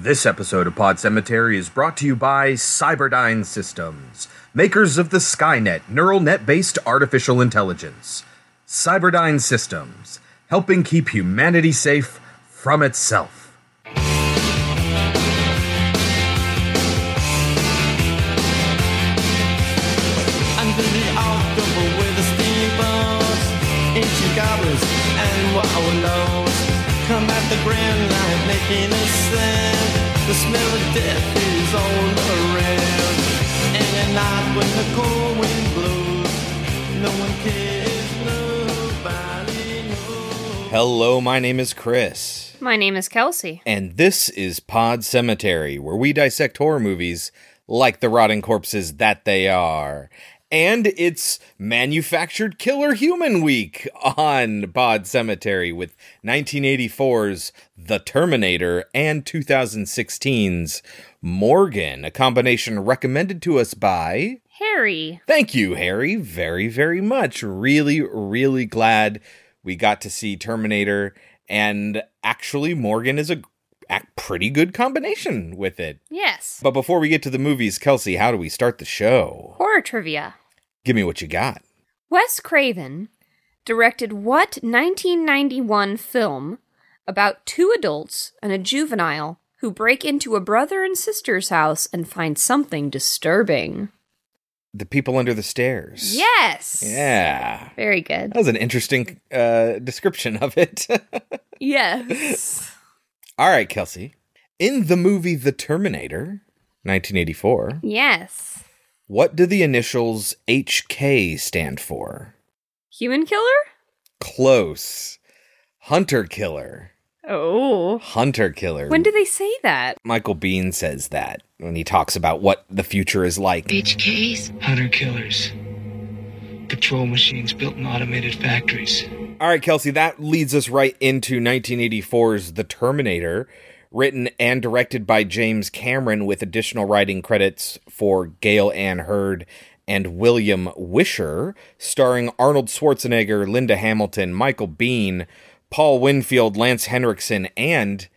This episode of Pod Cemetery is brought to you by Cyberdyne Systems, makers of the Skynet neural net based artificial intelligence. Cyberdyne Systems, helping keep humanity safe from itself. Come at the grand making a sound. The smell of death is all around. And at night when the cold wind blows, no one cares, nobody knows. Hello, my name is Chris, My name is Kelsey. and this is Pod Cemetery, where we dissect horror movies like the rotting corpses that they are. And it's Manufactured Killer Human Week on Pod Cemetery with 1984's The Terminator and 2016's Morgan, a combination recommended to us by. Harry. Thank you, Harry, very, very much. Really, really glad we got to see Terminator, and actually, Morgan is a, a pretty good combination with it. Yes. But before we get to the movies, Kelsey, how do we start the show? Horror trivia. Give me what you got. Wes Craven directed what 1991 film about two adults and a juvenile who break into a brother and sister's house and find something disturbing? The people under the stairs. Yes. Yeah. Very good. That was an interesting uh, description of it. Yes. All right, Kelsey. In the movie The Terminator, 1984, yes. what do the initials HK stand for? Human killer? Close. Hunter killer. Oh. Hunter killer. When do they say that? Michael Biehn says that when he talks about what the future is like. HKs? Hunter killers. Patrol machines built in automated factories. All right, Kelsey, that leads us right into 1984's The Terminator, written and directed by James Cameron with additional writing credits for Gale Anne Hurd and William Wisher, starring Arnold Schwarzenegger, Linda Hamilton, Michael Biehn, Paul Winfield, Lance Henriksen, and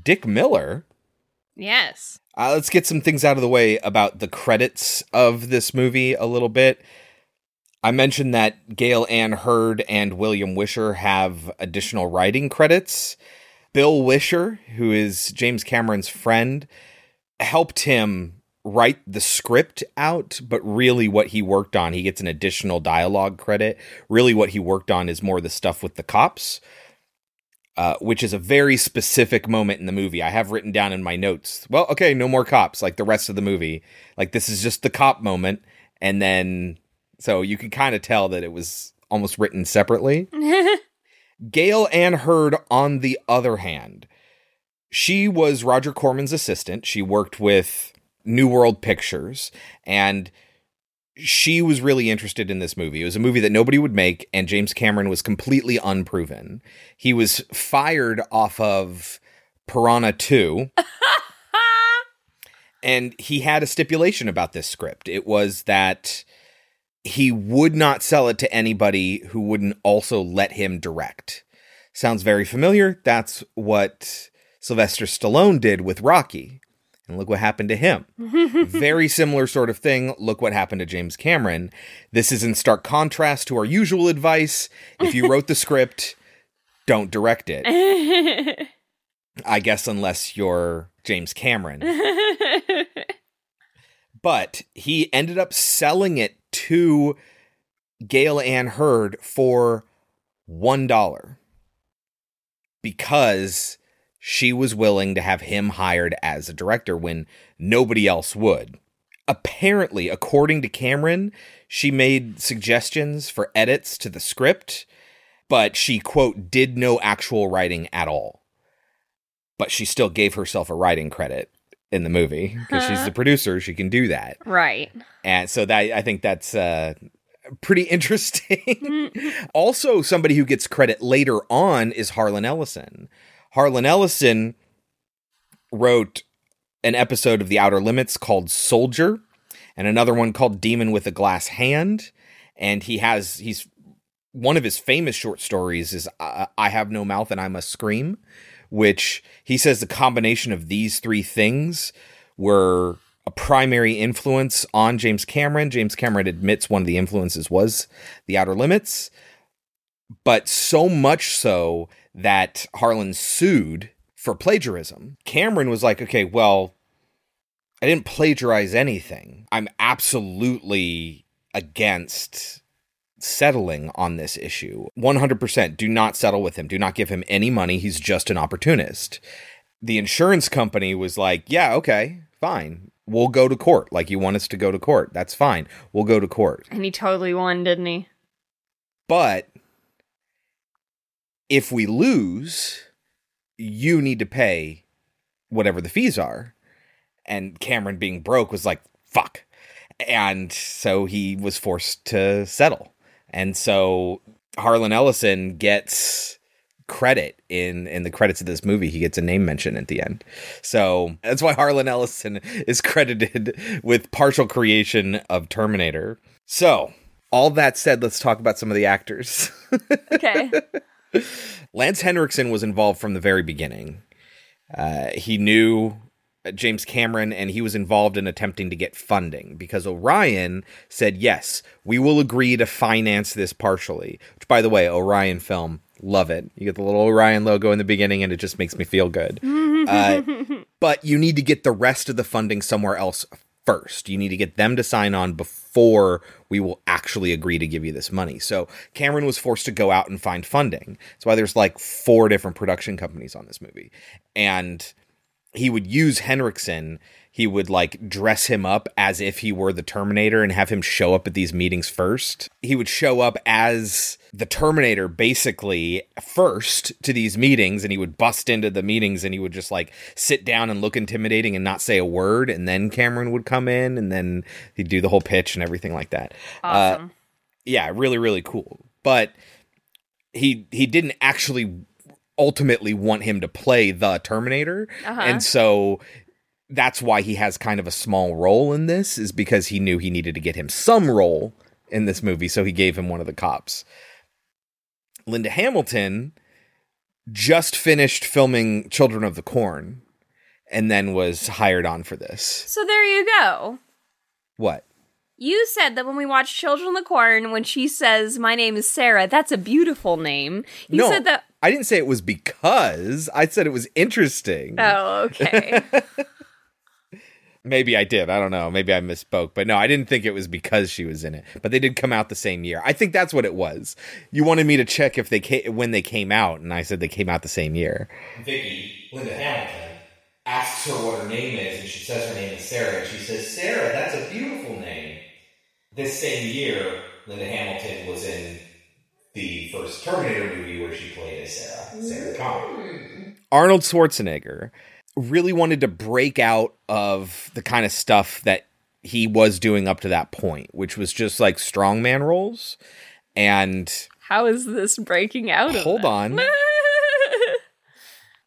Dick Miller. Yes. Uh, let's get some things out of the way about the credits of this movie a little bit. I mentioned that Gale Anne Hurd and William Wisher have additional writing credits. Bill Wisher, who is James Cameron's friend, helped him write the script out, but really what he worked on, he gets an additional dialogue credit. Really, what he worked on is more the stuff with the cops. Uh, which is a very specific moment in the movie. I have written down in my notes. Well, okay, no more cops, like the rest of the movie. Like this is just the cop moment, and then so you can kind of tell that it was almost written separately. Gale Anne Hurd, on the other hand, she was Roger Corman's assistant. She worked with New World Pictures, and she was really interested in this movie. It was a movie that nobody would make, and James Cameron was completely unproven. He was fired off of Piranha 2. and he had a stipulation about this script. It was that he would not sell it to anybody who wouldn't also let him direct. Sounds very familiar. That's what Sylvester Stallone did with Rocky. And look what happened to him. very similar sort of thing. Look what happened to James Cameron. This is in stark contrast to our usual advice. If you wrote the script, don't direct it. I guess unless you're James Cameron. but he ended up selling it to Gale Anne Hurd for one dollar because she was willing to have him hired as a director when nobody else would. Apparently, according to Cameron, she made suggestions for edits to the script, but she, quote, did no actual writing at all. But she still gave herself a writing credit in the movie because she's the producer. She can do that. Right. And so that I think that's uh, pretty interesting. also, somebody who gets credit later on is Harlan Ellison. Harlan Ellison wrote an episode of The Outer Limits called Soldier and another one called Demon with a Glass Hand. And he has, he's one of his famous short stories is uh, I Have No Mouth and I Must Scream, which he says the combination of these three things were a primary influence on James Cameron. James Cameron admits one of the influences was The Outer Limits, but so much so that Harlan sued for plagiarism. Cameron was like, okay, well, I didn't plagiarize anything. I'm absolutely against settling on this issue. 100% do not settle with him. Do not give him any money. He's just an opportunist. The insurance company was like, yeah, okay, fine. We'll go to court. Like you want us to go to court. That's fine. We'll go to court. And he totally won, didn't he? But if we lose, you need to pay whatever the fees are. And Cameron being broke was like, fuck. And so he was forced to settle. And so Harlan Ellison gets credit in in the credits of this movie. He gets a name mention at the end. So that's why Harlan Ellison is credited with partial creation of Terminator. So, all that said, let's talk about some of the actors. Okay. Lance Henriksen was involved from the very beginning. Uh, he knew James Cameron and he was involved in attempting to get funding because Orion said, Yes, we will agree to finance this partially. Which, by the way, Orion film, love it. You get the little Orion logo in the beginning and it just makes me feel good. Uh, but you need to get the rest of the funding somewhere else first. You need to get them to sign on before we will actually agree to give you this money. So Cameron was forced to go out and find funding. That's why there's like four different production companies on this movie. And he would use Henriksen. He would like dress him up as if he were the Terminator and have him show up at these meetings first. He would show up as the Terminator basically first to these meetings and he would bust into the meetings and he would just like sit down and look intimidating and not say a word. And then Cameron would come in and then he'd do the whole pitch and everything like that. Awesome. Uh, yeah, really, really cool. But he he didn't actually ultimately want him to play the Terminator, Uh-huh. and so that's why he has kind of a small role in this. Is because he knew he needed to get him some role in this movie, so he gave him one of the cops. Linda Hamilton just finished filming Children of the Corn, and then was hired on for this. so there you go. What? You said that when we watched Children of the Corn, when she says, My name is Sarah, that's a beautiful name. You no, said that. I didn't say it was because. I said it was interesting. Oh, okay. Maybe I did. I don't know. Maybe I misspoke. But no, I didn't think it was because she was in it. But they did come out the same year. I think that's what it was. You wanted me to check if they came, when they came out, and I said they came out the same year. Vicky, Linda Hamilton, asks her what her name is, and she says her name is Sarah. And she says, Sarah, that's a beautiful name. This same year, Linda Hamilton was in the first Terminator movie where she played as Sarah, Sarah Connor. Mm. Arnold Schwarzenegger really wanted to break out of the kind of stuff that he was doing up to that point, which was just like strongman roles. And How is this breaking out? hold that? on.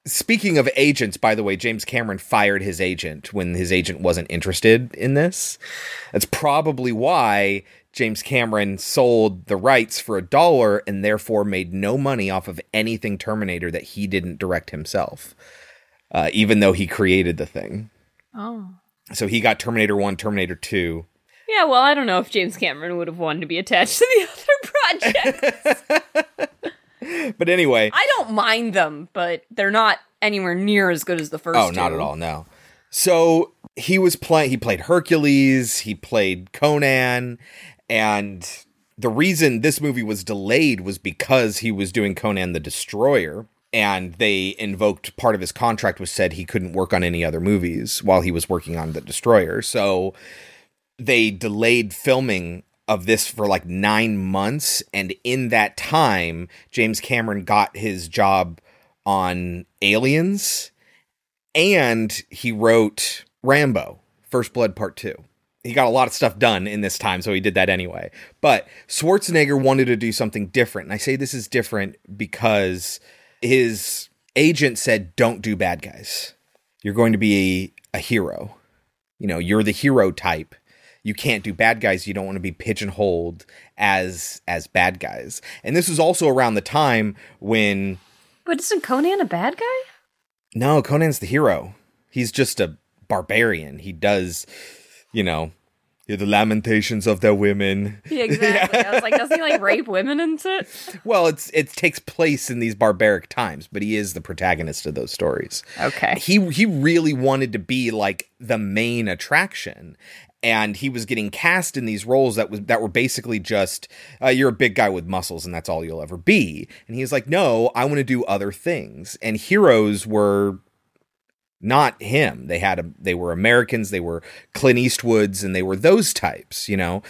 Speaking of agents, by the way, James Cameron fired his agent when his agent wasn't interested in this. That's probably why James Cameron sold the rights for a dollar and therefore made no money off of anything Terminator that he didn't direct himself, uh, even though he created the thing. oh. So he got Terminator 1, Terminator 2. Yeah, well, I don't know if James Cameron would have wanted to be attached to the other project. But anyway, I don't mind them, but they're not anywhere near as good as the first. Oh, not at all. No. So he was playing. He played Hercules. He played Conan, and the reason this movie was delayed was because he was doing Conan the Destroyer, and they invoked part of his contract was said he couldn't work on any other movies while he was working on the Destroyer. So they delayed filming of this for like nine months. And in that time, James Cameron got his job on Aliens and he wrote Rambo, First Blood Part 2. He got a lot of stuff done in this time, so he did that anyway. But Schwarzenegger wanted to do something different. And I say this is different because his agent said, Don't do bad guys. You're going to be a, a hero. You know, you're the hero type you can't do bad guys you don't want to be pigeonholed as as bad guys and this was also around the time when But isn't Conan a bad guy? No, Conan's the hero. He's just a barbarian. He does, you know, hear the lamentations of their women. Yeah, exactly. I was like, doesn't he like rape women and shit? Well, it's it takes place in these barbaric times, but he is the protagonist of those stories. Okay. He he really wanted to be like the main attraction. And he was getting cast in these roles that was that were basically just uh, you're a big guy with muscles and that's all you'll ever be. And he's like, no, I want to do other things. And heroes were not him. They had a, they were Americans, they were Clint Eastwoods, and they were those types, you know.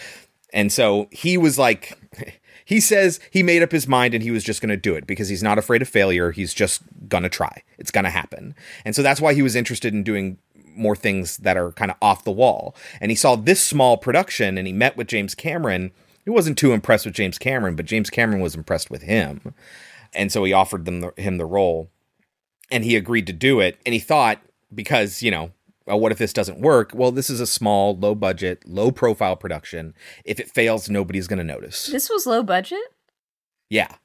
And so he was like, he says he made up his mind and he was just going to do it because he's not afraid of failure. He's just going to try. It's going to happen. And so that's why he was interested in doing more things that are kind of off the wall. And he saw this small production and he met with James Cameron. He wasn't too impressed with James Cameron, but James Cameron was impressed with him. And so he offered them the, him the role and he agreed to do it. And he thought, because, you know, well, what if this doesn't work? Well, this is a small, low budget, low profile production. If it fails, nobody's going to notice. This was low budget? Yeah.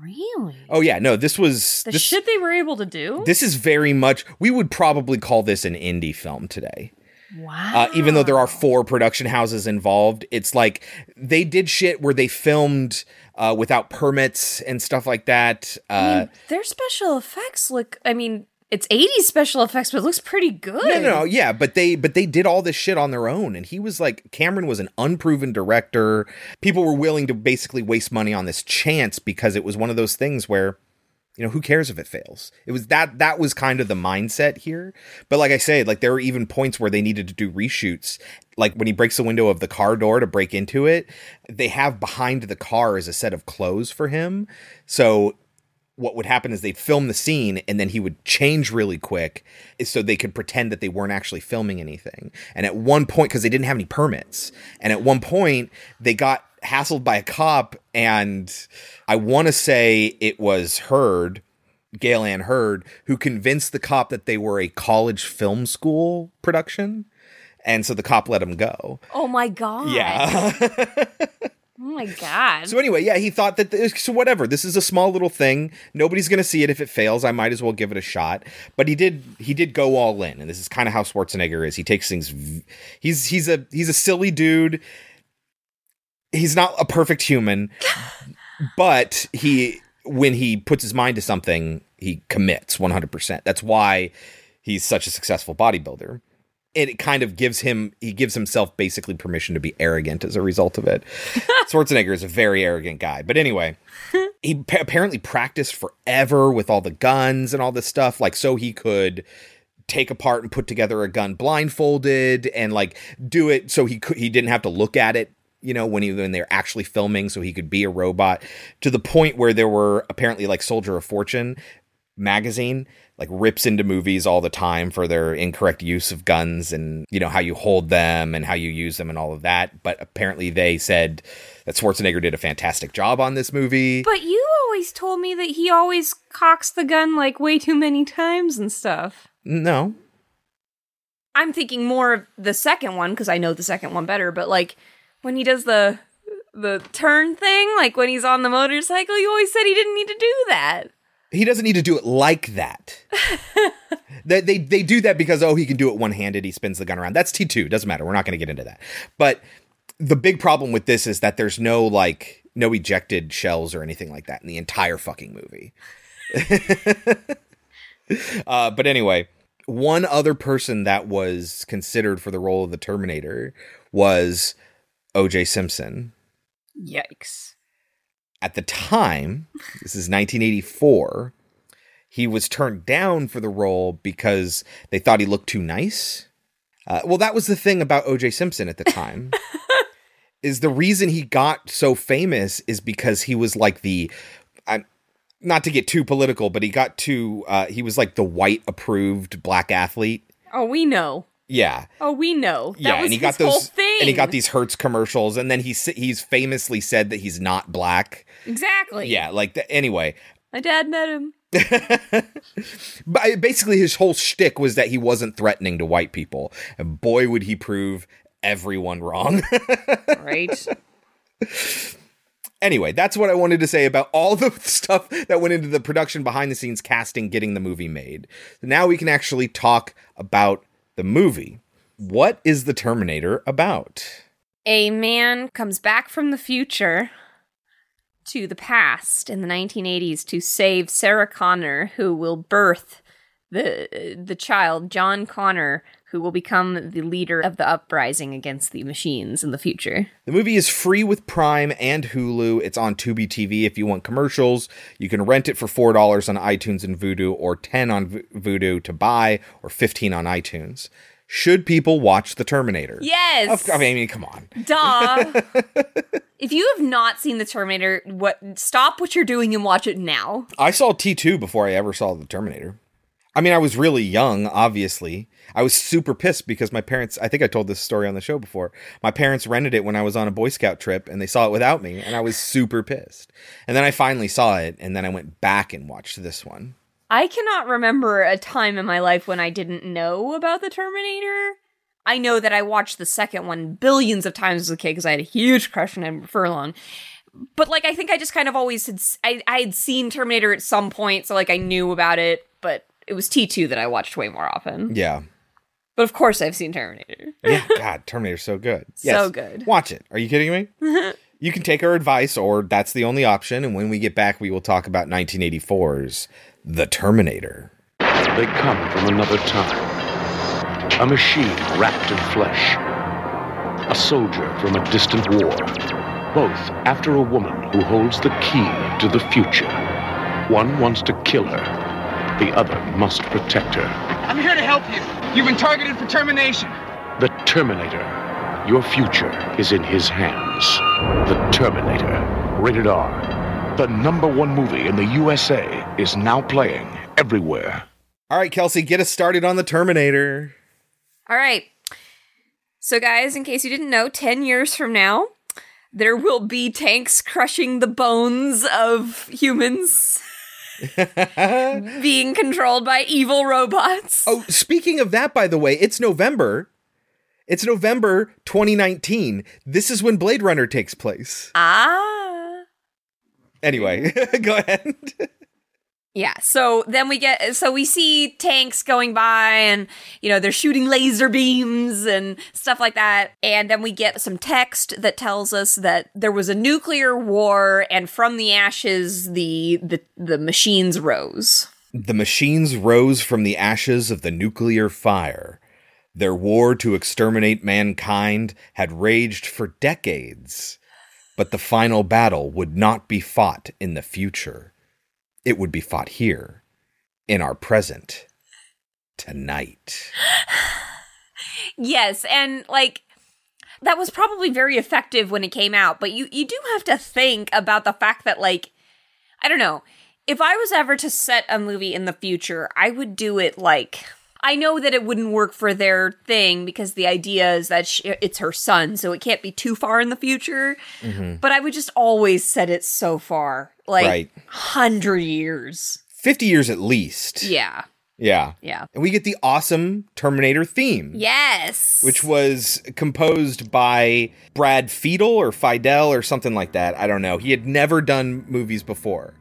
Really? Oh, yeah. No, this was. The this, shit they were able to do? This is very much. We would probably call this an indie film today. wow. Uh, even though there are four production houses involved, it's like they did shit where they filmed uh, without permits and stuff like that. Uh, I mean, their special effects look, I mean, it's 80s special effects, but it looks pretty good. No, no, no, yeah, but they but they did all this shit on their own, and he was like Cameron was an unproven director. People were willing to basically waste money on this chance because it was one of those things where, you know, who cares if it fails? It was that that was kind of the mindset here. But like I said, like there were even points where they needed to do reshoots. Like when he breaks the window of the car door to break into it, they have behind the car is a set of clothes for him. So what would happen is they'd film the scene and then he would change really quick so they could pretend that they weren't actually filming anything. And at one point, because they didn't have any permits, and at one point they got hassled by a cop, and I want to say it was Hurd, Gale Anne Hurd, who convinced the cop that they were a college film school production. And so the cop let him go. Oh my God. Yeah. Oh my God. So anyway, yeah, he thought that this, so whatever. This is a small little thing. Nobody's going to see it if it fails. I might as well give it a shot. But he did he did go all in, and this is kind of how Schwarzenegger is. He takes things. v- He's he's a he's a silly dude. He's not a perfect human, but he when he puts his mind to something, he commits one hundred percent. That's why he's such a successful bodybuilder. And it kind of gives him he gives himself basically permission to be arrogant as a result of it. Schwarzenegger is a very arrogant guy. But anyway, he pa- apparently practiced forever with all the guns and all this stuff, like so he could take apart and put together a gun blindfolded and like do it so he could he didn't have to look at it you know when he when they're actually filming so he could be a robot to the point where there were apparently like soldier of fortune magazine like rips into movies all the time for their incorrect use of guns and you know how you hold them and how you use them and all of that. But apparently they said that Schwarzenegger did a fantastic job on this movie. But you always told me that he always cocks the gun like way too many times and stuff. no. I'm thinking more of the second one because I know the second one better, but like when he does the the turn thing, like when he's on the motorcycle, you always said he didn't need to do that. he doesn't need to do it like that. they, they they do that because oh he can do it one handed. He spins the gun around. That's T two. Doesn't matter. We're not going to get into that. But the big problem with this is that there's no like no ejected shells or anything like that in the entire fucking movie. uh, but anyway, one other person that was considered for the role of the Terminator was O.J. Simpson Yikes. at the time, this is 1984, he was turned down for the role because they thought he looked too nice. Uh, well, that was the thing about O.J. Simpson at the time. is the reason he got so famous is because he was like the, I'm not to get too political, but he got too. Uh, he was like the white approved black athlete. Oh, we know. Yeah, Oh, we know. That yeah, and he got those, and he got these Hertz commercials, and then he's he's famously said that he's not black. exactly. Yeah, like the, anyway, my dad met him. But uh, basically, his whole shtick was that he wasn't threatening to white people, and boy, would he prove everyone wrong. Right. Anyway, that's what I wanted to say about all the stuff that went into the production behind the scenes casting getting the movie made. Now we can actually talk about the movie. What is The Terminator about? A man comes back from the future to the past in the 1980s to save Sarah Connor, who will birth the the child John Connor, who will become the leader of the uprising against the machines in the future. The movie is free with Prime and Hulu. It's on Tubi TV if you want commercials. You can rent it for $4 on iTunes and Vudu or 10 on V- Vudu to buy or 15 on iTunes. Should people watch The Terminator? Yes. Of, I mean, come on. Duh. if you have not seen the Terminator, what stop what you're doing and watch it now. I saw T2 before I ever saw The Terminator. I mean, I was really young, obviously. I was super pissed because my parents, I think I told this story on the show before. My parents rented it when I was on a Boy Scout trip and they saw it without me, and I was super pissed. And then I finally saw it, and then I went back and watched this one. I cannot remember a time in my life when I didn't know about the Terminator. I know that I watched the second one billions of times as a kid because I had a huge crush on Edward Furlong. But like, I think I just kind of always had I I had seen Terminator at some point, so like I knew about it. But it was T two that I watched way more often. Yeah. But of course, I've seen Terminator. Yeah, God, Terminator's so good. So good. Watch it. Are you kidding me? you can take our advice, or that's the only option. And when we get back, we will talk about 1984's The Terminator. They come from another time. A machine wrapped in flesh. A soldier from a distant war. Both after a woman who holds the key to the future. One wants to kill her. The other must protect her. I'm here to help you. You've been targeted for termination. The Terminator. Your future is in his hands. The Terminator. Rated R. The number one movie in the USA is now playing everywhere. All right, Kelsey, get us started on The Terminator. All right. So, guys, in case you didn't know, 10 years from now, there will be tanks crushing the bones of humans being controlled by evil robots. Oh, speaking of that, by the way, it's November. It's November 2019. This is when Blade Runner takes place. Ah. Anyway, go ahead. Yeah, so then we get so we see tanks going by and you know they're shooting laser beams and stuff like that and then we get some text that tells us that there was a nuclear war and from the ashes the the the machines rose. The machines rose from the ashes of the nuclear fire. Their war to exterminate mankind had raged for decades, but the final battle would not be fought in the future. It would be fought here, in our present, tonight. Yes, and like that was probably very effective when it came out, but you you do have to think about the fact that like I don't know, if I was ever to set a movie in the future, I would do it like I know that it wouldn't work for their thing because the idea is that sh it's her son, so it can't be too far in the future. Mm-hmm. But I would just always set it so far, like Right. hundred years. 50 years at least. Yeah, Yeah. yeah, And we get the awesome Terminator theme. yes. which was composed by Brad Fiedel or Fidel or something like that. I don't know. He had never done movies before.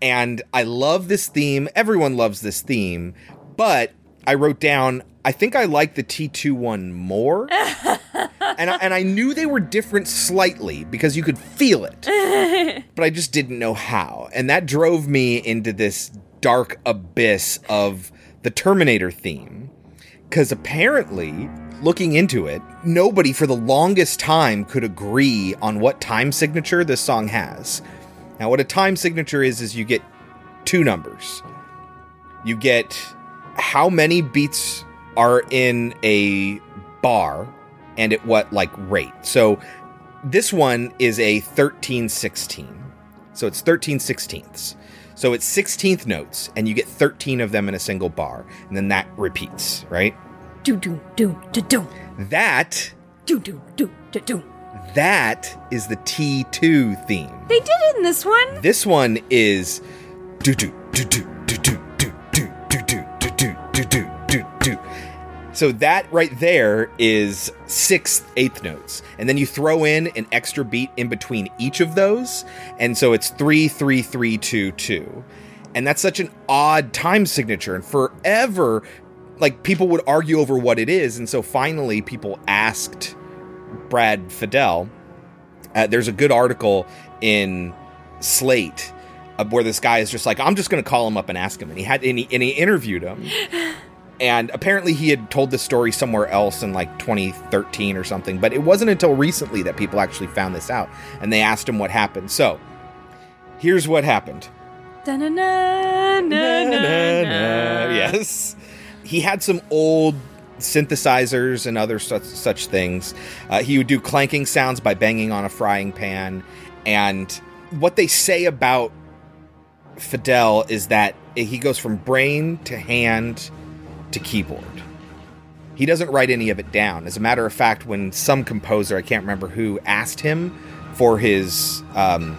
And I love this theme. Everyone loves this theme. But I wrote down, I think I like the T2 one more. and, I, and I knew they were different slightly because you could feel it. but I just didn't know how. And that drove me into this dark abyss of the Terminator theme because apparently looking into it nobody for the longest time could agree on what time signature this song has now what a time signature is is you get two numbers you get how many beats are in a bar and at what like rate so this one is a 13 16 so it's 13 sixteenths so it's 16th notes and you get 13 of them in a single bar and then that repeats right do do do do do that do do do do do. that is the T2 theme. They did it in this one. This one is do do do do do do do do do do do. So that right there is sixth eighth notes. And then you throw in an extra beat in between each of those. And so it's three, three, three, two, two. And that's such an odd time signature. And forever, like people would argue over what it is. And so finally, people asked Brad Fiedel. Uh, there's a good article in Slate where this guy is just like, I'm just going to call him up and ask him. And he had, and he, and he interviewed him. And apparently he had told this story somewhere else in like 2013 or something, but it wasn't until recently that people actually found this out and they asked him what happened. So, here's what happened. Yes. He had some old synthesizers and other such, such things. Uh, he would do clanking sounds by banging on a frying pan. And what they say about Fiedel is that he goes from brain to hand to keyboard. He doesn't write any of it down. As a matter of fact, when some composer, I can't remember who, asked him for his um,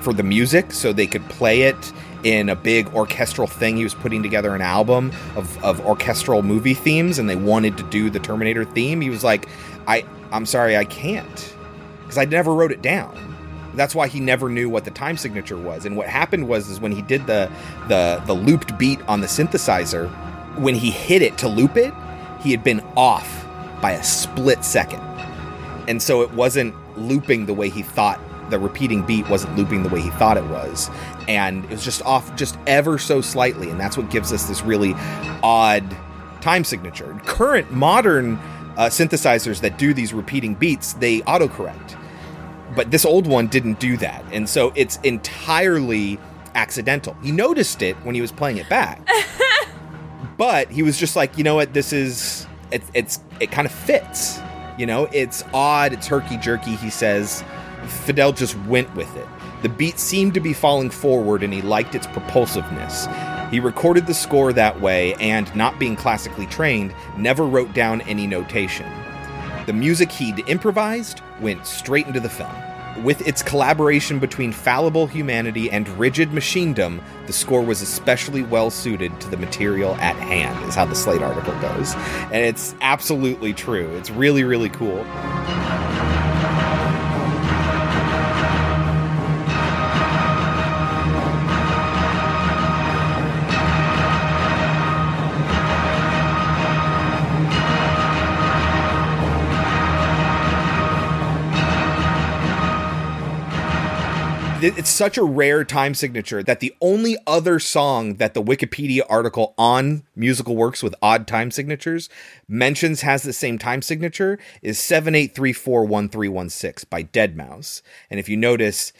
for the music so they could play it in a big orchestral thing. He was putting together an album of, of orchestral movie themes and they wanted to do the Terminator theme. He was like, I, I'm sorry, I can't. Because I never wrote it down. That's why he never knew what the time signature was. And what happened was is when he did the the the looped beat on the synthesizer, when he hit it to loop it, he had been off by a split second. And so it wasn't looping the way he thought the repeating beat wasn't looping the way he thought it was. And it was just off just ever so slightly. And that's what gives us this really odd time signature. Current modern uh, synthesizers that do these repeating beats, they autocorrect. But this old one didn't do that. And so it's entirely accidental. He noticed it when he was playing it back. but he was just like, you know what, this is it, it's it kind of fits. You know, it's odd, it's herky jerky. He says, Fiedel just went with it. The beat seemed to be falling forward, and he liked its propulsiveness. He recorded the score that way, and not being classically trained, never wrote down any notation. The music he'd improvised went straight into the film. With its collaboration between fallible humanity and rigid machinedom, the score was especially well suited to the material at hand, is how the Slate article goes. And it's absolutely true. It's really, really cool. It's such a rare time signature that the only other song that the Wikipedia article on musical works with odd time signatures mentions has the same time signature is 78341316 by Deadmau5. And if you notice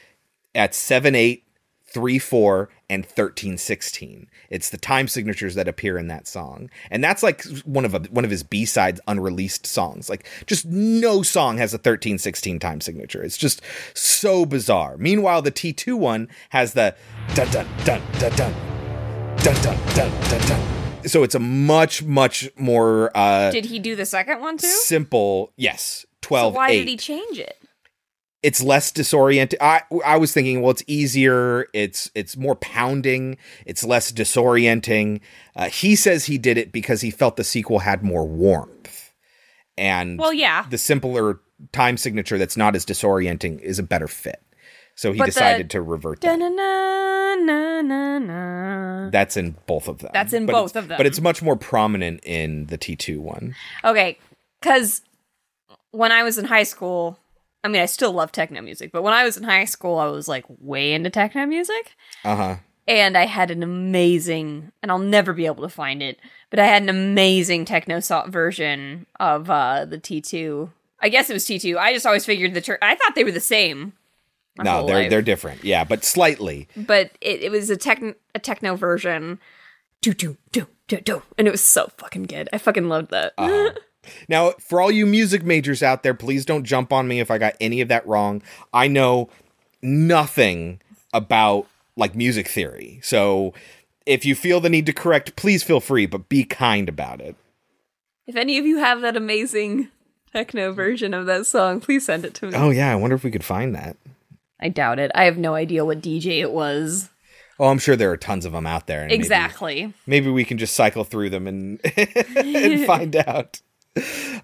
at 7834 and 1316. It's the time signatures that appear in that song. And that's like one of a, one of his B-sides unreleased songs. Like just no song has a 1316 time signature. It's just so bizarre. Meanwhile, the T2 one has the dun dun dun dun dun dun dun dun dun dun. So it's a much much more uh Did he do the second one too? simple, yes, 12 so why 8 did he change it? It's less disorienting. I I was thinking, well, it's easier. It's it's more pounding. It's less disorienting. Uh, he says he did it because he felt the sequel had more warmth, and Well, yeah. the simpler time signature that's not as disorienting is a better fit. So he But the- decided to revert that. Da-na-na-na-na-na. That's in both of them. That's in But both of them. But it's much more prominent in the T2 one. Okay, because when I was in high school, I mean, I still love techno music, but when I was in high school, I was like way into techno music. Uh huh. And I had an amazing, and I'll never be able to find it, but I had an amazing techno version of uh, the T2. I guess it was T2. I just always figured the church, I thought they were the same. No, they're life. they're different. Yeah, but slightly. but it, it was a tech a techno version. Do do do do do, and it was so fucking good. I fucking loved that. Uh-huh. Now, for all you music majors out there, please don't jump on me if I got any of that wrong. I know nothing about like music theory. So if you feel the need to correct, please feel free, but be kind about it. If any of you have that amazing techno version of that song, please send it to me. Oh yeah, I wonder if we could find that. I doubt it. I have no idea what DJ it was. Oh, I'm sure there are tons of them out there. and maybe- Exactly. Maybe, we can just cycle through them and and find out.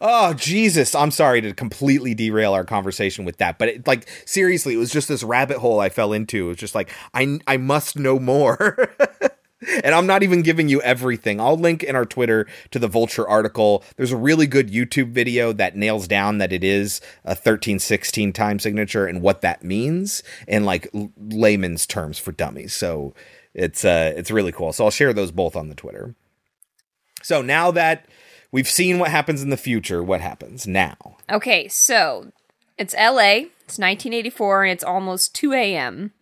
Oh Jesus! I'm sorry to completely derail our conversation with that, but it, like seriously, it was just this rabbit hole I fell into. It was just like I I must know more. And I'm not even giving you everything. I'll link in our Twitter to the Vulture article. There's a really good YouTube video that nails down that it is a 1316 time signature and what that means in like layman's terms for dummies. So it's uh it's really cool. So I'll share those both on the Twitter. So now that we've seen what happens in the future, what happens now? Okay, so it's LA. It's 1984 and it's almost 2 a.m.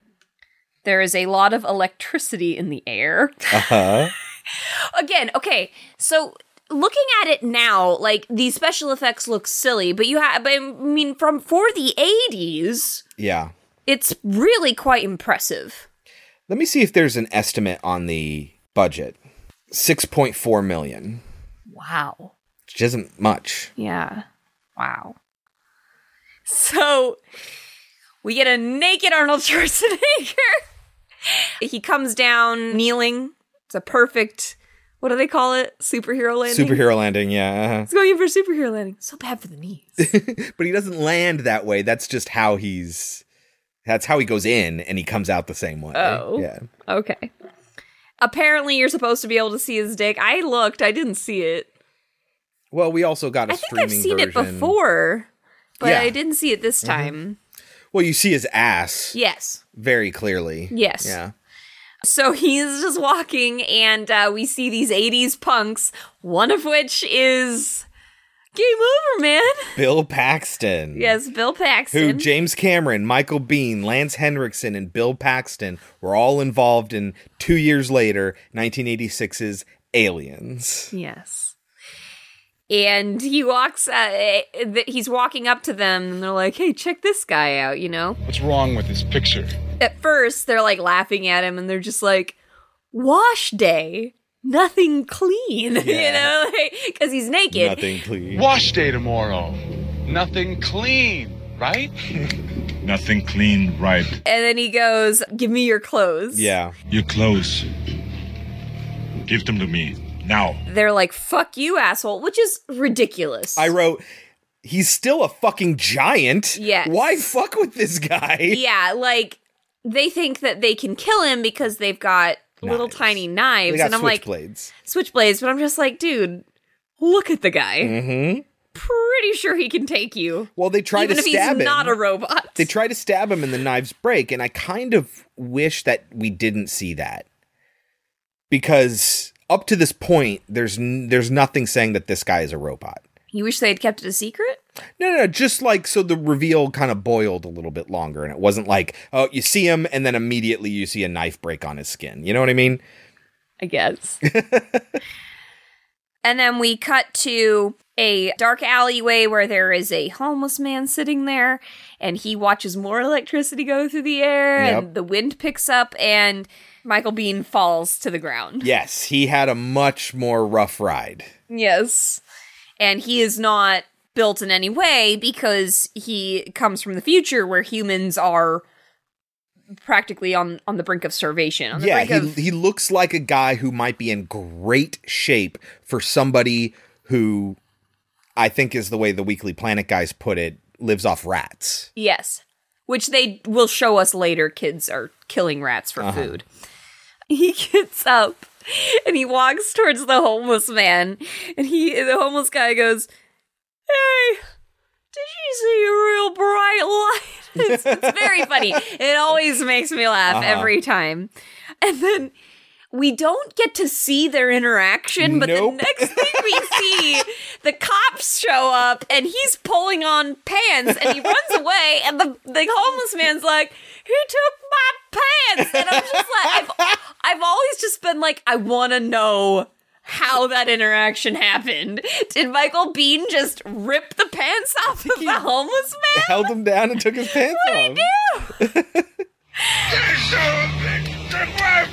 There is a lot of electricity in the air. Uh-huh. Again, okay, so looking at it now, like these special effects look silly, but you have, I mean, from for the 80s, Yeah. it's really quite impressive. Let me see if there's an estimate on the budget. 6.4 million, Wow. which isn't much. Yeah. Wow. So we get a naked Arnold Schwarzenegger. he comes down kneeling. It's a perfect, what do they call it? Superhero landing? Superhero landing, yeah. uh-huh. He's going in for superhero landing. So bad for the knees. but he doesn't land that way. That's just how he's. That's how he goes in, and he comes out the same way. Oh. yeah. okay. Apparently, you're supposed to be able to see his dick. I looked, I didn't see it. Well, we also got a I think I've seen it before, but Yeah. I didn't see it this time. Well, you see his ass Yes. very clearly. Yes. Yeah. So he's just walking, and uh, we see these 80s punks, one of which is Game Over, man. Bill Paxton. Yes, Bill Paxton. Who James Cameron, Michael Biehn, Lance Henriksen, and Bill Paxton were all involved in two years later, 1986's Aliens. yes. And he walks, uh, eh, he's walking up to them, and they're like, hey, check this guy out, you know? What's wrong with this picture? At first, they're like laughing at him, and they're just like, wash day. Nothing clean, you know, because he's naked. Nothing, clean Wash day tomorrow. Nothing clean, right? Nothing clean, right? And then he goes, "Give me your clothes." Yeah. Your clothes. Give them to me. Now. They're like, "Fuck you, asshole," which is ridiculous. I wrote, he's still a fucking giant. Yes. Why fuck with this guy? yeah, like they think that they can kill him because they've got little Knives. tiny They knives, and I'm like, switchblades. switchblades. But I'm just like, dude, look at the guy. mm-hmm. Pretty sure he can take you, Well, they try even to if he's stab him. not a robot. they try to stab him and the knives break and i kind of wish that we didn't see that because up to this point there's n- there's nothing saying that this guy is a robot you wish they had kept it a secret. no no no just like so the reveal kind of boiled a little bit longer and it wasn't like oh you see him and then immediately you see a knife break on his skin you know what i mean I guess. and then we cut to a dark alleyway where there is a homeless man sitting there, and he watches more electricity go through the air, Yep. and the wind picks up, and Michael Biehn falls to the ground. yes he had a much more rough ride Yes. And he is not built in any way because he comes from the future where humans are practically on on the brink of starvation. On the yeah he, of he looks like a guy who might be in great shape for somebody who i think is the way the weekly planet guys put it lives off rats Yes. Which they will show us later kids are killing rats for Uh-huh. food. He gets up and he walks towards the homeless man and he the homeless guy goes, "Hey, did you see a real bright light?" It's, it's very funny. It always makes me laugh Uh-huh. every time. And then we don't get to see their interaction, but Nope. the next thing we see, the cops show up and he's pulling on pants and he runs away and the, the homeless man's like, he took my pants. And I'm just like, I've, I've always just been like, I want to know how that interaction happened. Did Michael Biehn just rip the pants off of the homeless man? held him down and took his pants off. What off. did he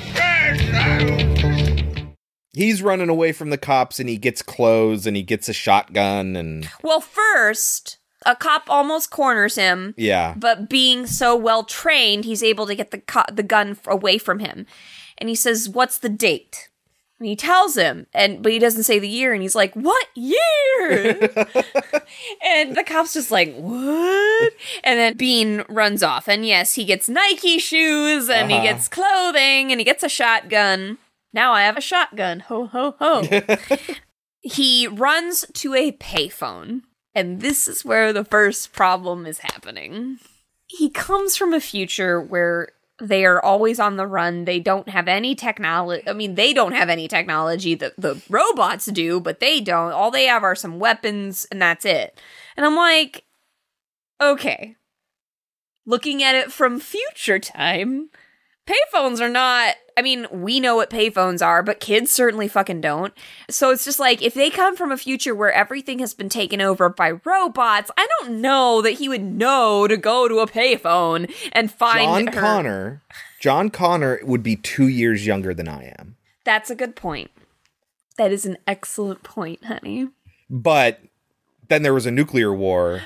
do? He's running away from the cops and he gets clothes and he gets a shotgun and Well, first, a cop almost corners him. Yeah. But being so well trained, he's able to get the co- the gun f- away from him. And he says, "What's the date?" And he tells him, and but he doesn't say the year. And he's like, "What year?" and the cop's just like, "What?" And then Biehn runs off. And yes, he gets Nike shoes, and Uh-huh. he gets clothing, and he gets a shotgun. Now I have a shotgun. Ho ho ho. he runs to a payphone. And this is where the first problem is happening. He comes from a future where they are always on the run. They don't have any technology. I mean, they don't have any technology. The, the robots do, but they don't. All they have are some weapons, and that's it. And I'm like, okay. Looking at it from future time, payphones are not. I mean, we know what payphones are, but kids certainly fucking don't. So it's just like if they come from a future where everything has been taken over by robots, I don't know that he would know to go to a payphone and find John her. Connor. John Connor would be two years younger than I am. That's a good point. That is an excellent point, honey. But then there was a nuclear war.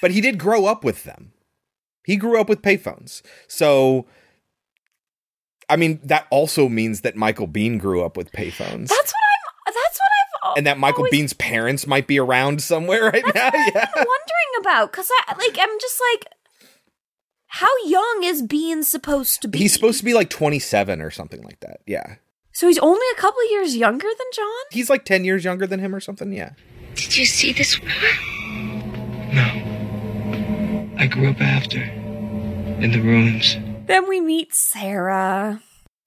But he did grow up with them. He grew up with payphones. So I mean, that also means that Michael Biehn grew up with payphones. That's what I'm. That's what I've. and that Michael always Biehn's parents might be around somewhere right now. Yeah. been wondering about because I like. I'm just like, how young is Biehn supposed to be? He's supposed to be like 27 or something like that. Yeah. So he's only a couple years younger than John. He's like 10 years younger than him or something. Yeah. Did you see this woman? No. I grew up after. In the ruins. Then we meet Sarah.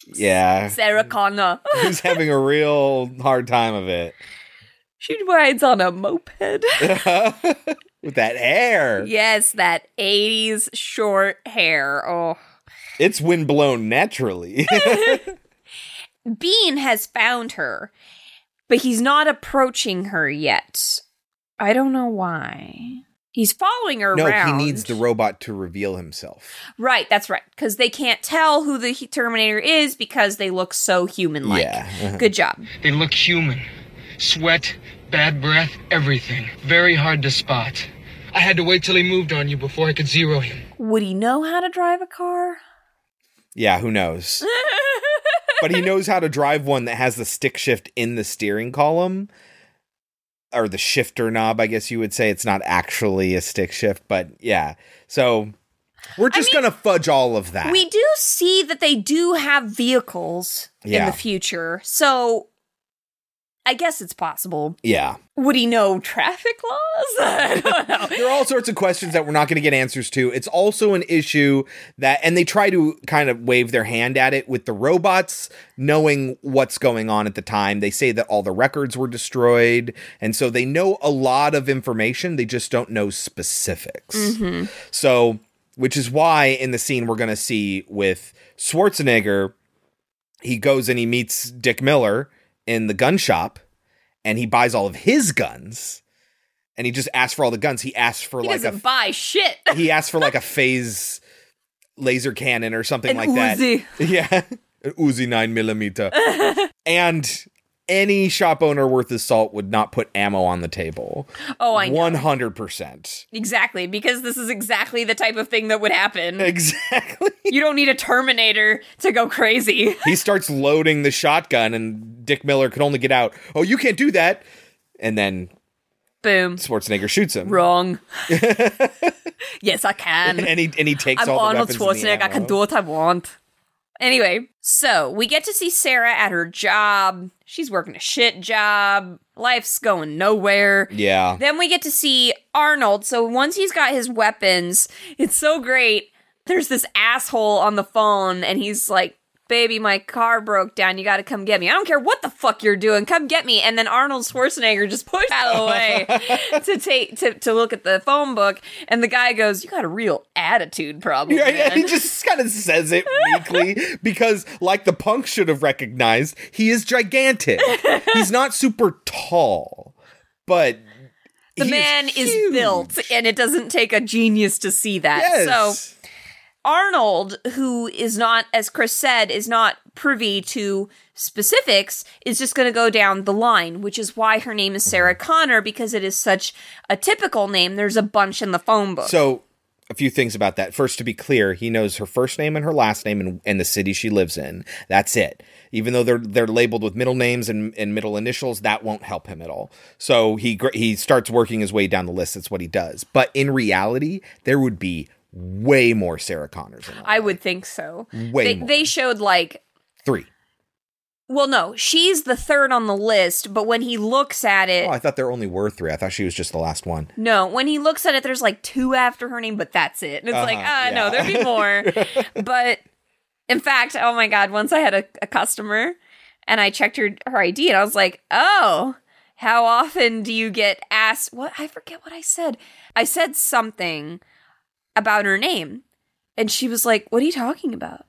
Yeah. Sarah Connor. He's having a real hard time of it. she rides on a moped. With that hair. yes, that 80s short hair. Oh. It's windblown naturally. Biehn has found her, but he's not approaching her yet. I don't know why. He's following her no, around. he needs the robot to reveal himself. Right, that's right. Because they can't tell who the Terminator is because they look so human like. Yeah. uh-huh. Good job. They look human. Sweat, bad breath, everything. Very hard to spot. I had to wait till he moved on you before I could zero him. Would he know how to drive a car? Yeah, who knows? but he knows how to drive one that has the stick shift in the steering column or the shifter knob, I guess you would say. It's not actually a stick shift, but yeah. So we're just mean, going to fudge all of that. We do see that they do have vehicles in the future. So I guess it's possible. yeah. Would he know traffic laws? I don't know. There are all sorts of questions that we're not going to get answers to. It's also an issue that, and they try to kind of wave their hand at it with the robots knowing what's going on at the time. They say that all the records were destroyed. And so they know a lot of information. They just don't know specifics. Mm-hmm. So, which is why in the scene we're going to see with Schwarzenegger, he goes and he meets Dick Miller in the gun shop and he buys all of his guns and he just asks for all the guns. He asks for He like doesn't a buy shit. he asks for like a phase laser cannon or something An like Uzi. that. Yeah, an Uzi nine millimeter. and any shop owner worth his salt would not put ammo on the table. Oh, I know. One hundred percent. Exactly, because this is exactly the type of thing that would happen. Exactly. You don't need a Terminator to go crazy. he starts loading the shotgun, and Dick Miller could only get out. Oh, you can't do that. And then Boom. Schwarzenegger shoots him. Wrong. yes, I can. And he and he takes I'm all the Arnold weapons and the Schwarzenegger. I can do what I want. Anyway, so we get to see Sarah at her job. She's working a shit job. Life's going nowhere. Yeah. Then we get to see Arnold. So once he's got his weapons, it's so great. There's this asshole on the phone, and he's like, Baby, my car broke down. You got to come get me. I don't care what the fuck you're doing. Come get me. And then Arnold Schwarzenegger just pushed out of the way to take to, to look at the phone book. And the guy goes, "You got a real attitude problem." Yeah, yeah, he just kind of says it weakly because, like the punk should have recognized, he is gigantic. He's not super tall, but the he man is built, and it doesn't take a genius to see that. Yes. So Arnold, who is not, as Chris said, is not privy to specifics, is just going to go down the line, which is why her name is Sarah Connor, because it is such a typical name. There's a bunch in the phone book. So, a few things about that. First, to be clear, he knows her first name and her last name and, and the city she lives in. That's it. Even though they're they're labeled with middle names and, and middle initials, that won't help him at all. So he he starts working his way down the list. That's what he does. But in reality, there would be way more Sarah Connors. I would think so. Way they, more. they showed like Three. well no she's the third on the list but when he looks at it Oh, I thought there only were three. I thought she was just the last one. no when he looks at it there's like two after her name but that's it and it's like Uh-huh, ah no there'd be more but in fact oh my god once i had a, a customer and i checked her her id and i was like oh how often do you get asked what i forget what i said i said something about her name and she was like what are you talking about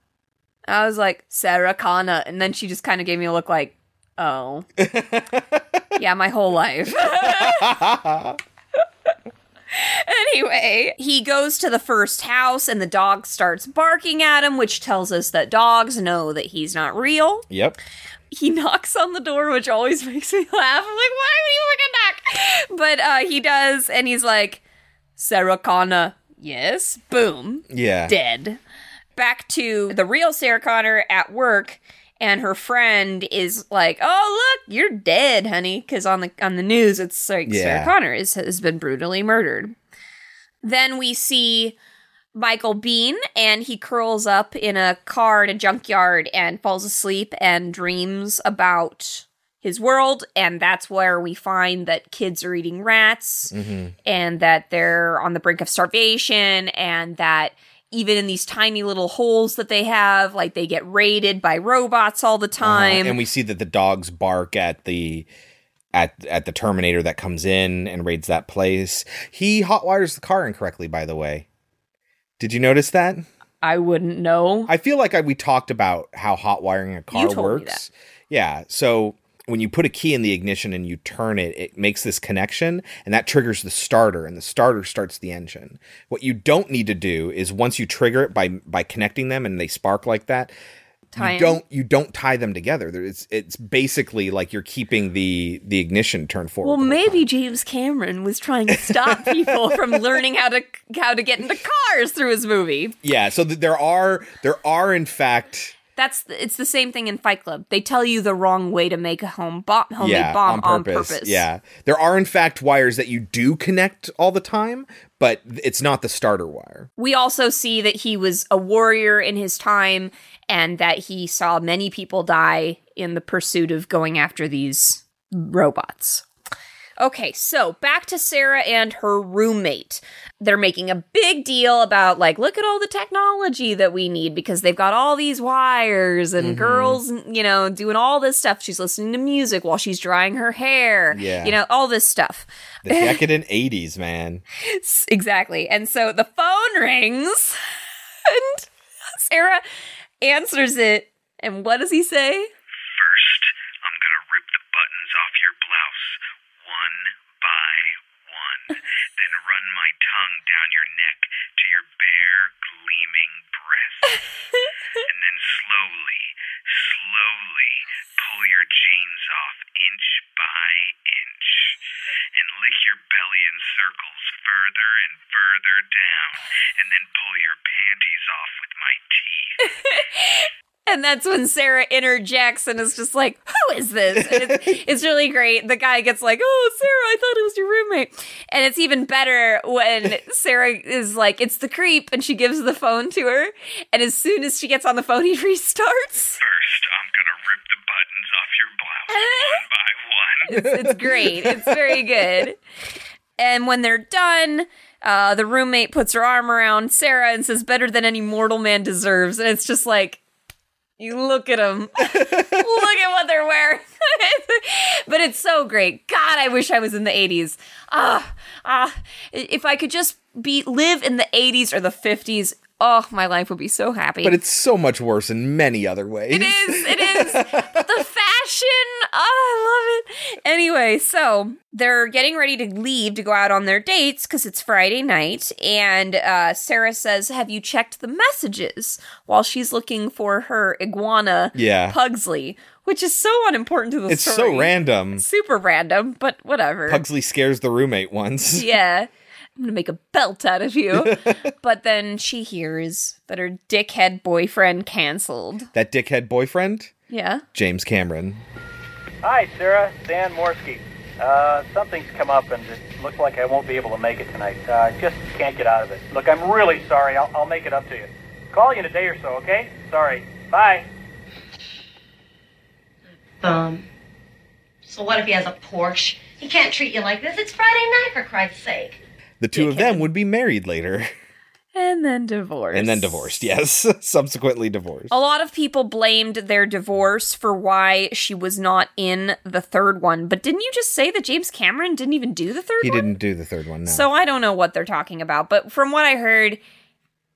I was like, Sarah Connor. And then she just kind of gave me a look like, oh. yeah, my whole life. anyway, he goes to the first house and the dog starts barking at him, which tells us that dogs know that he's not real. Yep. He knocks on the door, which always makes me laugh. I'm like, why would you fucking knock? But uh, he does, and he's like, Sarah Connor, yes. Boom Yeah. dead. Back to the real Sarah Connor at work, and her friend is like, "Oh, look, you're dead, honey," because on the on the news it's like Yeah. Sarah Connor is, has been brutally murdered. Then we see Michael Biehn, and he curls up in a car in a junkyard and falls asleep and dreams about his world, and that's where we find that kids are eating rats and that they're on the brink of starvation and that even in these tiny little holes that they have like they get raided by robots all the time Uh, and we see that the dogs bark at the at at the Terminator that comes in and raids that place. He hotwires the car incorrectly, by the way. Did you notice that? i wouldn't know I feel like I, we talked about how hot wiring a car told me works. Yeah. So when you put a key in the ignition and you turn it, it makes this connection and that triggers the starter and the starter starts the engine. What you don't need to do is once you trigger it by by connecting them and they spark like that, Tie you don't you don't tie them together. It's it's basically like you're keeping the the ignition turned forward. well maybe time. james cameron was trying to stop people from learning how to how to get into cars through his movie Yeah, so th- there are there are in fact that's it's the same thing in fight club they tell you the wrong way to make a home bomb homemade yeah, bomb on purpose, Yeah, there are in fact wires that you do connect all the time, but it's not the starter wire. we also see that he was a warrior in his time and that he saw many people die in the pursuit of going after these robots. Okay, so back to Sarah and her roommate. They're making a big deal about, like, look at all the technology that we need because they've got all these wires and mm-hmm. girls, you know, doing all this stuff. She's listening to music while she's drying her hair, Yeah. you know, all this stuff. The decadent '80s, man. Exactly. And so the phone rings and Sarah answers it. And what does he say? First, I'm gonna rip the buttons off your blouse, one by one. then run my tongue down your neck to your bare, gleaming breasts. and then slowly, slowly pull your jeans off inch by inch. And lick your belly in circles further and further down. And then pull your panties off with my teeth. And that's when Sarah interjects and is just like, Who is this? It's, it's really great. The guy gets like, Oh, Sarah, I thought it was your roommate. And it's even better when Sarah is like, It's the creep. And she gives the phone to her. And as soon as she gets on the phone, he restarts. First, I'm gonna rip the buttons off your blouse one by one. It's, it's great. It's very good. And when they're done, uh, the roommate puts her arm around Sarah and says, "Better than any mortal man deserves." And it's just like, you look at them, look at what they're wearing. but it's so great. God, I wish I was in the '80s. Ah, ah, if I could just be live in the '80s or the '50s. Oh, my life would be so happy. But it's so much worse in many other ways. It is. It is. but the fashion. Oh, I love it. Anyway, so they're getting ready to leave to go out on their dates because it's Friday night. And uh, Sarah says, Have you checked the messages while she's looking for her iguana, Yeah. Pugsley, which is so unimportant to the It's story. so random. Super random, but whatever. Pugsley scares the roommate once. yeah. I'm gonna make a belt out of you. but then she hears that her dickhead boyfriend canceled. That dickhead boyfriend, Yeah. James Cameron. Hi, Sarah. Dan Morsky. Uh, something's come up, and it looks like I won't be able to make it tonight. Uh, I just can't get out of it. Look, I'm really sorry. I'll, I'll make it up to you. Call you in a day or so, okay? Sorry. Bye. Bum. So what if he has a Porsche? He can't treat you like this. It's Friday night, for Christ's sake. The two of them would be married later. And then divorced. And then divorced, yes. Subsequently divorced. A lot of people blamed their divorce for why she was not in the third one. But didn't you just say that James Cameron didn't even do the third He one? didn't do the third one, no. So I don't know what they're talking about. But from what I heard,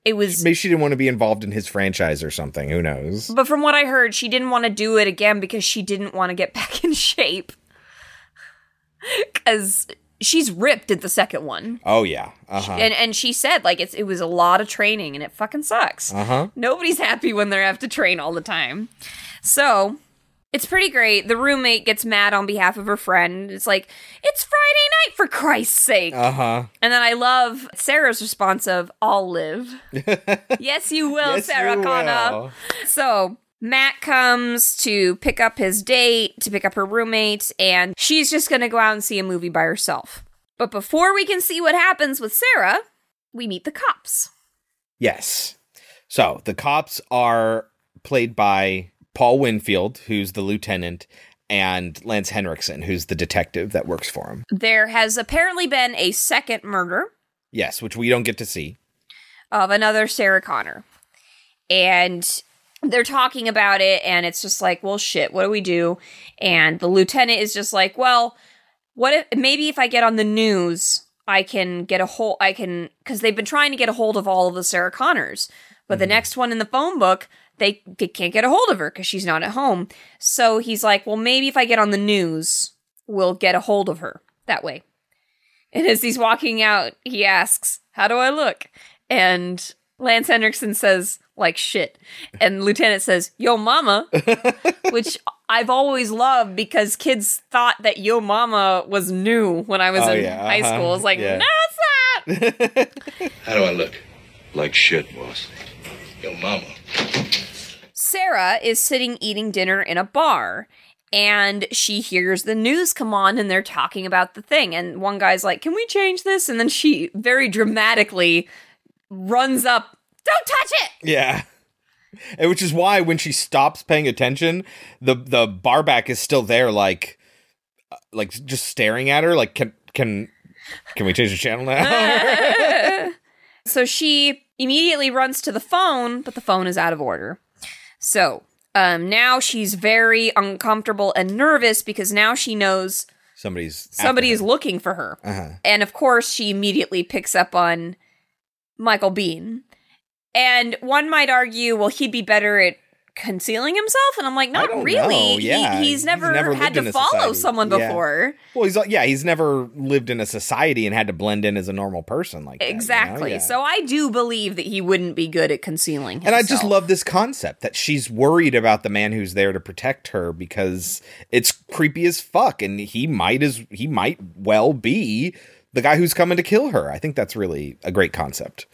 it was. Maybe she didn't want to be involved in his franchise or something. Who knows? But from what I heard, she didn't want to do it again because she didn't want to get back in shape. Because she's ripped at the second one. Oh, yeah. Uh huh. And and she said like it's it was a lot of training and it fucking sucks. Uh huh. Nobody's happy when they have to train all the time. So it's pretty great. The roommate gets mad on behalf of her friend. It's like, it's Friday night for Christ's sake. Uh huh. And then I love Sarah's response of, I'll live. yes, you will, Yes, Sarah you Connor. will. So Matt comes to pick up his date, to pick up her roommate, and she's just going to go out and see a movie by herself. But before we can see what happens with Sarah, we meet the cops. Yes. So the cops are played by Paul Winfield, who's the lieutenant, and Lance Henriksen, who's the detective that works for him. There has apparently been a second murder Yes, which we don't get to see. of another Sarah Connor. And they're talking about it, and it's just like, well, shit, what do we do? And the lieutenant is just like, well, what if maybe if I get on the news, I can get a hold, I can, because they've been trying to get a hold of all of the Sarah Connors, but the mm-hmm. next one in the phone book, they, they can't get a hold of her because she's not at home. So he's like, well, maybe if I get on the news, we'll get a hold of her that way. And as he's walking out, he asks, How do I look? And Lance Henriksen says, like shit. And Lieutenant says, Yo mama, which I've always loved because kids thought that Yo mama was new when I was Oh, in yeah, high uh-huh, school. It's like, yeah. no, it's not. How do I look? Like shit, boss. Yo, mama. Sarah is sitting eating dinner in a bar and she hears the news come on and they're talking about the thing. And one guy's like, Can we change this? And then she very dramatically runs up, Don't touch it! Yeah. And which is why when she stops paying attention, the the barback is still there, like, uh, like just staring at her. Like, can can can we change the channel now? so she immediately runs to the phone, but the phone is out of order. So um, now she's very uncomfortable and nervous because now she knows Somebody's somebody is looking for her. Uh-huh. And of course, she immediately picks up on Michael Biehn. And one might argue, well, he'd be better at concealing himself. And I'm like, not really. Yeah, he, he's never, never had to follow society. someone Yeah. before. Well, he's yeah, he's never lived in a society and had to blend in as a normal person like that, you know? Exactly. Yeah. So I do believe that he wouldn't be good at concealing himself. And I just love this concept that she's worried about the man who's there to protect her because it's creepy as fuck and he might as he might well be the guy who's coming to kill her. I think that's really a great concept.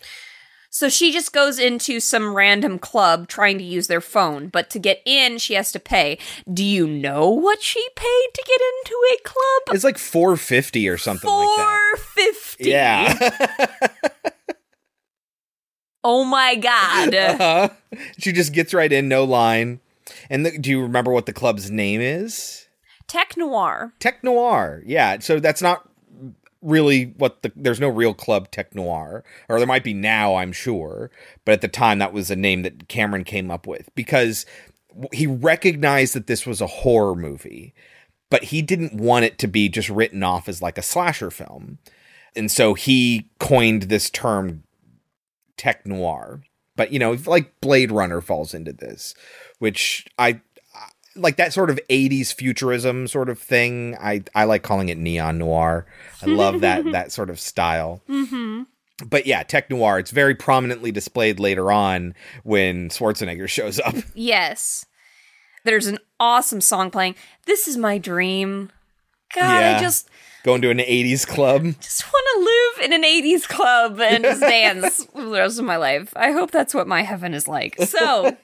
So she just goes into some random club trying to use their phone, but to get in, she has to pay. Do you know what she paid to get into a club? It's like 450 or something like that. Four fifty. Yeah. Oh my god. Uh-huh. She just gets right in, no line. And the, do you remember what the club's name is? Tech Noir. Tech Noir. Yeah, so that's not really what the there's no real club Tech Noir, or there might be now, I'm sure, but at the time that was a name that Cameron came up with because he recognized that this was a horror movie, but he didn't want it to be just written off as like a slasher film, and so he coined this term Tech Noir. But you know, like Blade Runner falls into this, which I like that sort of 80s futurism sort of thing. I I like calling it neon noir. I love that that sort of style. Mm-hmm. But yeah, tech noir. It's very prominently displayed later on when Schwarzenegger shows up. Yes. There's an awesome song playing. This is my dream. God, Yeah. I just Going to an 80s club. just want to live in an 80s club and just dance the rest of my life. I hope that's what my heaven is like. So,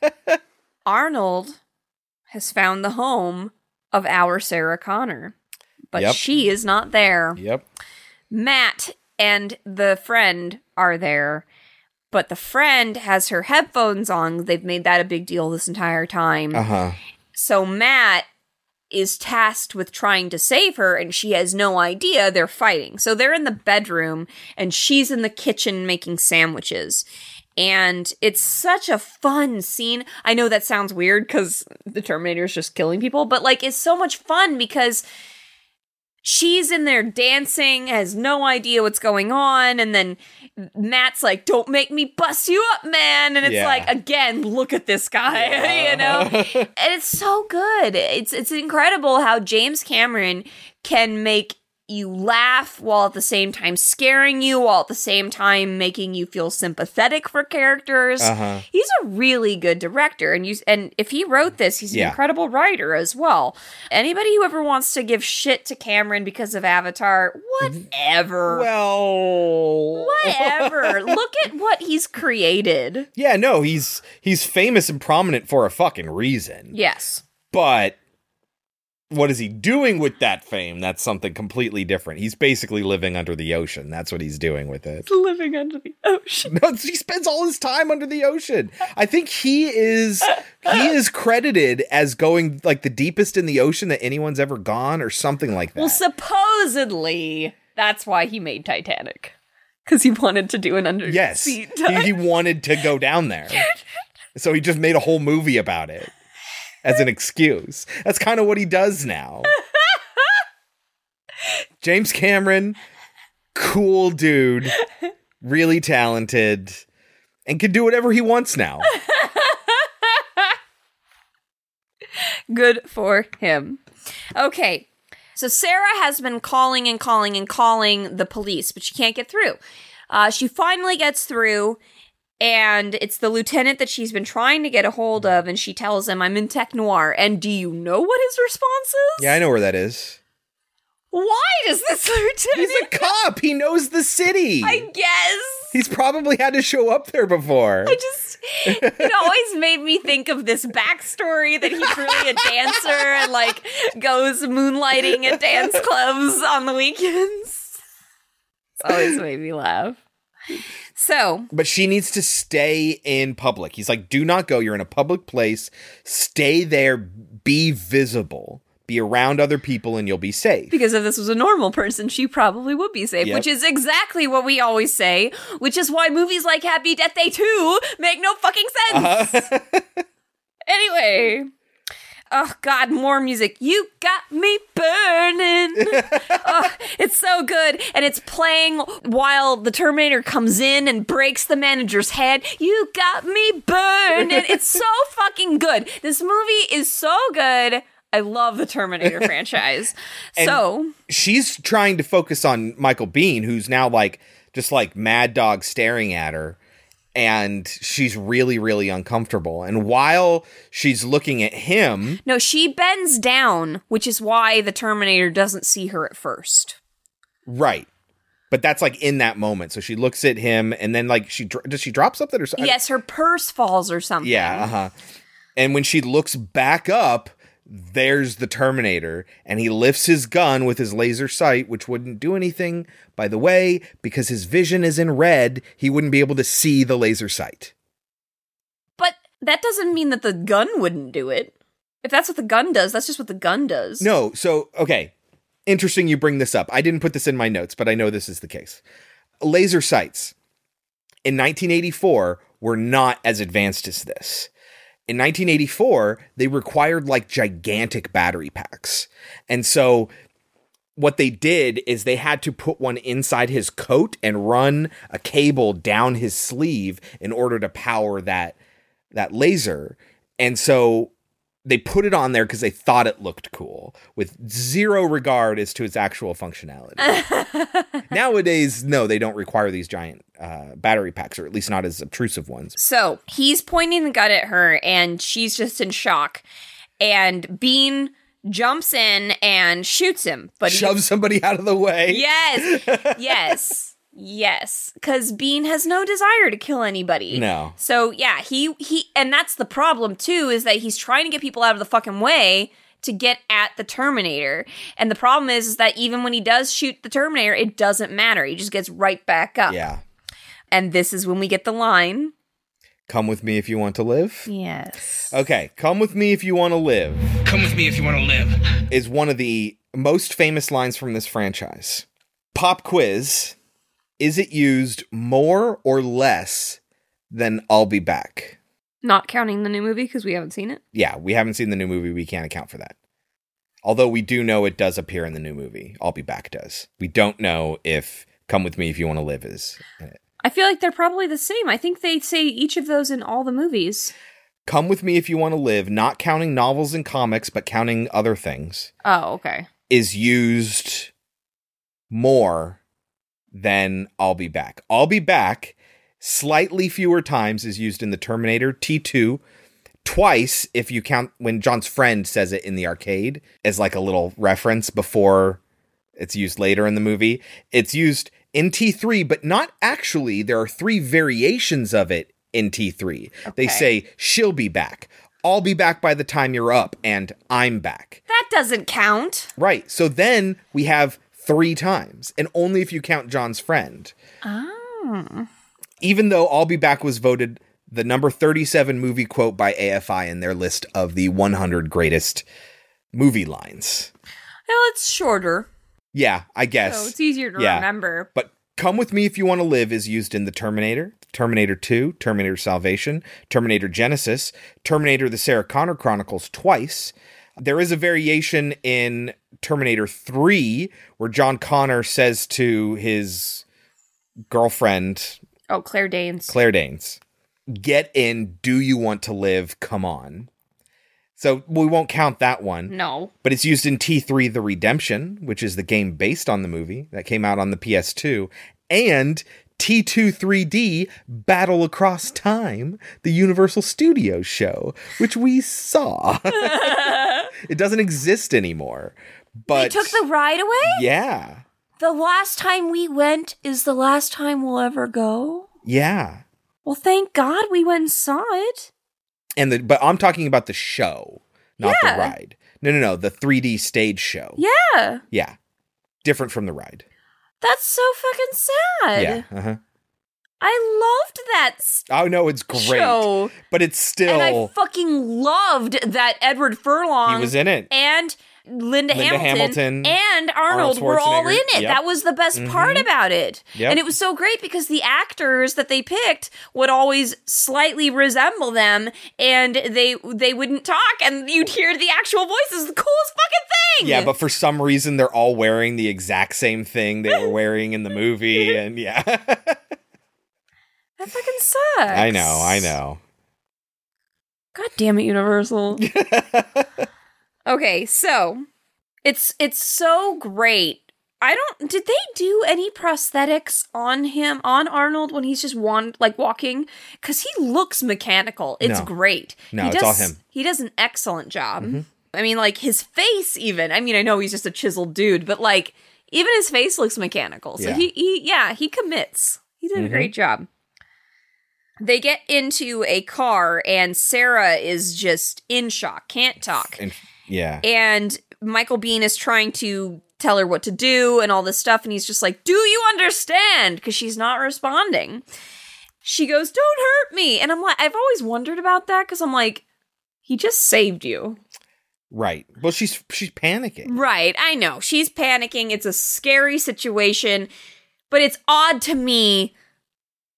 Arnold has found the home of our Sarah Connor, but Yep. she is not there. Yep. Matt and the friend are there, but the friend has her headphones on. They've made that a big deal this entire time. Uh-huh. So Matt is tasked with trying to save her and she has no idea they're fighting. So they're in the bedroom and she's in the kitchen making sandwiches. And it's such a fun scene. I know that sounds weird cuz the Terminator is just killing people, but like it's so much fun because she's in there dancing, has no idea what's going on, and then Matt's like, "Don't make me bust you up, man!" And it's Yeah. like, again, look at this guy, you know. and it's so good. It's it's incredible how James Cameron can make you laugh while at the same time scaring you, while at the same time making you feel sympathetic for characters. Uh-huh. He's a really good director, and you and if he wrote this, he's an Yeah. incredible writer as well. Anybody who ever wants to give shit to Cameron because of Avatar, whatever. Well, whatever. Look at what he's created. Yeah, no, he's he's famous and prominent for a fucking reason. Yes. But what is he doing with that fame? That's something completely different. He's basically living under the ocean. That's what he's doing with it. Living under the ocean. No, he spends all his time under the ocean. I think he is he is credited as going like the deepest in the ocean that anyone's ever gone or something like that. Well, supposedly that's why he made Titanic. Because he wanted to do an under yes. He, he wanted to go down there. So he just made a whole movie about it as an excuse. That's kind of what he does now. James Cameron, cool dude, really talented, and can do whatever he wants now. Good for him. Okay. So Sarah has been calling and calling and calling the police, but she can't get through. Uh, she finally gets through, and it's the lieutenant that she's been trying to get a hold of, and she tells him, I'm in Tech Noir. And do you know what his response is? Yeah, I know where that is. Why does this lieutenant? He's a cop. He knows the city. I guess. He's probably had to show up there before. I just, it always made me think of this backstory that he's really a dancer and like goes moonlighting at dance clubs on the weekends. It's always made me laugh. So, But she needs to stay in public. He's like, do not go. You're in a public place. Stay there. Be visible. Be around other people and you'll be safe. because if this was a normal person, she probably would be safe, Yep. which is exactly what we always say, which is why movies like Happy Death Day 2 make no fucking sense. Uh-huh. Anyway. Oh God, more music. You got me burning. oh, it's so good. And it's playing while the Terminator comes in and breaks the manager's head. You got me burning. It's so fucking good. This movie is so good. I love the Terminator franchise. So she's trying to focus on Michael Biehn, who's now like just like mad dog staring at her. And she's really, really uncomfortable. And while she's looking at him, no, she bends down, which is why the Terminator doesn't see her at first. right. But that's like in that moment. So she looks at him and then like she, does she drop something or something? Yes, her purse falls or something. Yeah, uh huh. And when she looks back up, there's the Terminator, and he lifts his gun with his laser sight, which wouldn't do anything, by the way, because his vision is in red. He wouldn't be able to see the laser sight. But that doesn't mean that the gun wouldn't do it. If that's what the gun does, that's just what the gun does. No, so, okay. Interesting you bring this up. I didn't put this in my notes, but I know this is the case. Laser sights in 1984 were not as advanced as this. In 1984, they required like gigantic battery packs. And so what they did is they had to put one inside his coat and run a cable down his sleeve in order to power that that laser. And so they put it on there because they thought it looked cool, with zero regard as to its actual functionality. Nowadays, no, they don't require these giant uh, battery packs, or at least not as obtrusive ones. So he's pointing the gun at her, and she's just in shock. And Biehn jumps in and shoots him, but he- Shove somebody out of the way. yes, yes, yes, because Biehn has no desire to kill anybody. No. So yeah, he he, and that's the problem too, is that he's trying to get people out of the fucking way to get at the Terminator. And the problem is, is that even when he does shoot the Terminator, it doesn't matter. He just gets right back up. Yeah. And this is when we get the line. Come with me if you want to live. Yes. Okay, come with me if you want to live. Come with me if you want to live. Is one of the most famous lines from this franchise. Pop quiz Is it used more or less than I'll be back? Not counting the new movie because we haven't seen it. Yeah, we haven't seen the new movie. We can't account for that. Although we do know it does appear in the new movie. I'll be back does. We don't know if Come with me if you want to live is in it. I feel like they're probably the same. I think they say each of those in all the movies. Come with me if you want to live, not counting novels and comics, but counting other things, Oh, okay. is used more than I'll be back. I'll be back slightly fewer times is used in the Terminator T2, twice if you count when John's friend says it in the arcade as like a little reference before it's used later in the movie. It's used in T3, but not actually. There are three variations of it in T3. They say, she'll be back. I'll be back by the time you're up, and I'm back. That doesn't count. Right. So then we have three times, and only if you count John's friend. Oh. Even though I'll be back was voted the number 37 movie quote by AFI in their list of the 100 greatest movie lines. Well, it's shorter, Yeah, I guess. so it's easier to Yeah. remember. But Come With Me If You Want to Live is used in The Terminator, Terminator 2, Terminator Salvation, Terminator Genisys, Terminator The Sarah Connor Chronicles twice. There is a variation in Terminator 3 where John Connor says to his girlfriend, Oh, Claire Danes. Claire Danes, get in, do you want to live? Come on. So we won't count that one. No. But it's used in T3 The Redemption, which is the game based on the movie that came out on the PS2, and T2 3D Battle Across Time, the Universal Studios show, which we saw. it doesn't exist anymore. But they took the ride away? Yeah. The last time we went is the last time we'll ever go? Yeah. Well, thank God we went and saw it. And the but I'm talking about the show, not Yeah. the ride. No, no, no, the 3D stage show. Yeah. Yeah. Different from the ride. That's so fucking sad. Yeah. Uh-huh. I loved that s- Oh no, it's great. show. But it's still And I fucking loved that Edward Furlong He was in it. and Linda, Linda Hamilton, Hamilton, and Arnold, Arnold were all in it. Yep. That was the best part Mhm. about it. Yep. And it was so great because the actors that they picked would always slightly resemble them and they they wouldn't talk and you'd hear the actual voices. The coolest fucking thing. Yeah, but for some reason they're all wearing the exact same thing they were wearing in the movie and yeah. that fucking sucks. I know, I know. God damn it, Universal. okay, so it's it's so great. I don't did they do any prosthetics on him on Arnold when he's just one like walking cuz he looks mechanical. It's No. great. No, he it's does, all him. He does an excellent job. Mhm. I mean like his face even. I mean I know he's just a chiseled dude, but like even his face looks mechanical. So Yeah. he, he yeah, he commits. He did a Mhm. great job. They get into a car and Sarah is just in shock, can't talk. And yeah. And Michael Biehn is trying to tell her what to do and all this stuff and he's just like, "Do you understand?" because she's not responding. She goes, "Don't hurt me." And I'm like I've always wondered about that cuz I'm like he just saved you. Right. Well, she's she's panicking. Right, I know. She's panicking. It's a scary situation, but it's odd to me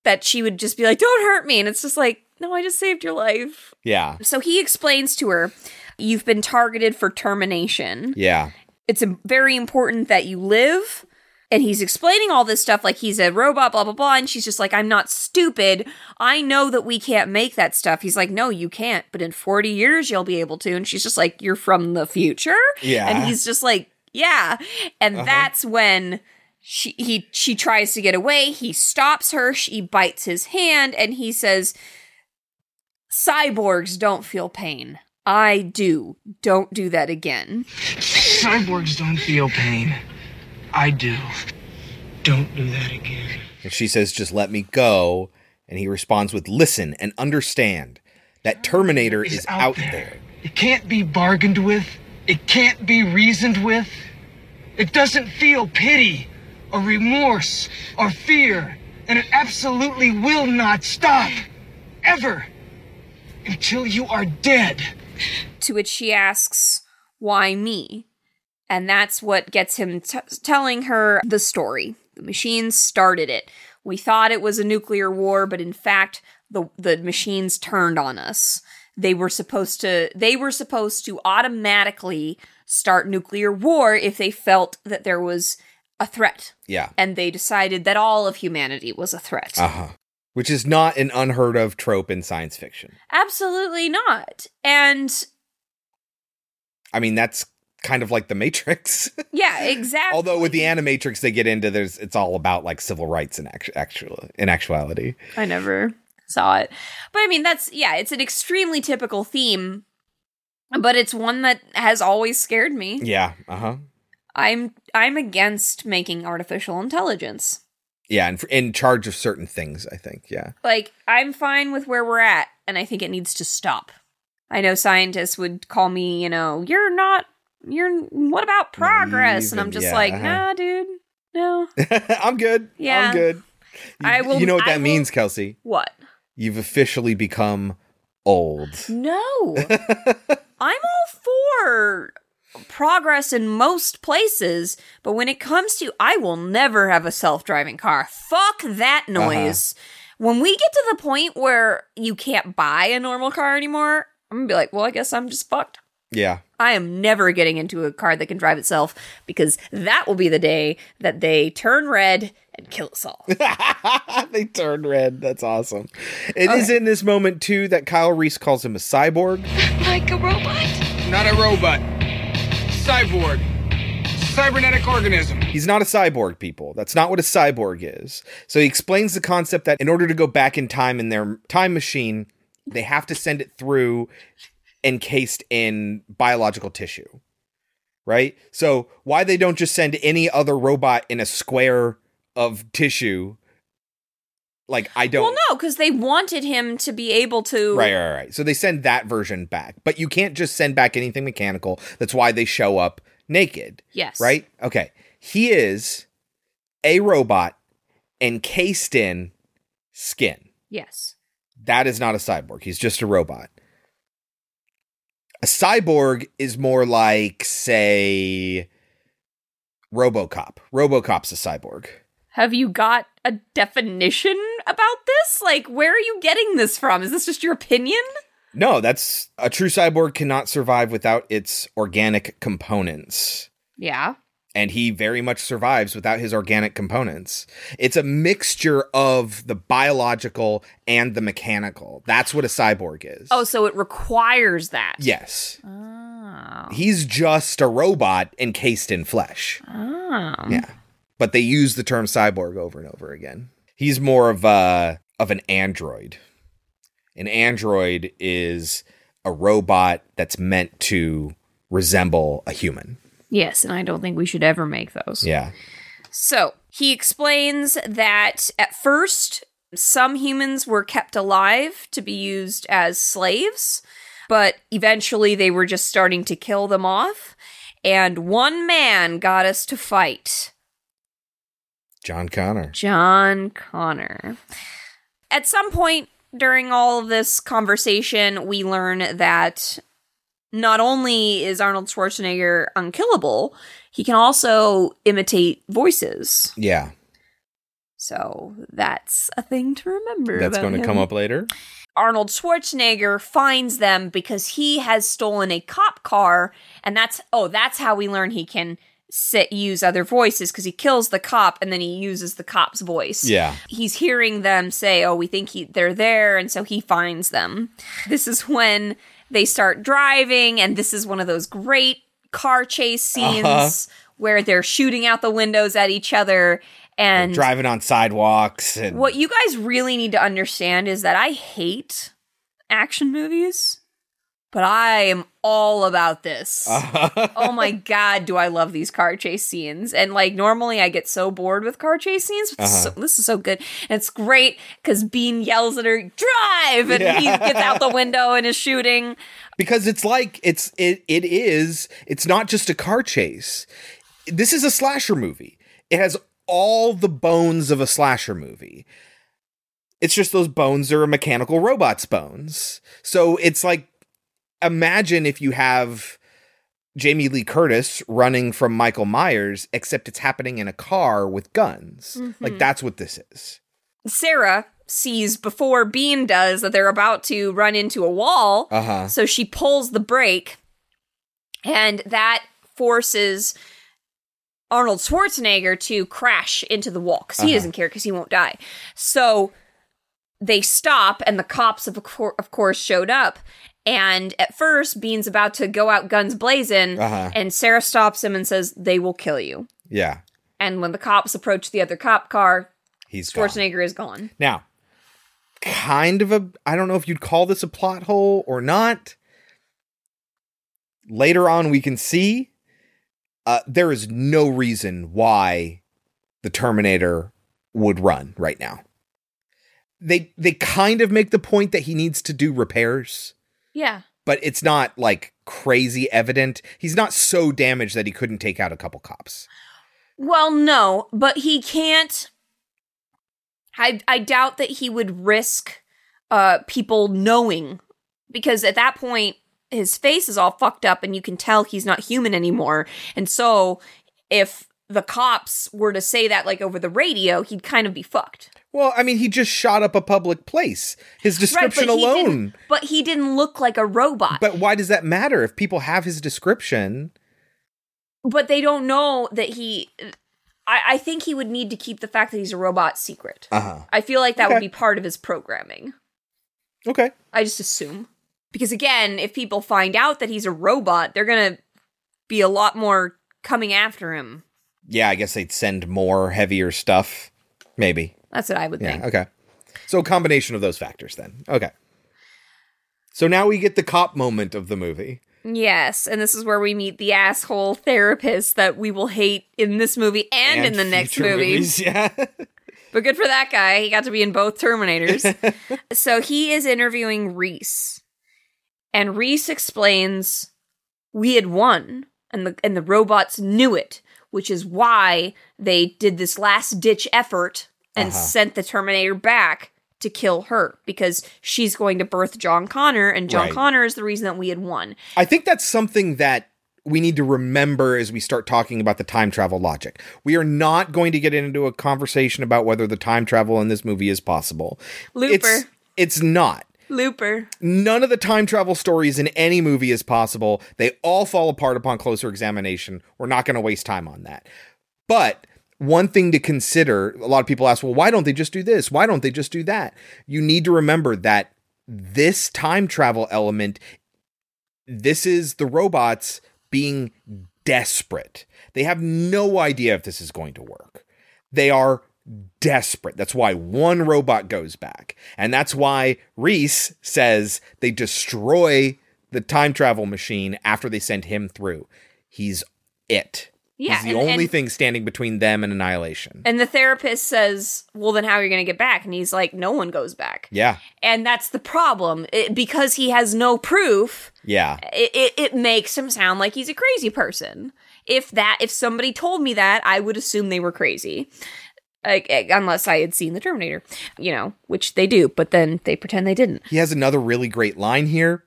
that she would just be like, "Don't hurt me." And it's just like, "No, I just saved your life." Yeah. So he explains to her, "You've been targeted for termination. Yeah. It's very important that you live And he's explaining all this stuff like he's a robot, blah, blah, blah. And she's just like, I'm not stupid. I know that we can't make that stuff. He's like, No, you can't. But in 40 years, you'll be able to. And she's just like, You're from the future? Yeah. And he's just like, Yeah. And Uh-huh. that's when she he she tries to get away. He stops her. She bites his hand and he says, Cyborgs don't feel pain. I do. Don't do that again. Cyborgs don't feel pain. I do. Don't do that again. And she says, just let me go. And he responds with, listen and understand that Terminator is out there. It can't be bargained with. It can't be reasoned with. It doesn't feel pity or remorse or fear. And it absolutely will not stop. Ever. Until you are dead. To which she asks, Why me? And that's what gets him t- telling her the story. The machines started it. We thought it was a nuclear war, but in fact, the, the machines turned on us. They were supposed to they were supposed to automatically start nuclear war if they felt that there was a threat. Yeah. And they decided that all of humanity was a threat. Uh huh. Which is not an unheard of trope in science fiction. Absolutely not. And I mean, that's kind of like the Matrix. yeah, exactly. Although with the Animatrix, they get into there's it's all about like civil rights in actu- actual in actuality. I never saw it. But I mean, that's, yeah, it's an extremely typical theme, but it's one that has always scared me. Yeah. Uh huh. I'm, I'm against making artificial intelligence. Yeah, and in charge of certain things, I think. Yeah. Like, I'm fine with where we're at, and I think it needs to stop. I know scientists would call me, you know, you're not, you're, what about progress? and I'm just and- like, yeah, nah, dude, no. I'm good. Yeah. I'm good. You, I will- You know what I that will- means, Kelsey? What? You've officially become old. No. I'm all for progress in most places, but when it comes to I will never have a self-driving car. Fuck that uh-huh. noise. When we get to the point where you can't buy a normal car anymore, I'm going to be like, "Well, I guess I'm just fucked." Yeah. I am never getting into a car that can drive itself because that will be the day that they turn red and kill us all. they turn red. That's awesome. It is in this moment too that Kyle Reese calls him a cyborg. Like a robot? Not a robot. Cyborg. Cybernetic organism. He's not a cyborg, people. That's not what a cyborg is. So he explains the concept that in order to go back in time in their time machine, they have to send it through encased in biological tissue. Right? So why they don't just send any other robot in a square of tissue? Like I don't well, no, because they wanted him to be able to. Right, right, right. So they send that version back. But you can't just send back anything mechanical. That's why they show up naked. Yes. Right? Okay. He is a robot encased in skin. Yes. That is not a cyborg. He's just a robot. A cyborg is more like, say, Robocop. Robocop's a cyborg. Have you got a definition about this? Like, where are you getting this from? Is this just your opinion? No, that's a true cyborg cannot survive without its organic components. Yeah. and he very much survives without his organic components. It's a mixture of the biological and the mechanical. That's what a cyborg is. Oh, so it requires that. Yes. Oh. He's just a robot encased in flesh. Oh. Yeah. But they use the term cyborg over and over again. He's more of a of an android. An android is a robot that's meant to resemble a human. Yes, and I don't think we should ever make those. Yeah. So he explains that at first, some humans were kept alive to be used as slaves, but eventually they were just starting to kill them off. And one man got us to fight John Connor. John Connor. At some point during all of this conversation, we learn that not only is Arnold Schwarzenegger unkillable, he can also imitate voices. Yeah. So that's a thing to remember. That's going to him. come up later. Arnold Schwarzenegger finds them because he has stolen a cop car, and that's oh, that's how we learn he can sit, use other voices because he kills the cop and then he uses the cop's voice. Yeah. He's hearing them say, "Oh, we think he, they're there," and so he finds them. This is when they start driving, and this is one of those great car chase scenes Uh-huh. where they're shooting out the windows at each other. And Driving on sidewalks and what you guys really need to understand is that I hate action movies, but I am all about this. oh my god, do I love these car chase scenes? And like normally I get so bored with car chase scenes, but this, is so, Uh-huh. this is so good. And it's great because Biehn yells at her, "Drive!" and he gets out the window and is shooting. because it's like it's it it is it's not just a car chase. This is a slasher movie. It has all the bones of a slasher movie. It's just those bones are a mechanical robot's bones. So it's like imagine if you have Jamie Lee Curtis running from Michael Myers, except it's happening in a car with guns. Like Mhm. that's what this is. Sarah sees before Biehn does that they're about to run into a wall. Uh-huh. So she pulls the brake, and that forces Arnold Schwarzenegger to crash into the wall because he Uh-huh. doesn't care because he won't die. So they stop, and the cops, of, of course, showed up. And at first, Biehn's about to go out guns blazing, Uh-huh. and Sarah stops him and says, They will kill you. Yeah. And when the cops approach the other cop car, He's gone. Schwarzenegger is gone. Now, kind of a I don't know if you'd call this a plot hole or not. Later on we can see uh, there is no reason why the Terminator would run right now. They they kind of make the point that he needs to do repairs, Yeah. but it's not like crazy evident. He's not so damaged that he couldn't take out a couple cops. Well, no, but he can't. I I doubt that he would risk uh people knowing because at that point his face is all fucked up and you can tell he's not human anymore. And so if the cops were to say that like over the radio, he'd kind of be fucked. Well, I mean, he just shot up a public place. His description right, but alone. didn't, but he didn't look like a robot. But why does that matter if people have his description? but they don't know that he I, I think he would need to keep the fact that he's a robot secret. Uh-huh. I feel like that would be part of his programming. Okay. I just assume. Because again, if people find out that he's a robot, they're gonna be a lot more coming after him. Yeah, I guess they'd send more heavier stuff. Maybe. That's what I would Yeah, think. okay. So a combination of those factors then. Okay. So now we get the cop moment of the movie. Yes, and this is where we meet the asshole therapist that we will hate in this movie and, in the next movie. movies, Yeah. But good for that guy. He got to be in both Terminators. so he is interviewing Reese. And Reese explains we had won and the and the robots knew it, which is why they did this last ditch effort and Uh-huh. sent the Terminator back to kill her because she's going to birth John Connor and John Right. Connor is the reason that we had won. I think that's something that we need to remember as we start talking about the time travel logic. We are not going to get into a conversation about whether the time travel in this movie is possible. Looper. It's, it's not. Looper. None of the time travel stories in any movie is possible. They all fall apart upon closer examination. We're not going to waste time on that. But one thing to consider a lot of people ask, well, why don't they just do this? Why don't they just do that? You need to remember that this time travel element, this is the robots being desperate. They have no idea if this is going to work. They are desperate. That's why one robot goes back. And that's why Reese says they destroy the time travel machine after they send him through. He's it. Yeah, He's the and- only and- thing standing between them and annihilation. And the therapist says, "Well, then how are you going to get back?" And he's like, "No one goes back." Yeah. And that's the problem. It, because he has no proof, Yeah. it, it, it makes him sound like he's a crazy person. If that, if somebody told me that, I would assume they were crazy. Like, eh, unless I had seen the Terminator, you know, which they do, but then they pretend they didn't. He has another really great line here.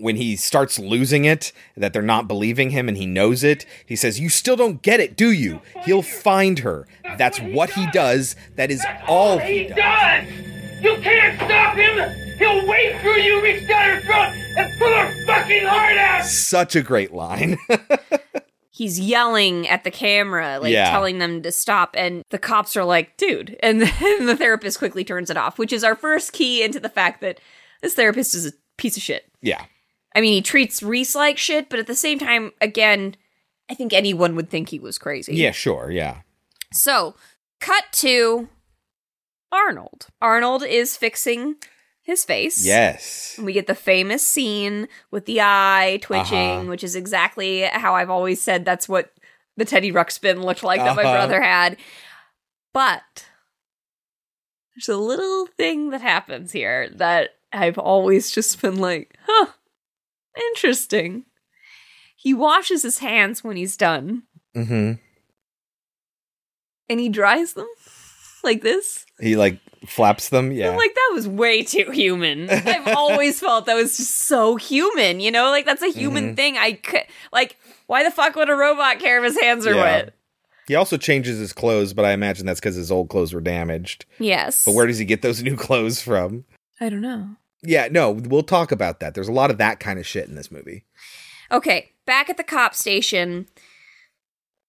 When he starts losing it, that they're not believing him and he knows it, he says, You still don't get it, do you? He'll find her. That's what he does. That is all he does. does! You can't stop him! He'll wait for you, reach down her throat, and pull her fucking heart out! Such a great line. he's yelling at the camera, like Yeah. telling them to stop. And the cops are like, dude. And then the therapist quickly turns it off, which is our first key into the fact that this therapist is a piece of shit. Yeah. I mean, he treats Reese like shit, but at the same time, again, I think anyone would think he was crazy. Yeah, sure. Yeah. So, cut to Arnold. Arnold is fixing his face. Yes. And we get the famous scene with the eye twitching, Uh-huh. which is exactly how I've always said that's what the Teddy Ruxpin looked like that my Uh-huh. brother had. But there's a little thing that happens here that I've always just been like, huh, interesting. He washes his hands when he's done Mm-hmm. and he dries them like this. He like flaps them. Yeah. I'm like, that was way too human. I've always felt that was just so human, you know? Like, that's a human Mhm. thing. I could, like, why the fuck would a robot care if his hands are Yeah. wet? he also changes his clothes, but I imagine that's because his old clothes were damaged. Yes. But where does he get those new clothes from? I don't know. Yeah, no, we'll talk about that. There's a lot of that kind of shit in this movie. Okay, back at the cop station,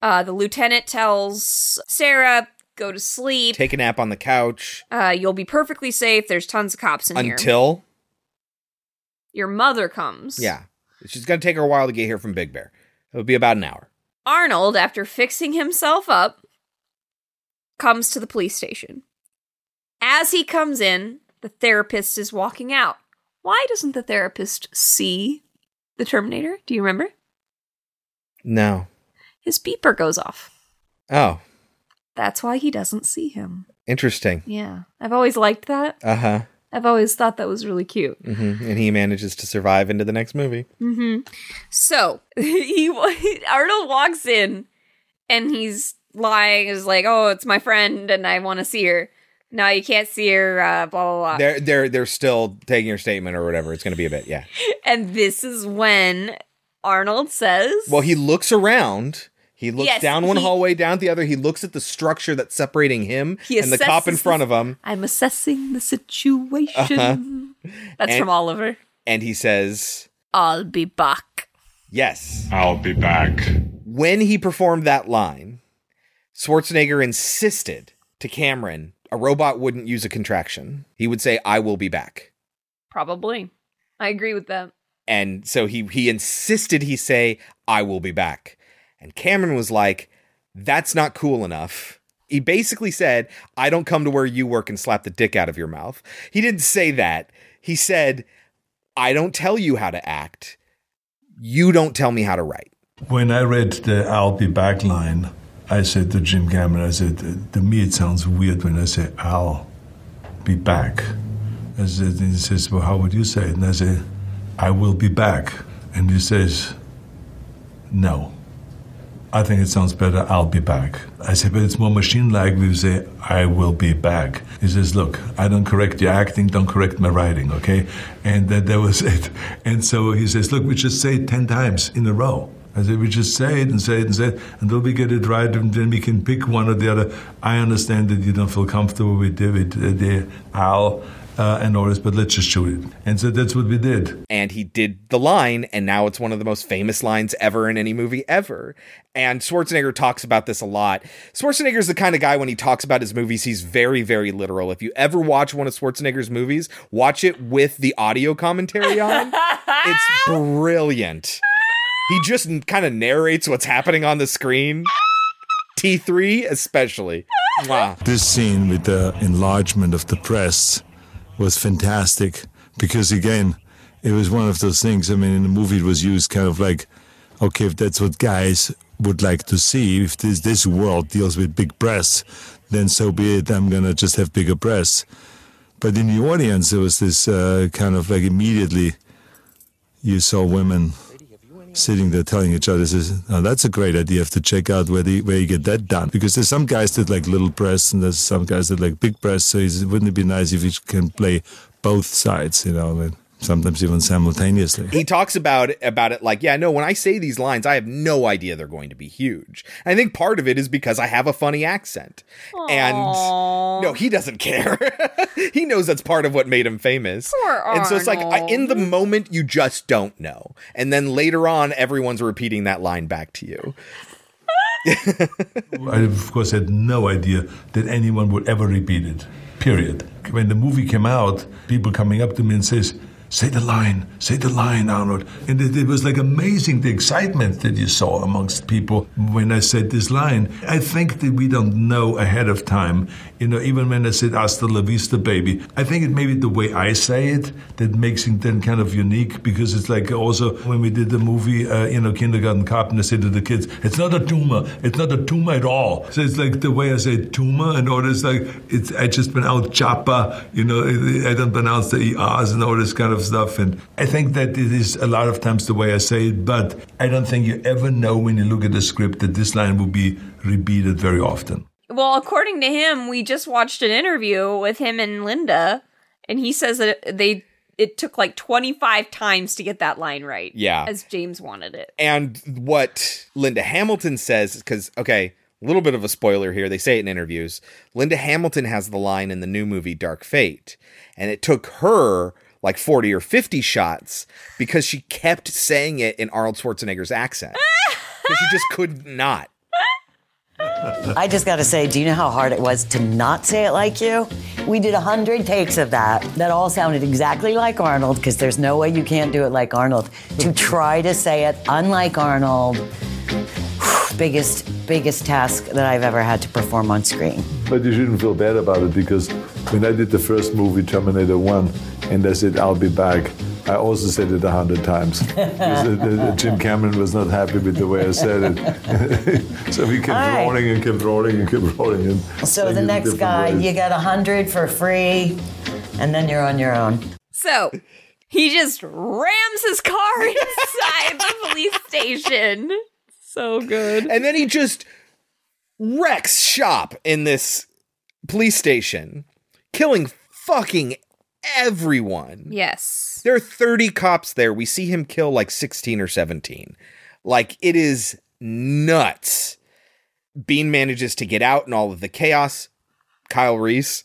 uh, the lieutenant tells Sarah, go to sleep. Take a nap on the couch uh, you'll be perfectly safe. There's tons of cops in here. until Your mother comes. yeah, she's gonna take her a while to get here from Big Bear. It'll be about an hour. Arnold, after fixing himself up, comes to the police station. As he comes in, the therapist is walking out. Why doesn't the therapist see the Terminator? Do you remember? No. His beeper goes off. Oh, That's why he doesn't see him. interesting. Yeah. I've always liked that. Uh huh. I've always thought that was really cute. hmm And he manages to survive into the next movie. hmm So he Arnold walks in and he's lying. Is like, "Oh, it's my friend, and I want to see her." No, you can't see her. Uh, blah blah blah. They're they're they're still taking your statement or whatever. It's gonna be a bit, yeah. And this is when Arnold says, Well, he looks around. He looks Yes, down one he- hallway, down the other. He looks at the structure that's separating him and the cop in front of him, "I'm assessing the situation." Uh-huh. That's And- from Oliver. and he says, I'll be back. "Yes." I'll be back. When he performed that line, Schwarzenegger insisted to Cameron a robot wouldn't use a contraction. He would say, "I will be back." Probably. I agree with that. And so he he insisted he say, "I will be back." And Cameron was like, "That's not cool enough." He basically said, "I don't come to where you work and slap the dick out of your mouth." He didn't say that. He said, "I don't tell you how to act. You don't tell me how to write." When I read the I'll be back line, I said to Jim Cameron, I said, to me it sounds weird when I say I'll be back. I said, and he says, well, how would you say it? And I say, I will be back. And he says, no. I think it sounds better, I'll be back. I said, but it's more machine-like if you say, I will be back. He says, look, I don't correct your acting, don't correct my writing, okay? And that, that was it. And so he says, look, we just say it 10 times in a row. I said, we just say it and say it and say it until we get it right, and then we can pick one or the other. I understand that you don't feel comfortable with David, with the Al uh, and all this, but let's just shoot it. And so that's what we did. and he did the line, and now it's one of the most famous lines ever in any movie ever. And Schwarzenegger talks about this a lot. Schwarzenegger's the kind of guy when he talks about his movies, he's very, very literal. If you ever watch one of Schwarzenegger's movies, watch it with the audio commentary on. it's brilliant. He just kind of narrates what's happening on the screen. T3 especially. Mwah. This scene with the enlargement of the breasts was fantastic because, again, it was one of those things. I mean, in the movie, it was used kind of like, okay, if that's what guys would like to see, if this, this world deals with big breasts, then so be it. I'm going to just have bigger breasts. But in the audience, there was this uh, kind of like immediately you saw women sitting there telling each other, says, oh, that's a great idea. You have to check out where, the, where you get that done. Because there's some guys that like little breasts and there's some guys that like big breasts. So it's- wouldn't it be nice if you can play both sides, you know, and sometimes even simultaneously? he talks about about it like, yeah, no, when I say these lines, I have no idea they're going to be huge. I think part of it is because I have a funny accent. And no, he doesn't care. he knows that's part of what made him famous. Poor and so it's like I, in the moment you just don't know. And then later on everyone's repeating that line back to you. I, of course, had no idea that anyone would ever repeat it. Period. When the movie came out, people coming up to me and says, "Say the line, say the line, Arnold." And it, it was like amazing the excitement that you saw amongst people when I said this line. I think that we don't know ahead of time. You know, even when I said "Hasta la vista, baby," I think it may be the way I say it that makes it then kind of unique because it's like also when we did the movie, uh, you know, Kindergarten Cop, and I said to the kids, "It's not a tumor. It's not a tumor at all." So it's like the way I say tumor, and all this like it's I just pronounce chapa. You know, I don't pronounce the ers and all this kind of stuff. And I think that it is a lot of times the way I say it, but I don't think you ever know when you look at the script that this line will be repeated very often. Well, according to him, we just watched an interview with him and Linda, and he says that they it took like 25 times to get that line right. Yeah. As James wanted it. And what Linda Hamilton says, because, okay, a little bit of a spoiler here. They say it in interviews. Linda Hamilton has the line in the new movie Dark Fate, and it took her like 40 or 50 shots because she kept saying it in Arnold Schwarzenegger's accent. Because she just could not. I just got to say, do you know how hard it was to not say it like you? We did a hundred takes of that. That all sounded exactly like Arnold because there's no way you can't do it like Arnold. to try to say it unlike Arnold, biggest biggest task that I've ever had to perform on screen. But you shouldn't feel bad about it because when I did the first movie, Terminator 1, and I said, I'll be back, I also said it a hundred times. Because, Jim Cameron was not happy with the way I said it. so we kept All right. rolling and kept rolling and kept rolling. And So the next guy, ways. you got a hundred for free, and then you're on your own. So he just rams his car inside the police station. So good. And then he just wrecks shop in this police station, killing fucking everyone. Yes. There are 30 cops there. We see him kill like 16 or 17. Like, it is nuts. Biehn manages to get out in all of the chaos, Kyle Reese,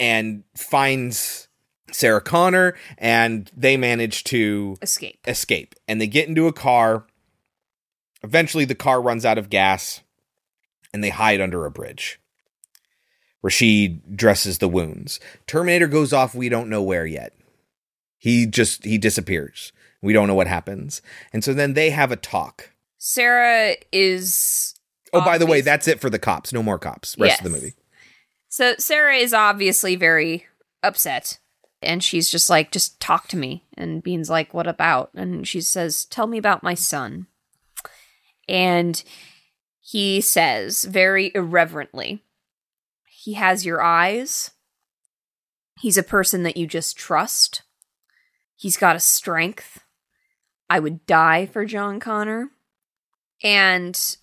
and finds Sarah Connor, and they manage to escape. Escape. And they get into a car. Eventually, the car runs out of gas, and they hide under a bridge. Rashid dresses the wounds. Terminator goes off, we don't know where yet. He just he disappears. We don't know what happens. And so then they have a talk. Sarah is Oh, by the way, that's it for the cops. No more cops. Rest of the movie. So Sarah is obviously very upset. And she's just like, just talk to me. And Biehn's like, what about? And she says, tell me about my son. And he says, very irreverently, he has your eyes. He's a person that you just trust. He's got a strength. I would die for John Connor. And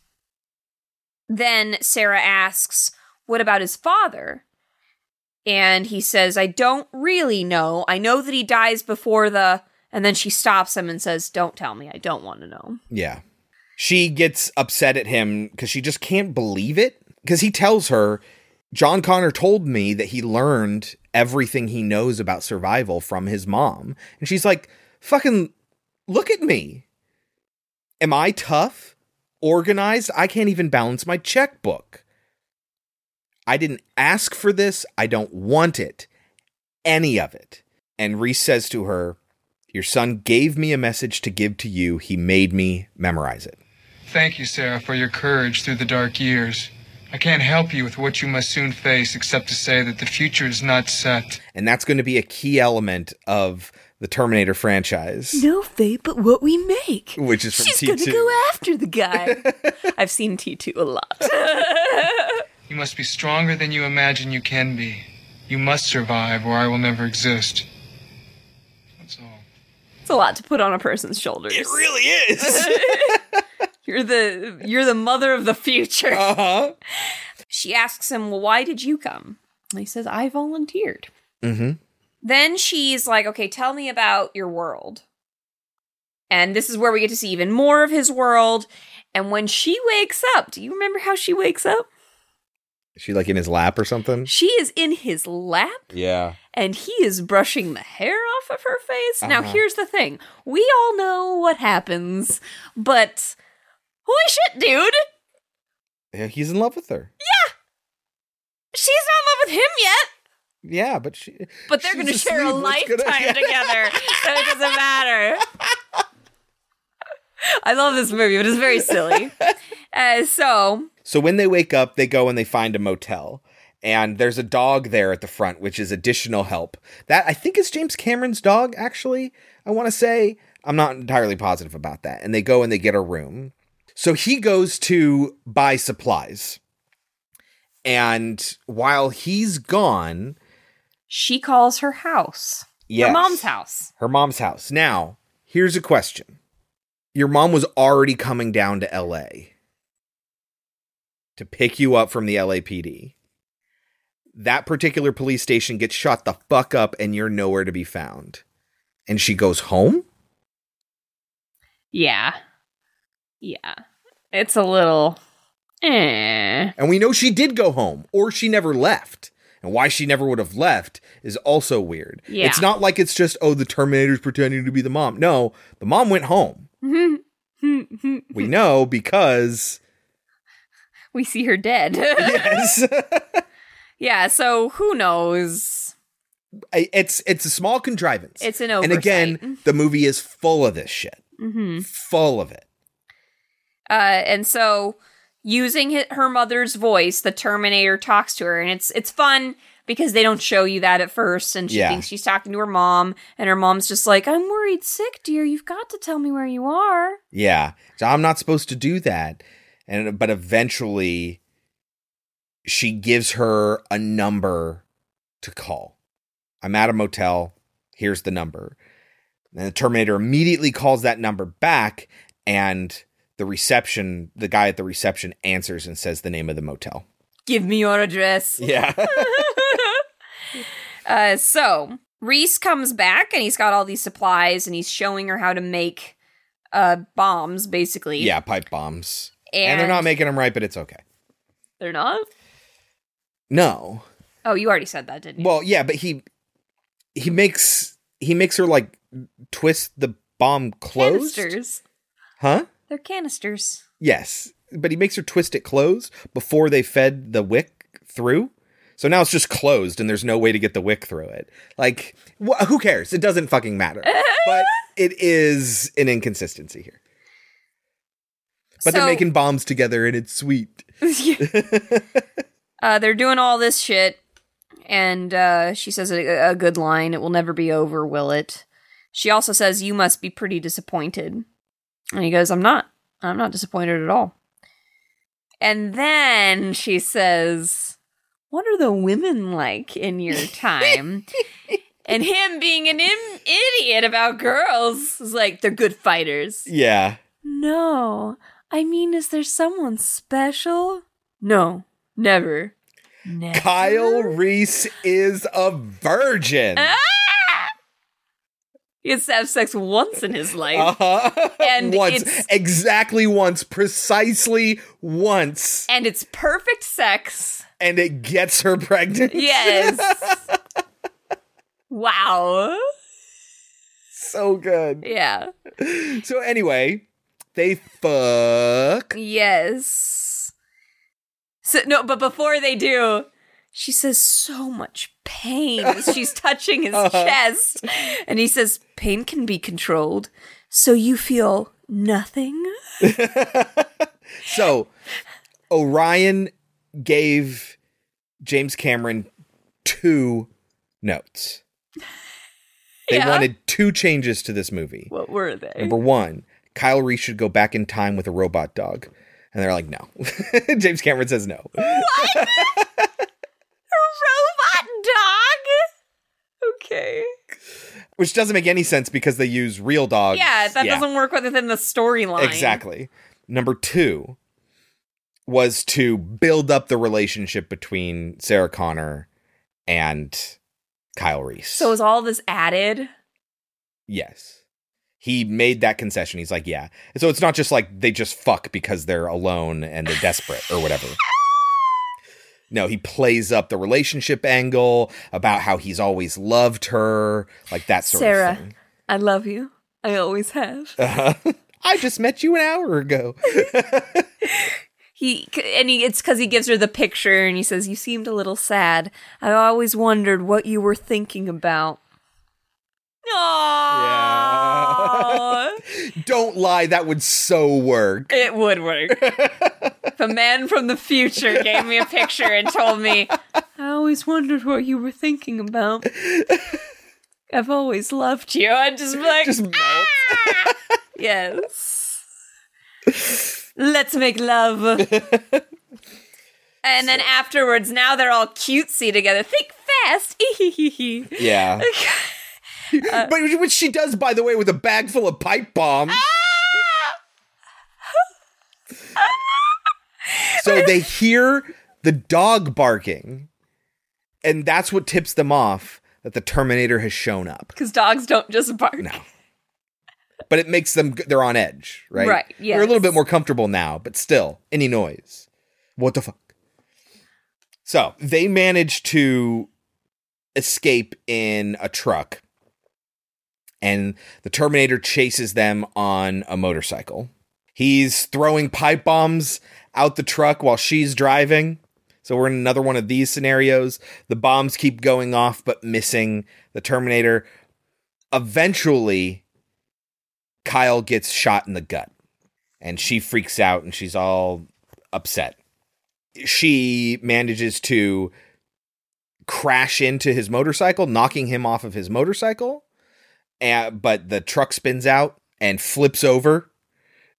then Sarah asks, What about his father? And he says, I don't really know. I know that he dies before the. And then she stops him and says, Don't tell me. I don't want to know. Yeah. She gets upset at him because she just can't believe it. Because he tells her, John Connor told me that he learned everything he knows about survival from his mom. And she's like, fucking look at me. Am I tough? Organized? I can't even balance my checkbook. I didn't ask for this. I don't want it. Any of it. And Reese says to her, Your son gave me a message to give to you. He made me memorize it. Thank you, Sarah, for your courage through the dark years. I can't help you with what you must soon face except to say that the future is not set. And that's going to be a key element of the Terminator franchise, No fate but what we make. which is from She's T2. gonna go after the guy. I've seen T2 a lot. You must be stronger than you imagine you can be. You must survive, or I will never exist. That's all. It's a lot to put on a person's shoulders. It really is. you're the you're the mother of the future. Uh-huh. She asks him, "Well, why did you come?" And he says, "I volunteered." Mm-hmm. Then she's like, "Okay, tell me about your world." And this is where we get to see even more of his world. And when she wakes up, do you remember how she wakes up? Is she like in his lap or something? She is in his lap Yeah. and he is brushing the hair off of her face. Now, Uh-huh. here's the thing we all know what happens, but Holy shit, dude! Yeah, He's in love with her. Yeah, she's not in love with him yet, Yeah, but she. but they're going to share a lifetime gonna- together, so it doesn't matter. I love this movie, but it's very silly. Uh, so, So when they wake up, they go and they find a motel. And there's a dog there at the front, which is additional help. That I think is James Cameron's dog, actually. I want to say. I'm not entirely positive about that. And they go and they get a room. So he goes to buy supplies. And while he's gone, she calls her house. Yes. Her mom's house. her mom's house. Now, here's a question. Your mom was already coming down to LA to pick you up from the LAPD. That particular police station gets shot the fuck up and you're nowhere to be found. And she goes home? Yeah. Yeah. It's a little. Eh. And we know she did go home or she never left. And why she never would have left is also weird. Yeah. It's not like it's just, oh, the Terminator's pretending to be the mom. No, the mom went home. We know because we see her dead. yes. yeah, so who knows? It's it's a small contrivance. It's an And again, the movie is full of this shit. Mm-hmm. Full of it. Uh, and so using hi- her mother's voice, the Terminator talks to her, and it's it's fun because they don't show you that at first, and she Yeah. thinks she's talking to her mom, and her mom's just like, "I'm worried sick, dear. You've got to tell me where you are." Yeah. So I'm not supposed to do that. And but eventually she gives her a number to call. I'm at a motel. Here's the number. And the Terminator immediately calls that number back and the reception, the guy at the reception answers and says the name of the motel. Give me your address. Yeah. Uh, so Reese comes back and he's got all these supplies and he's showing her how to make uh bombs, basically. yeah, pipe bombs. And, they're not making them right, but it's okay. They're not. No. Oh, you already said that, didn't you? Well, yeah, but he he makes he makes her like twist the bomb closed. Canisters. Huh? They're canisters. Yes, but he makes her twist it closed before they fed the wick through. So now it's just closed and there's no way to get the wick through it. Like, wh- who cares? It doesn't fucking matter. but it is an inconsistency here. But they're making bombs together and it's sweet. Uh, they're doing all this shit, and uh, she says a, a good line. It will never be over, will it? She also says, "You must be pretty disappointed," and he goes, "I'm not. I'm not disappointed at all." And then she says, "What are the women like in your time?" and him being an Im- idiot about girls is like, "They're good fighters." Yeah. No, I mean, is there someone special? No, never. Never. Kyle Reese is a virgin. Ah! He has to have sex once in his life. Uh-huh. And once. it's- Exactly once. Precisely once. And it's perfect sex. And it gets her pregnant. Yes. wow. so good. Yeah. So anyway, they fuck. Yes. So no, but before they do, she says so much pain as she's touching his Uh-huh. chest. And he says, Pain can be controlled. So you feel nothing? So Orion gave James Cameron two notes. They Yeah. wanted two changes to this movie. What were they? Number one, Kyle Reese should go back in time with a robot dog. And they're like, no. James Cameron says no. What? Robot dog? Okay. Which doesn't make any sense because they use real dogs. Yeah, that doesn't work within the storyline. Exactly. Number two was to build up the relationship between Sarah Connor and Kyle Reese. So is all this added? yes. He made that concession. He's like, yeah. So it's not just like they just fuck because they're alone and they're desperate or whatever. No, he plays up the relationship angle about how he's always loved her, like that sort Sarah, of thing. Sarah, I love you. I always have. Uh-huh. I just met you an hour ago. He and he, it's because he gives her the picture and he says, "You seemed a little sad. I always wondered what you were thinking about." Aww. Don't lie, that would so work. It would work. if a man from the future gave me a picture and told me, "I always wondered what you were thinking about." I've always loved you. I'd just be like, Just melt. "Ah!" yes. Let's make love. and then afterwards, now they're all cutesy together. Think fast. Yeah. Uh, but which she does, by the way, with a bag full of pipe bombs. Ah! so they hear the dog barking, and that's what tips them off that the Terminator has shown up. Because dogs don't just bark. No. But it makes them they're on edge, right? Right, yeah. They're a little bit more comfortable now, but still, any noise. What the fuck? So they manage to escape in a truck, and the Terminator chases them on a motorcycle. He's throwing pipe bombs out the truck while she's driving. So we're in another one of these scenarios. The bombs keep going off but missing the Terminator. Eventually, Kyle gets shot in the gut and she freaks out and she's all upset. She manages to crash into his motorcycle, knocking him off of his motorcycle. And, but the truck spins out and flips over.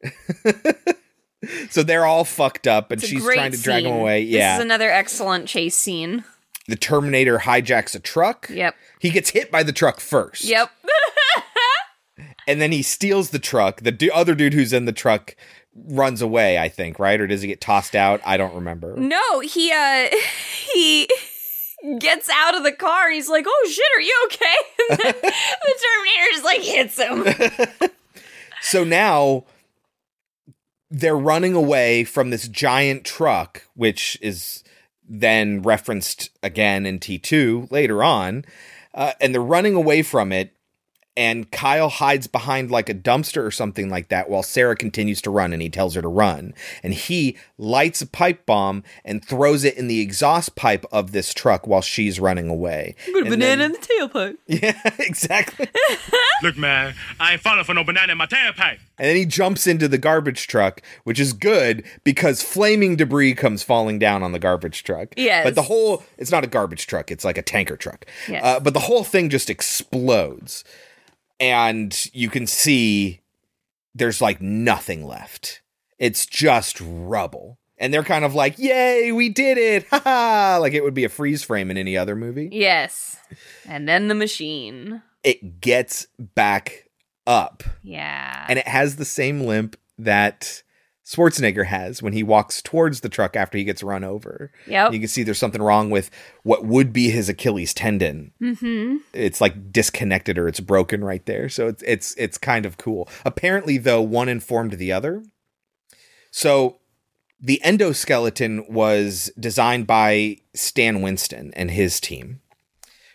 so they're all fucked up and she's trying to drag him scene. away. Yeah, this is another excellent chase scene. the Terminator hijacks a truck. Yep. He gets hit by the truck first. Yep. and then he steals the truck. The du- other dude who's in the truck runs away, I think, right? Or does he get tossed out? I don't remember. No, he uh he gets out of the car he's like, "Oh shit, are you okay?" And then the Terminator just like hits him. So now they're running away from this giant truck, which is then referenced again in T2 later on. Uh, and they're running away from it. And Kyle hides behind like a dumpster or something like that while Sarah continues to run and he tells her to run. And he lights a pipe bomb and throws it in the exhaust pipe of this truck while she's running away. Put a And banana then- in the tailpipe. Yeah, exactly. Look, man, I ain't falling for no banana in my tailpipe. And then he jumps into the garbage truck, which is good because flaming debris comes falling down on the garbage truck. Yes. But the whole, it's not a garbage truck, it's like a tanker truck. Yes. Uh, but the whole thing just explodes. And you can see there's like nothing left. It's just rubble. And they're kind of like, yay, we did it. Ha ha. Like it would be a freeze frame in any other movie. Yes. And then the machine. It gets back up. Yeah. and it has the same limp that Schwarzenegger has when he walks towards the truck after he gets run over. Yep. You can see there's something wrong with what would be his Achilles tendon. Mm-hmm. It's like disconnected or it's broken right there. So it's it's it's kind of cool. Apparently though one informed the other. So the endoskeleton was designed by Stan Winston and his team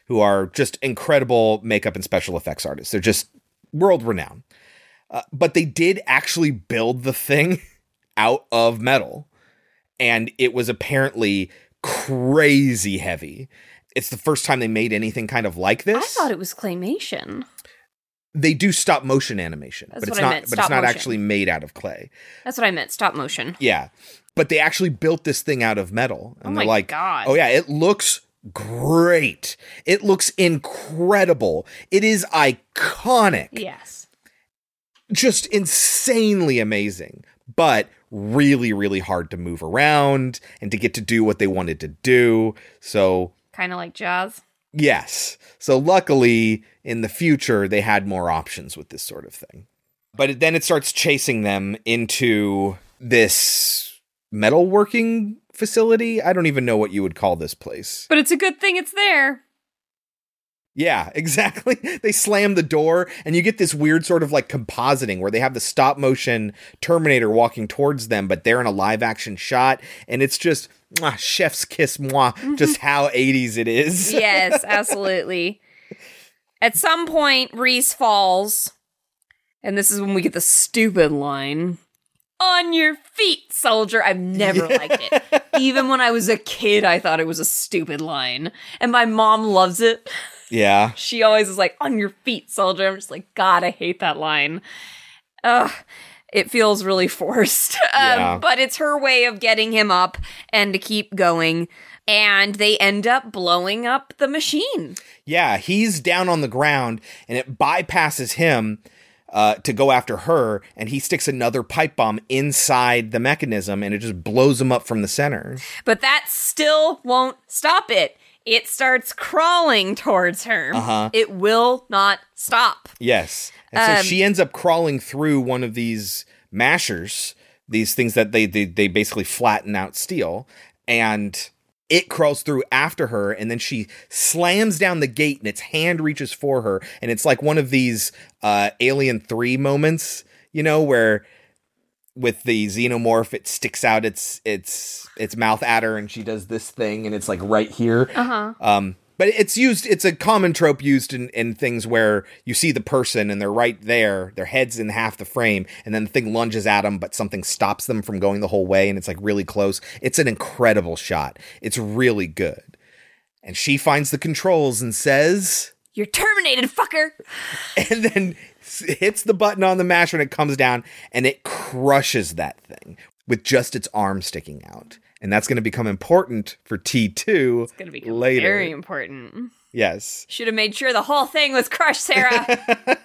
who are just incredible makeup and special effects artists. They're just world renowned. Uh, but they did actually build the thing out of metal, and it was apparently crazy heavy. It's the first time they made anything kind of like this. I thought it was claymation. they do stop motion animation, That's but it's I not. meant, But it's not motion. actually made out of clay. That's what I meant. Stop motion. Yeah, but they actually built this thing out of metal, and Oh they're like, God. "Oh yeah, it looks great. It looks incredible. It is iconic." Yes. just insanely amazing, but really, really hard to move around and to get to do what they wanted to do. So, Kind of like Jaws. yes. So, luckily, in the future, they had more options with this sort of thing. But then it starts chasing them into this metalworking facility. I don't even know what you would call this place. But it's a good thing it's there. Yeah, exactly. They slam the door, and you get this weird sort of like compositing where they have the stop motion Terminator walking towards them, but they're in a live action shot, and it's just mwah, chef's kiss moi, mm-hmm. just how 80s it is. yes, absolutely. At some point, Reese falls And this is when we get the stupid line On your feet, soldier. I've never liked it. Even when I was a kid, I thought it was a stupid line. And my mom loves it. Yeah. She always is like, On your feet, soldier. I'm just like, God, I hate that line. Ugh. It feels really forced. Um, Yeah. But it's her way of getting him up and to keep going. And they end up blowing up the machine. Yeah, he's down on the ground and it bypasses him uh, to go after her, and he sticks another pipe bomb inside the mechanism and it just blows him up from the center. But that still won't stop it. It starts crawling towards her. Uh-huh. It will not stop. Yes. And so Um, she ends up crawling through one of these mashers, these things that they, they they basically flatten out steel, and it crawls through after her, and then she slams down the gate, and its hand reaches for her, and it's like one of these uh, Alien Three moments, you know, where with the xenomorph, it sticks out its its its mouth at her, and she does this thing, and it's like right here. Uh-huh. Um, but it's used. It's a common trope used in, in things where you see the person and they're right there, their heads in half the frame, and then the thing lunges at them, but something stops them from going the whole way, and it's like really close. It's an incredible shot. It's really good. And she finds the controls and says, You're terminated, fucker. and then hits the button on the mash when it comes down, and it crushes that thing with just its arm sticking out. And that's going to become important for T2 It's going to become later. very important. Yes. Should have made sure the whole thing was crushed, Sarah.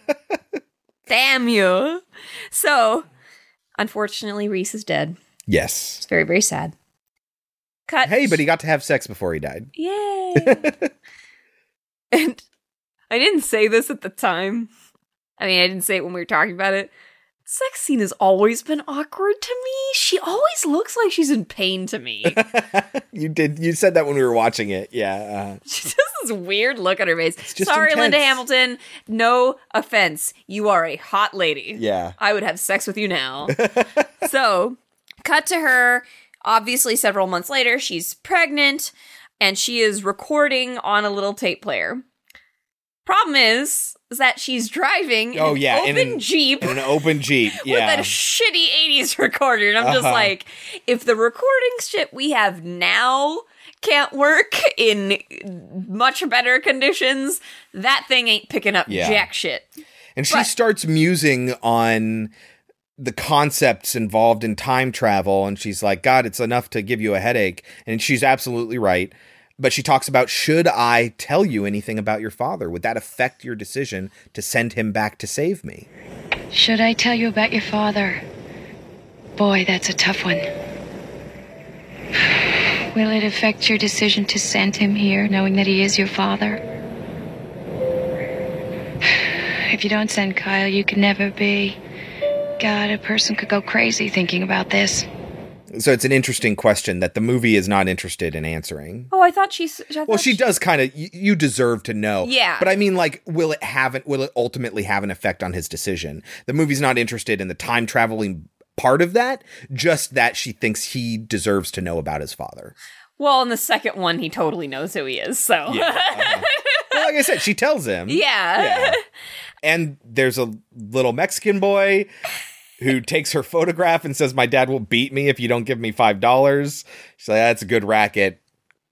Damn you. So, unfortunately, Reese is dead. Yes. It's very, very sad. Cut. Hey, but he got to have sex before he died. Yay. and I didn't say this at the time. I mean, I didn't say it when we were talking about it. Sex scene has always been awkward to me. She always looks like she's in pain to me. You did. You said that when we were watching it. Yeah. Uh, she has this weird look on her face. Sorry, Linda. Hamilton. No offense. You are a hot lady. Yeah. I would have sex with you now. so, cut to her. Obviously, several months later, she's pregnant and she is recording on a little tape player. Problem is, is that she's driving oh an yeah. open in an, Jeep In an open Jeep. with Yeah. a shitty 80s recorder. And I'm just Uh-huh. like, if the recording shit we have now can't work in much better conditions, that thing ain't picking up Yeah. jack shit. and she but- starts musing on the concepts involved in time travel, and she's like, "God, it's enough to give you a headache." And she's absolutely right. But she talks about should I tell you anything about your father? Would that affect your decision to send him back to save me? Should I tell you about your father? Boy, that's a tough one. Will it affect your decision to send him here, knowing that he is your father? If you don't send Kyle, you can never be. God, a person could go crazy thinking about this. So it's an interesting question that the movie is not interested in answering. Oh, I thought she's. I Well, thought she does kind of. You, you deserve to know. Yeah. But I mean, like, will it have an, Will it ultimately have an effect on his decision? The movie's not interested in the time traveling part of that. Just that she thinks he deserves to know about his father. Well, in the second one, he totally knows who he is. So, Yeah, uh-huh. Well, like I said, she tells him. yeah. Yeah. And there's a little Mexican boy who takes her photograph and says, "My dad will beat me if you don't give me five dollars." She's like, "That's a good racket,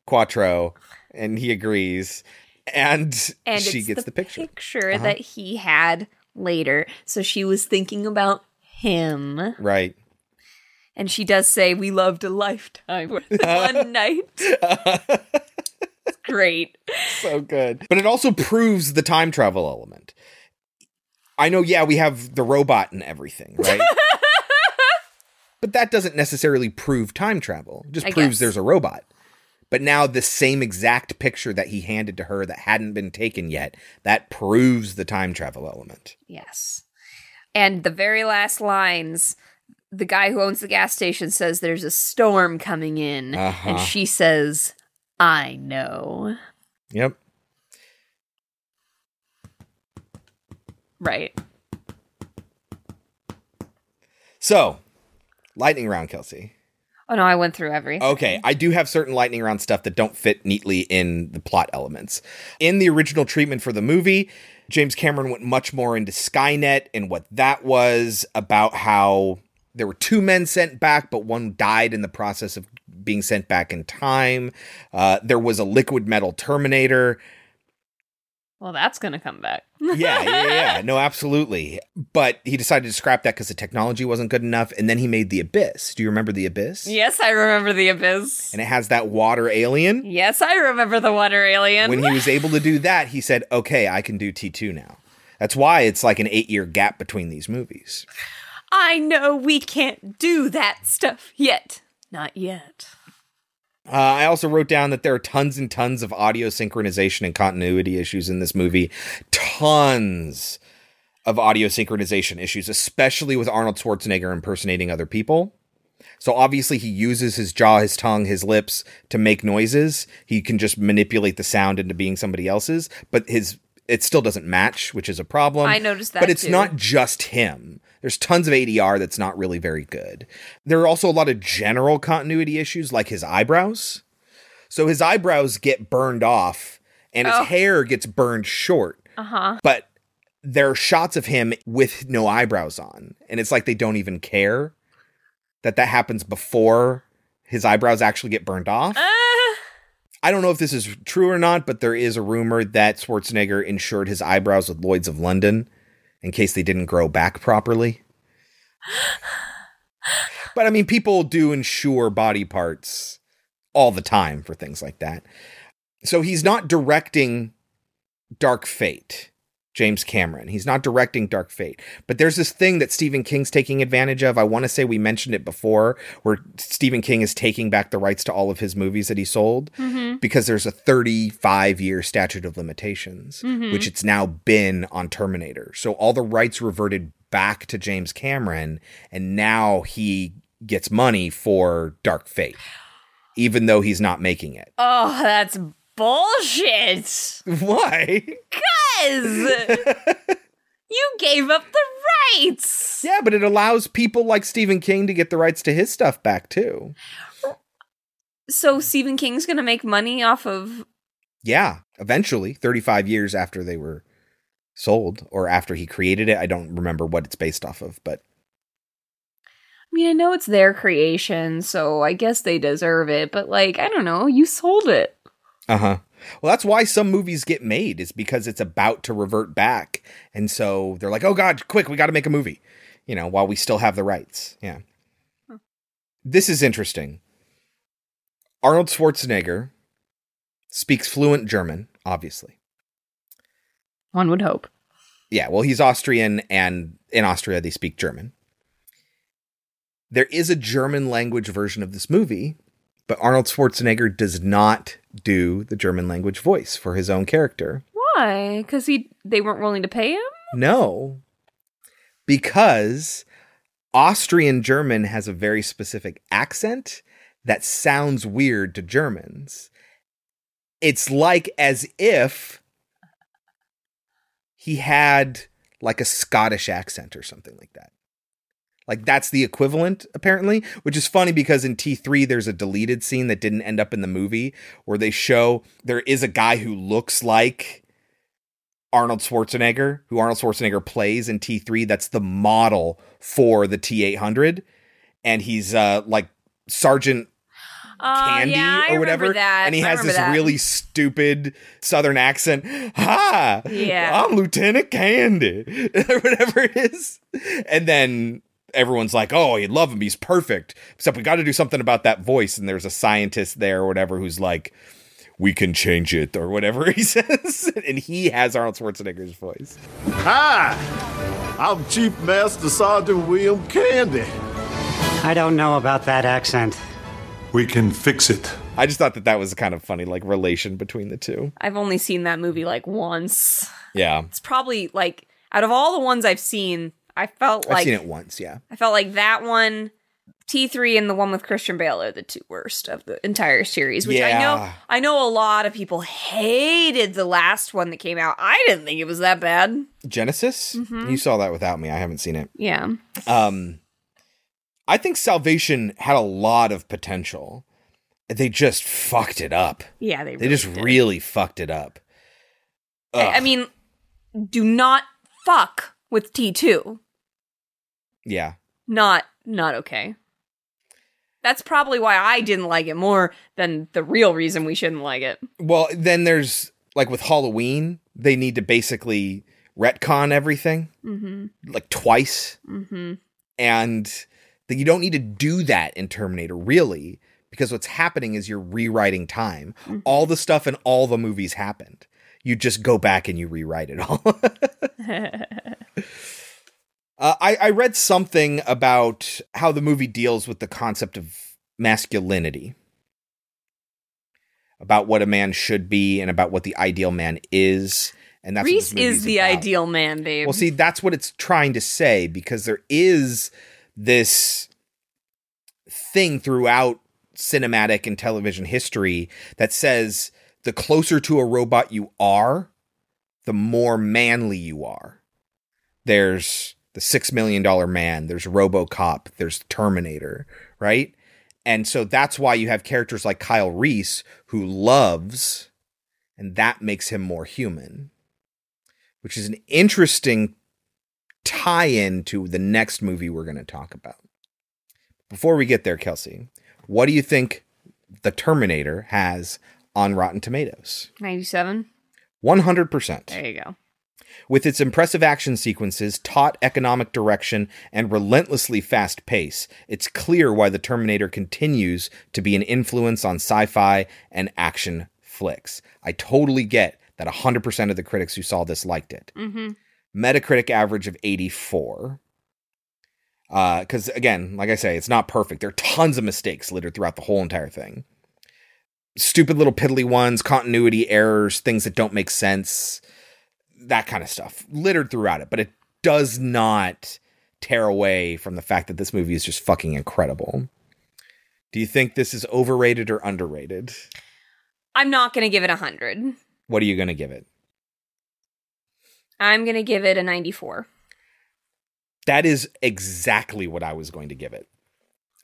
Quattro," and he agrees. And, and she gets the, picture. picture Uh-huh. that he had later. So she was thinking about him. Right. And she does say, We loved a lifetime. One night. Great. so good. But it also proves the time travel element. I know, yeah, we have the robot and everything, right? but that doesn't necessarily prove time travel. It just I proves guess. there's a robot. But now the same exact picture that he handed to her that hadn't been taken yet, that proves the time travel element. Yes. And the very last lines the guy who owns the gas station says there's a storm coming in. Uh-huh. And she says, I know. Yep. Right. So, lightning round, Kelsey. Oh no, I went through everything. Okay, I do have certain lightning round stuff that don't fit neatly in the plot elements. In the original treatment for the movie, James Cameron went much more into Skynet and what that was about how there were two men sent back, but one died in the process of being sent back in time. Uh, there was a liquid metal Terminator. Well, that's gonna come back. yeah, yeah, yeah. No, absolutely. But he decided to scrap that because the technology wasn't good enough. And then he made The Abyss. Do you remember The Abyss? Yes, I remember the abyss. And it has that water alien. Yes, I remember the water alien. When he was able to do that, he said, okay, I can do T2 now. That's why it's like an eight year gap between these movies. I know we can't do that stuff yet. Not yet. Uh, I also wrote down that there are tons and tons of audio synchronization and continuity issues in this movie. Tons of audio synchronization issues, especially with Arnold Schwarzenegger impersonating other people. So obviously he uses his jaw, his tongue, his lips to make noises. He can just manipulate the sound into being somebody else's, but his it still doesn't match, which is a problem. I noticed that But it's too. not just him. There's tons of ADR that's not really very good. There are also a lot of general continuity issues like his eyebrows. So his eyebrows get burned off and his Oh. hair gets burned short. Uh huh. But there are shots of him with no eyebrows on. And it's like they don't even care that that happens before his eyebrows actually get burned off. I don't know if this is true or not, but there is a rumor that Schwarzenegger insured his eyebrows with Lloyd's of London in case they didn't grow back properly. But I mean, people do insure body parts all the time for things like that. So he's not directing Dark Fate, James Cameron. He's not directing Dark Fate. But there's this thing that Stephen King's taking advantage of. I want to say we mentioned it before, where Stephen King is taking back the rights to all of his movies that he sold Mhm. because there's a 35 year statute of limitations, Mhm. which it's now been on Terminator. So all the rights reverted back to James Cameron, and now he gets money for Dark Fate, even though he's not making it. Oh, that's bullshit. Why? Cuz you gave up the rights. Yeah, but it allows people like Stephen King to get the rights to his stuff back too. So Stephen King's gonna make money off of. Yeah, eventually, 35 years after they were sold or after he created it. I don't remember what it's based off of, but I mean, I know it's their creation, so I guess they deserve it. But like, I don't know. You sold it. Uh huh. Well, that's why some movies get made is because it's about to revert back, and so they're like, "Oh God, quick, we got to make a movie," you know, while we still have the rights. Yeah. This is interesting. Arnold Schwarzenegger speaks fluent German, obviously. One would hope. Yeah, well, he's Austrian, and in Austria they speak German. There is a German language version of this movie, but Arnold Schwarzenegger does not do the German language voice for his own character. Why? Because he they weren't willing to pay him. No, because Austrian German has a very specific accent that sounds weird to Germans. It's like as if he had like a Scottish accent or something like that. Like that's the equivalent, apparently, which is funny because in T3 there's a deleted scene that didn't end up in the movie where they show there is a guy who looks like Arnold Schwarzenegger, who Arnold Schwarzenegger plays in T3. That's the model for the T800. And he's uh like Sergeant Oh, Candy yeah, or whatever. And he I has this that. really stupid southern accent. Hi, Yeah. I'm Lieutenant Candy, or whatever it is. And then everyone's like, oh, you love him. He's perfect. Except we got to do something about that voice. And there's a scientist there or whatever who's like, we can change it or whatever he says. and he has Arnold Schwarzenegger's voice. Hi, I'm Chief Master Sergeant William Candy. I don't know about that accent. We can fix it. I just thought that that was a kind of funny like relation between the two. I've only seen that movie like once. Yeah. It's probably like out of all the ones I've seen, I felt like I've seen it once, yeah. I felt like that one, T3 and the one with Christian Bale are the two worst of the entire series, which I know I know a lot of people hated the last one that came out. I didn't think it was that bad. Genisys? Mhm. You saw that without me. I haven't seen it. Yeah. Um I think Salvation had a lot of potential. They just fucked it up. Yeah, they They just really did. really fucked it up. I, I mean, do not fuck with T2. Yeah. Not not okay. That's probably why I didn't like it more than the real reason we shouldn't like it. Well, then there's like with Halloween, they need to basically retcon everything Mhm. like twice. Mhm. And that you don't need to do that in Terminator, really, because what's happening is you're rewriting time. All the stuff in all the movies happened. You just go back and you rewrite it all. Uh, I, I read something about how the movie deals with the concept of masculinity, about what a man should be, and about what the ideal man is. And that's Reese is the about. ideal man, babe. Well, see, that's what it's trying to say because there is this thing throughout cinematic and television history that says the closer to a robot you are, the more manly you are. There's the Six Million Dollar Man, there's Robocop, there's Terminator, right? And so that's why you have characters like Kyle Reese who loves, and that makes him more human which is an interesting tie in to the next movie we're going to talk about. Before we get there, Kelsey, what do you think the Terminator has on Rotten Tomatoes? 97. 100%. There you go. With its impressive action sequences, taut economic direction, and relentlessly fast pace, it's clear why the Terminator continues to be an influence on sci fi and action flicks. I totally get that 100% of the critics who saw this liked it. Mm-hmm. Metacritic average of 84. Because again, like I say, it's not perfect. There are tons of mistakes littered throughout the whole entire thing. Stupid little piddly ones, continuity errors, things that don't make sense, that kind of stuff littered throughout it. But it does not tear away from the fact that this movie is just fucking incredible. Do you think this is overrated or underrated? I'm not going to give it a 100. What are you going to give it? I'm going to give it a 94. That is exactly what I was going to give it.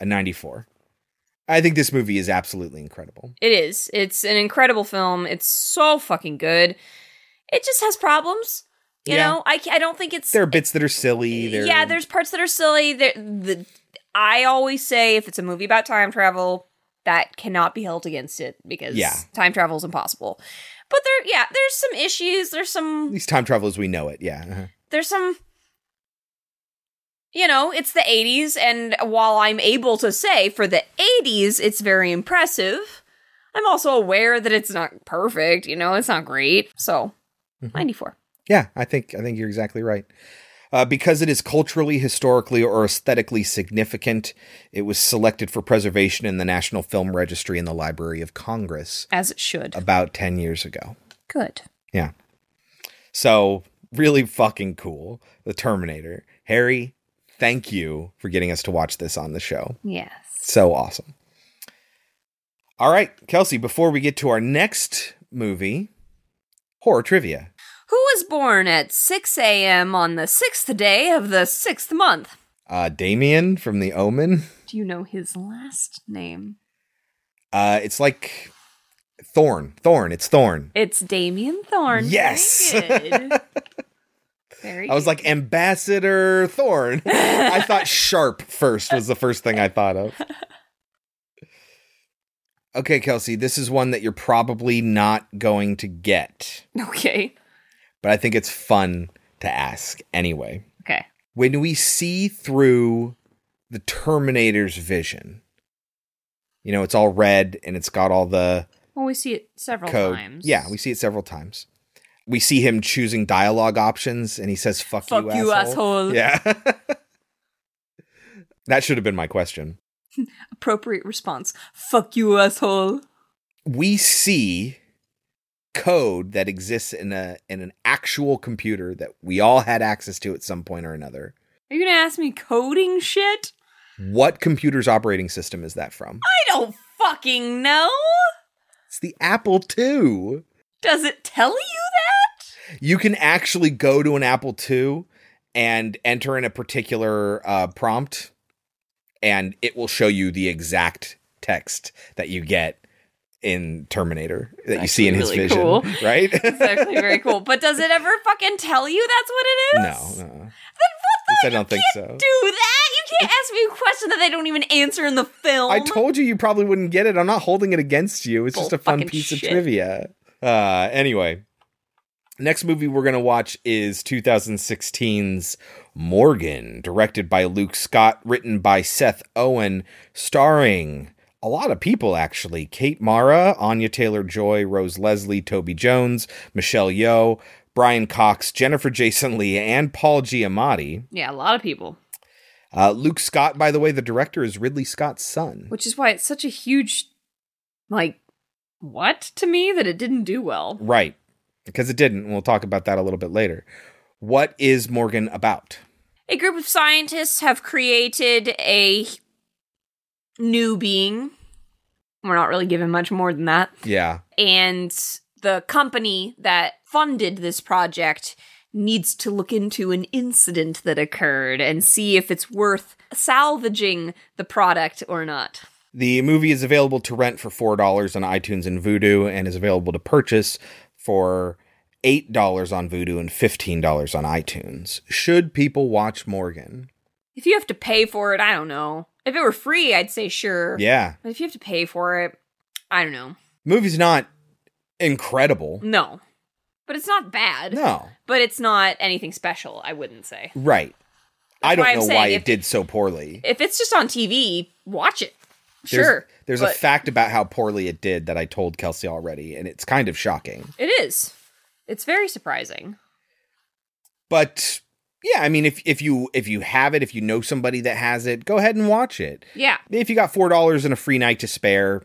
A 94. I think this movie is absolutely incredible. It is. It's an incredible film. It's so fucking good. It just has problems. You Yeah. know, I, I don't think it's. There are bits that are silly. There yeah, there's parts that are silly. There, the, I always say if it's a movie about time travel, that cannot be held against it because Yeah. time travel is impossible. But there, yeah, there's some issues. There's some At least time travel as we know it. Yeah. uh-huh. there's some you know it's the 80s and while i'm able to say for the 80s it's very impressive i'm also aware that it's not perfect you know it's not great so Mm-hmm. 94 Yeah, I think I think you're exactly right. Uh, because it is culturally, historically, or aesthetically significant, it was selected for preservation in the National Film Registry in the Library of Congress as it should about 10 years ago. good Yeah. So, really fucking cool. The Terminator. Harry, thank you for getting us to watch this on the show. yes So awesome. All right, Kelsey, before we get to our next movie, horror trivia. who was born at 6 a.m on the sixth day of the sixth month Uh, Damien from The Omen. do you know his last name Uh, it's like Thorn. Thorn. It's Thorn. it's damien Thorn. Yes. Very I was like Ambassador Thorn. I thought Sharp first was the first thing I thought of. Okay, Kelsey, this is one that you're probably not going to get, okay but I think it's fun to ask anyway. okay When we see through the Terminator's vision, you know, it's all red and it's got all the well we see it several code. times Yeah, we see it several times. We see him choosing dialogue options and he says, fuck, Fuck you, you, asshole. asshole. Yeah. that should have been my question. appropriate response. Fuck you, asshole. We see code that exists in a in an actual computer that we all had access to at some point or another. Are you gonna ask me coding shit? What computer's operating system is that from? I don't fucking know. It's the Apple II. Does it tell you that? You can actually go to an Apple II and enter in a particular uh, prompt, and it will show you the exact text that you get in Terminator that you see in his really vision, cool. right? It's actually very cool. But does it ever fucking tell you that's what it is? no, no. Then what At least I don't think so. do that? You can't ask me a question that they don't even answer in the film. I told you you probably wouldn't get it. I'm not holding it against you. It's just a fun piece of trivia. Uh, anyway, next movie we're gonna watch is 2016's Morgan, directed by Luke Scott, written by Seth Owen, starring a lot of people actually: Kate Mara, Anya Taylor Joy, Rose Leslie, Toby Jones, Michelle Yeoh. Brian Cox, Jennifer Jason Leigh, and Paul Giamatti. yeah, a lot of people. Uh, Luke Scott, by the way, the director is Ridley Scott's son. Which is why it's such a huge, like, what to me that it didn't do well. Right. Because it didn't. And We'll talk about that a little bit later. What is Morgan about? A group of scientists have created a new being. We're not really given much more than that. Yeah. And the company that funded this project needs to look into an incident that occurred and see if it's worth salvaging the product or not. The movie is available to rent for $4 on iTunes and Vudu and is available to purchase for $8 on Vudu and $15 on iTunes. Should people watch Morgan? If you have to pay for it, I don't know. If it were free, I'd say sure. Yeah. But if you have to pay for it, I don't know. Movie's not incredible. No. But it's not bad. No. But it's not anything special, I wouldn't say. Right. I don't know why if- it did so poorly. If it's just on TV, watch it. There's, Sure. There's a fact about how poorly it did that I told Kelsey already, and it's kind of shocking. It is. It's very surprising. But yeah, I mean, if if you if you have it, if you know somebody that has it, go ahead and watch it. Yeah. If you got four dollars and a free night to spare,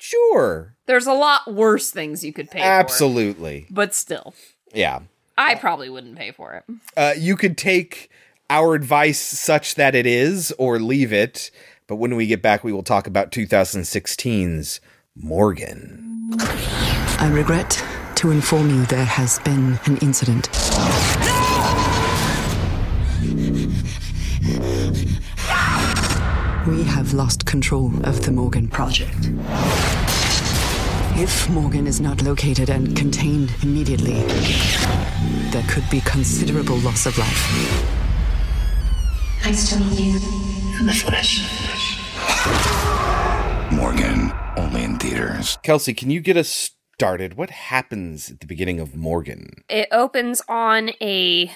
sure, There's a lot worse things you could pay for. absolutely, But still, yeah. I probably wouldn't pay for it. Uh, you could take our advice such that it is, or leave it. But when we get back, we will talk about 2016's Morgan. I regret to inform you there has been an incident. We have lost control of the Morgan project. If Morgan is not located and contained immediately, there could be considerable loss of life. Nice to meet you. In the flesh. Morgan, only in theaters. Kelsey, can you get us started? What happens at the beginning of Morgan? It opens on a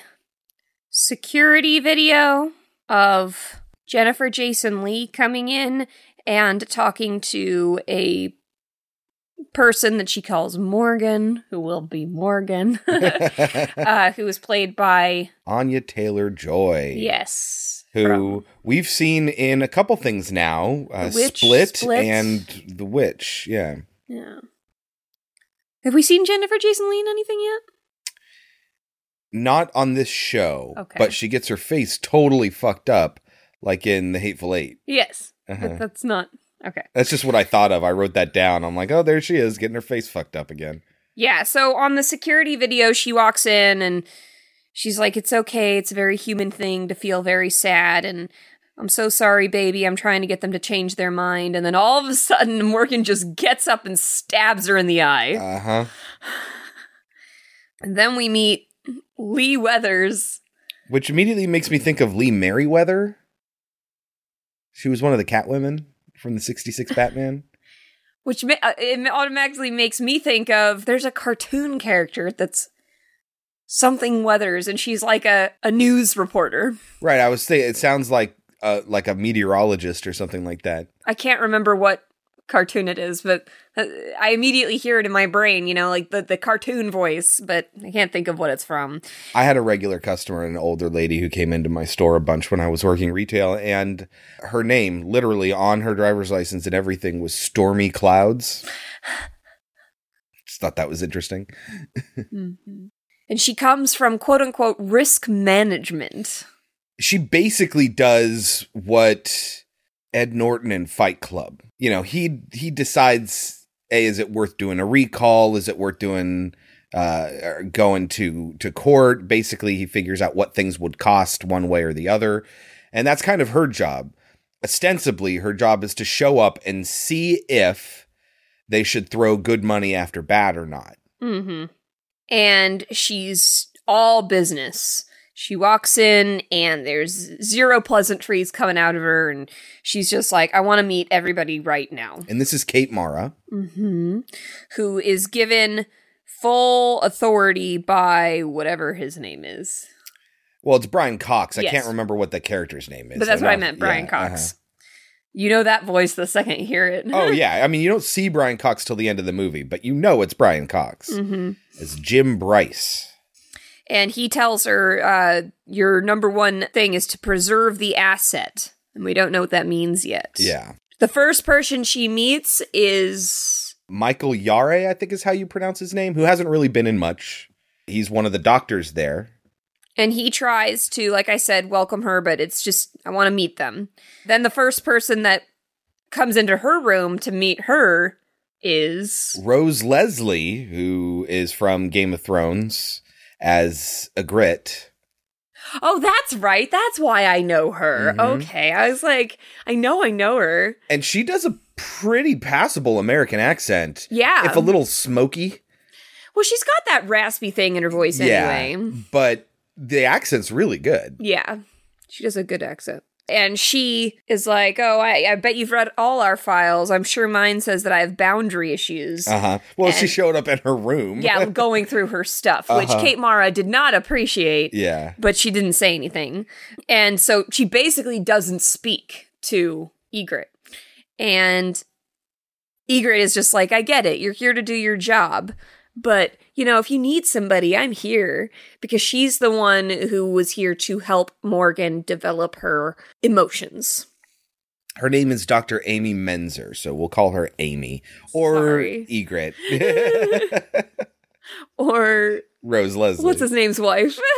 security video of Jennifer Jason Leigh coming in and talking to a person that she calls Morgan, who will be Morgan, uh, who is played by, Anya Taylor Joy. yes, Who we've seen in a couple things now uh, Split, Split. and The Witch. Yeah. yeah. Have we seen Jennifer Jason Leigh in anything yet? Not on this show, Okay. but she gets her face totally fucked up, like in The Hateful Eight. Yes, Uh-huh. that's not okay. That's just what I thought of. I wrote that down. I'm like, oh, there she is, getting her face fucked up again. Yeah, so on the security video, she walks in and she's like, It's okay. It's a very human thing to feel very sad. And I'm so sorry, baby. I'm trying to get them to change their mind. And then all of a sudden, Morgan just gets up and stabs her in the eye. Uh huh. And then we meet Lee Weathers. Which immediately makes me think of Lee Meriwether. She was one of the Catwomen from the '66 Batman. Which ma- uh, it automatically makes me think of there's a cartoon character that's something Weathers, and she's like a, a news reporter. Right. I was saying it sounds like uh, like a meteorologist or something like that. I can't remember what cartoon it is, but uh, I immediately hear it in my brain, you know, like the, the cartoon voice, but I can't think of what it's from. I had a regular customer, an older lady who came into my store a bunch when I was working retail, and her name, literally on her driver's license and everything, was Stormy Clouds. Just thought that was interesting. And she comes from quote unquote risk management. She basically does what Ed Norton in Fight Club. You know, he he decides, hey, is it worth doing a recall? Is it worth doing uh going to to court? Basically, he figures out what things would cost one way or the other. And that's kind of her job. Ostensibly, her job is to show up and see if they should throw good money after bad or not. Mm-hmm. And she's all business. She walks in and there's zero pleasantries coming out of her, and she's just like, I want to meet everybody right now. And this is Kate Mara. Mm-hmm. Who is given full authority by whatever his name is. Well, it's Brian Cox. I can't remember what the character's name is. But that's what I meant, Brian yeah, Cox. uh-huh. You know that voice the second you hear it. Oh yeah, I mean you don't see Brian Cox till the end of the movie, but you know it's Brian Cox. hmm It's Jim Bryce. And he tells her, uh, your number one thing is to preserve the asset. And we don't know what that means yet. Yeah. The first person she meets is. Michael Yare, I think is how you pronounce his name, who hasn't really been in much. He's one of the doctors there. And he tries to, like I said, welcome her, but it's just, I want to meet them. Then the first person that comes into her room to meet her is. Rose Leslie, who is from Game of Thrones as Ygritte. Oh, that's right. That's why I know her. Mhm. Okay. I was like, I know I know her. And she does a pretty passable American accent. Yeah. If a little smoky. Well, she's got that raspy thing in her voice anyway. Yeah. But the accent's really good. Yeah. She does a good accent. And she is like, Oh, I, I bet you've read all our files. I'm sure mine says that I have boundary issues. Uh huh. Well, she showed up in her room. yeah, going through her stuff, which Uh-huh. Kate Mara did not appreciate. Yeah. But she didn't say anything. And so she basically doesn't speak to Ygritte. And Ygritte is just like, I get it. You're here to do your job. But, you know, if you need somebody, I'm here because she's the one who was here to help Morgan develop her emotions. Her name is Dr. Amy Menser, so we'll call her Amy or Sorry. Ygritte. Or Rose Leslie. what's his name's wife?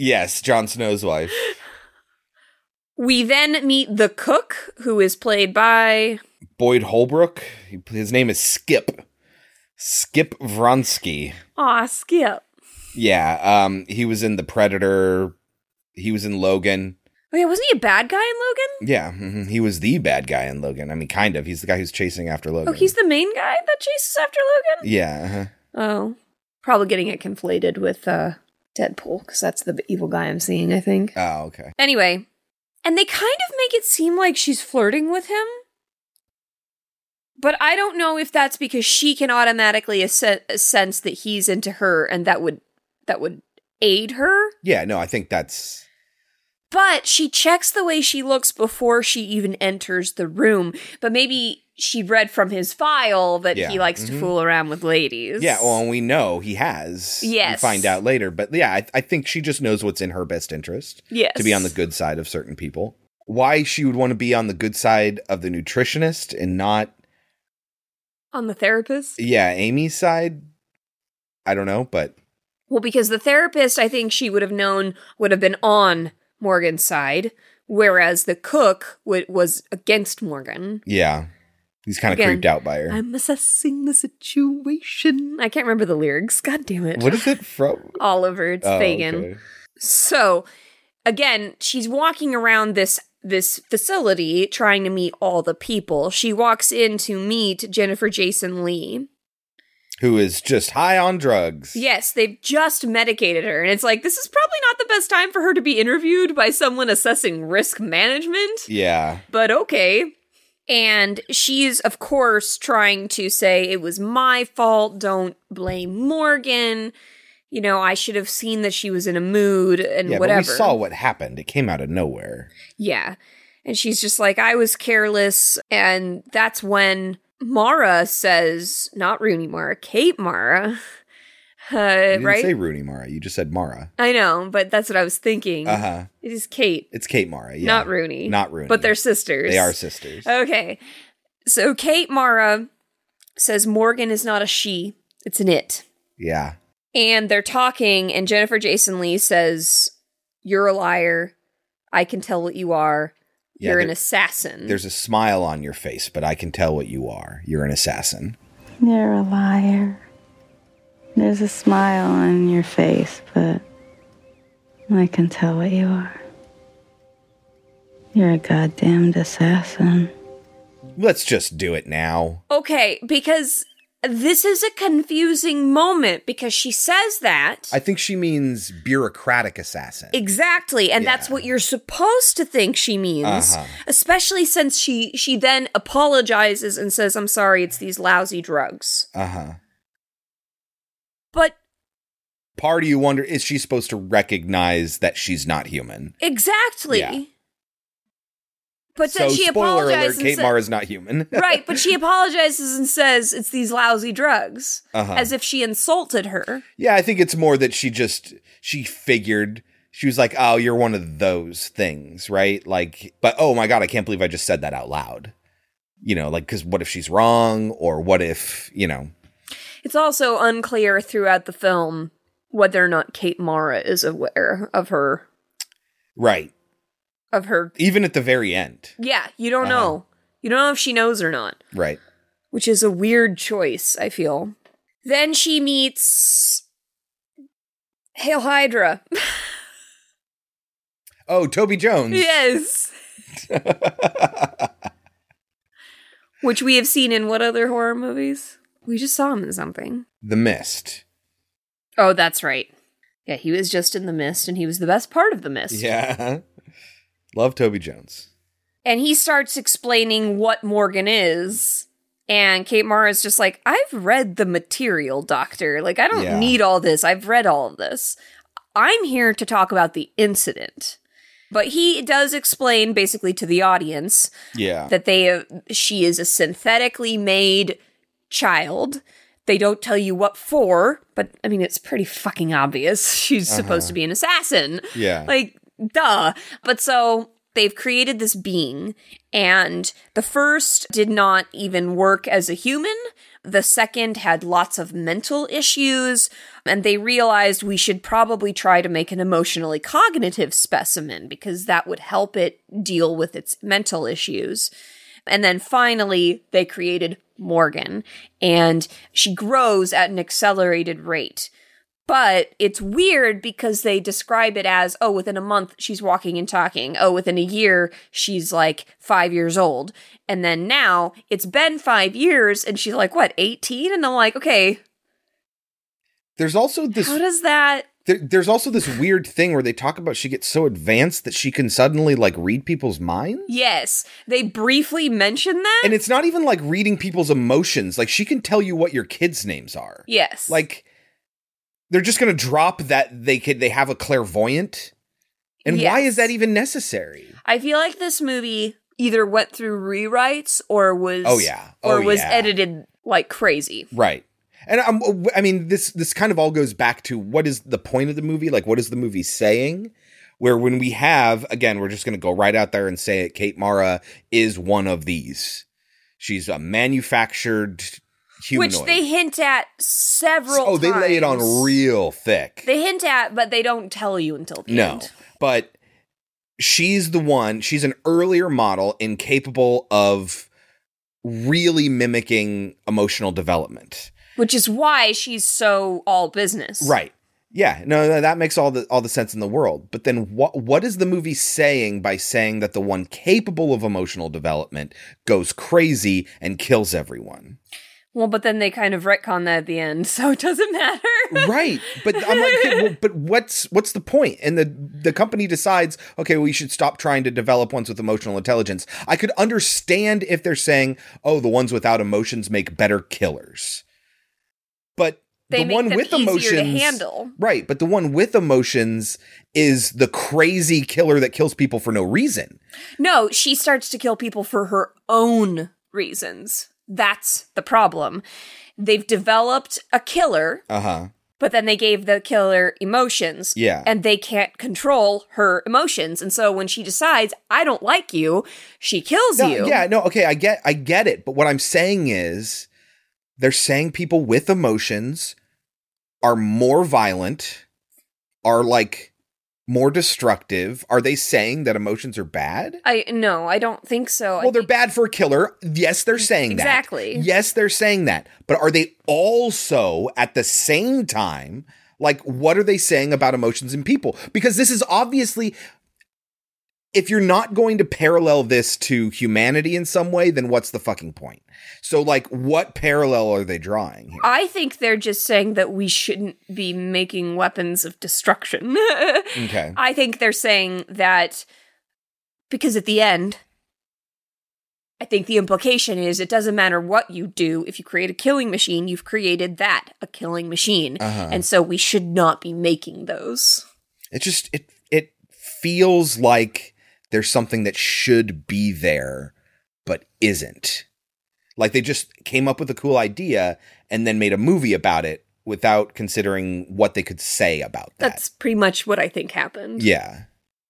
Yes, Jon Snow's wife. we then meet the cook, who is played by Boyd Holbrook. His name is Skip. Skip Vronsky. Aw, Skip. Yeah, um, he was in The Predator. He was in Logan. Oh yeah, wasn't he a bad guy in Logan? Yeah, mhm, he was the bad guy in Logan. I mean, kind of. He's the guy who's chasing after Logan. Oh, he's the main guy that chases after Logan? Yeah. uh-huh. Oh. Probably getting it conflated with uh Deadpool, because that's the evil guy I'm seeing, I think. Oh, okay. Anyway, and they kind of make it seem like she's flirting with him. But I don't know if that's because she can automatically ass- sense that he's into her and that would that would aid her. Yeah, no, I think that's But she checks the way she looks before she even enters the room. But maybe she read from his file that Yeah. he likes to Mhm. fool around with ladies. Yeah, well, and we know he has. Yes. We find out later. But yeah, I, I think she just knows what's in her best interest. Yes. To be on the good side of certain people. Why she would want to be on the good side of the nutritionist and not, on the therapist. yeah, Amy's side, I don't know, but Well, because the therapist, I think she would have known would have been on Morgan's side, whereas the cook would, was against Morgan. yeah. He's kind of creeped out by her. I'm assessing the situation. I can't remember the lyrics. God damn it. What is it from? Oliver, it's Oh, Fagin. okay. So, again, she's walking around this this facility trying to meet all the people. She walks in to meet Jennifer Jason Leigh. Who is just high on drugs. Yes, they've just medicated her, and it's like this is probably not the best time for her to be interviewed by someone assessing risk management. Yeah. But okay. And she's, of course, trying to say it was my fault. Don't blame Morgan. You know, I should have seen that she was in a mood and yeah, whatever. but we saw what happened. It came out of nowhere. Yeah. And she's just like, I was careless. And that's when Mara says, not Rooney Mara, Kate Mara. Uh, You didn't right? say Rooney Mara. You just said Mara. I know, but that's what I was thinking. Uh huh. It is Kate, It's Kate Mara. Yeah. not Rooney. Not Rooney. But they're sisters. They are sisters. Okay. So Kate Mara says Morgan is not a she, it's an it. Yeah. And they're talking, and Jennifer Jason Leigh says, You're a liar. I can tell what you are. Yeah, You're an assassin. There's a smile on your face, but I can tell what you are. You're an assassin. You're a liar. There's a smile on your face, but I can tell what you are. You're a goddamned assassin. Let's just do it now. Okay, because this is a confusing moment because she says that. I think she means bureaucratic assassin. Exactly, and that's what you're supposed to think she means, Uh-huh. especially since she she then apologizes and says, "I'm sorry, it's these lousy drugs." Uh huh. But Part of you wonder is she supposed to recognize that she's not human? exactly. Yeah. But so she spoiler alert: Kate sa- is not human. right, but she apologizes and says it's these lousy drugs, Uh-huh. as if she insulted her. Yeah, I think it's more that she just she figured she was like, "Oh, you're one of those things, right?" Like, but oh my god, I can't believe I just said that out loud. You know, like cuz what if she's wrong or what if, you know. It's also unclear throughout the film whether or not Kate Mara is aware of her Right. Of her. Even at the very end. Yeah, you don't Uh-huh. know. You don't know if she knows or not, Right. which is a weird choice, I feel. Then she meets Hail Hydra. Oh, Toby Jones. yes. which we have seen in what other horror movies? We just saw him in something. The Mist. Oh, that's right. Yeah, he was just in the mist and he was the best part of the mist. Yeah. Love Toby Jones. and he starts explaining what Morgan is. And Kate Mara is just like, I've read the material, Doctor. Like, I don't Yeah. need all this. I've read all of this. I'm here to talk about the incident. But he does explain basically to the audience Yeah. that they she is a synthetically made child. They don't tell you what for, but I mean it's pretty fucking obvious. She's supposed Uh-huh. to be an assassin. Yeah. Like duh. But so they've created this being and the first did not even work as a human. The second had lots of mental issues, and they realized we should probably try to make an emotionally cognitive specimen because that would help it deal with its mental issues. And then finally, they created Morgan, and she grows at an accelerated rate. But it's weird because they describe it as, oh, within a month, she's walking and talking. Oh, within a year, she's like five years old. And then now it's been five years and she's like, what, 18? And I'm like, okay, There's also this how does that. there, there's also this weird thing where they talk about she gets so advanced that she can suddenly like read people's minds. Yes, they briefly mention that. And it's not even like reading people's emotions. Like she can tell you what your kids' names are. Yes. Like they're just going to drop that they could they have a clairvoyant. And why is that even necessary? I feel like this movie either went through rewrites or was. Oh, yeah. Or Oh, was yeah. edited like crazy. Right. And um, I mean, this this kind of all goes back to what is the point of the movie? Like, what is the movie saying? Where when we have again, we're just going to go right out there and say it. Kate Mara is one of these. She's a manufactured humanoid. Which they hint at several oh, they lay it on real thick. They hint at, but they don't tell you until the No, end. but she's the one. She's an earlier model, incapable of really mimicking emotional development. Which is why she's so all business. Right. Yeah. No, no, that makes all the all the sense in the world. But then what what is the movie saying by saying that the one capable of emotional development goes crazy and kills everyone? Well, but then they kind of retcon that at the end, so it doesn't matter. right. But I'm like, okay, well, but what's what's the point? And the the company decides, okay, we should stop trying to develop ones with emotional intelligence. I could understand if they're saying, oh, the ones without emotions make better killers. But They the one with emotions handle. Right, but the one with emotions is the crazy killer that kills people for no reason. No, she starts to kill people for her own reasons. That's the problem. They've developed a killer, Uh-huh. but then they gave the killer emotions. Yeah. And they can't control her emotions. And so when she decides, I don't like you, she kills No, you. Yeah, no, okay, I get I get it, but what I'm saying is they're saying people with emotions are more violent, are like more destructive. Are they saying that emotions are bad? I no, I don't think so. Well, they're bad for a killer. Yes, they're saying that. Exactly. Yes, they're saying that. But are they also at the same time like what are they saying about emotions in people? Because this is obviously if you're not going to parallel this to humanity in some way, then what's the fucking point? So, like, what parallel are they drawing here? I think they're just saying that we shouldn't be making weapons of destruction. Okay. I think they're saying that because at the end, I think the implication is it doesn't matter what you do. If you create a killing machine, you've created that, a killing machine. Uh-huh. And so we should not be making those. It just it it feels like there's something that should be there but isn't. Like they just came up with a cool idea and then made a movie about it without considering what they could say about that. That's pretty much what I think happened. Yeah.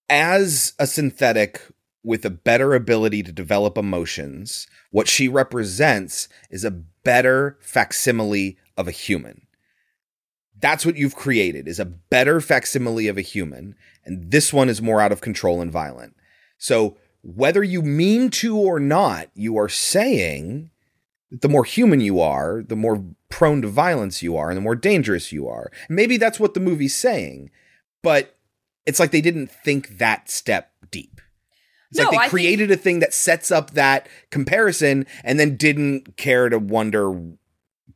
As a synthetic with a better ability to develop emotions, what she represents is a better facsimile of a human. That's what you've created is a better facsimile of a human, and this one is more out of control and violent. So, whether you mean to or not, you are saying that the more human you are, the more prone to violence you are, and the more dangerous you are. Maybe that's what the movie's saying, but it's like they didn't think that step deep. It's No, like they I think- created a thing that sets up that comparison and then didn't care to wonder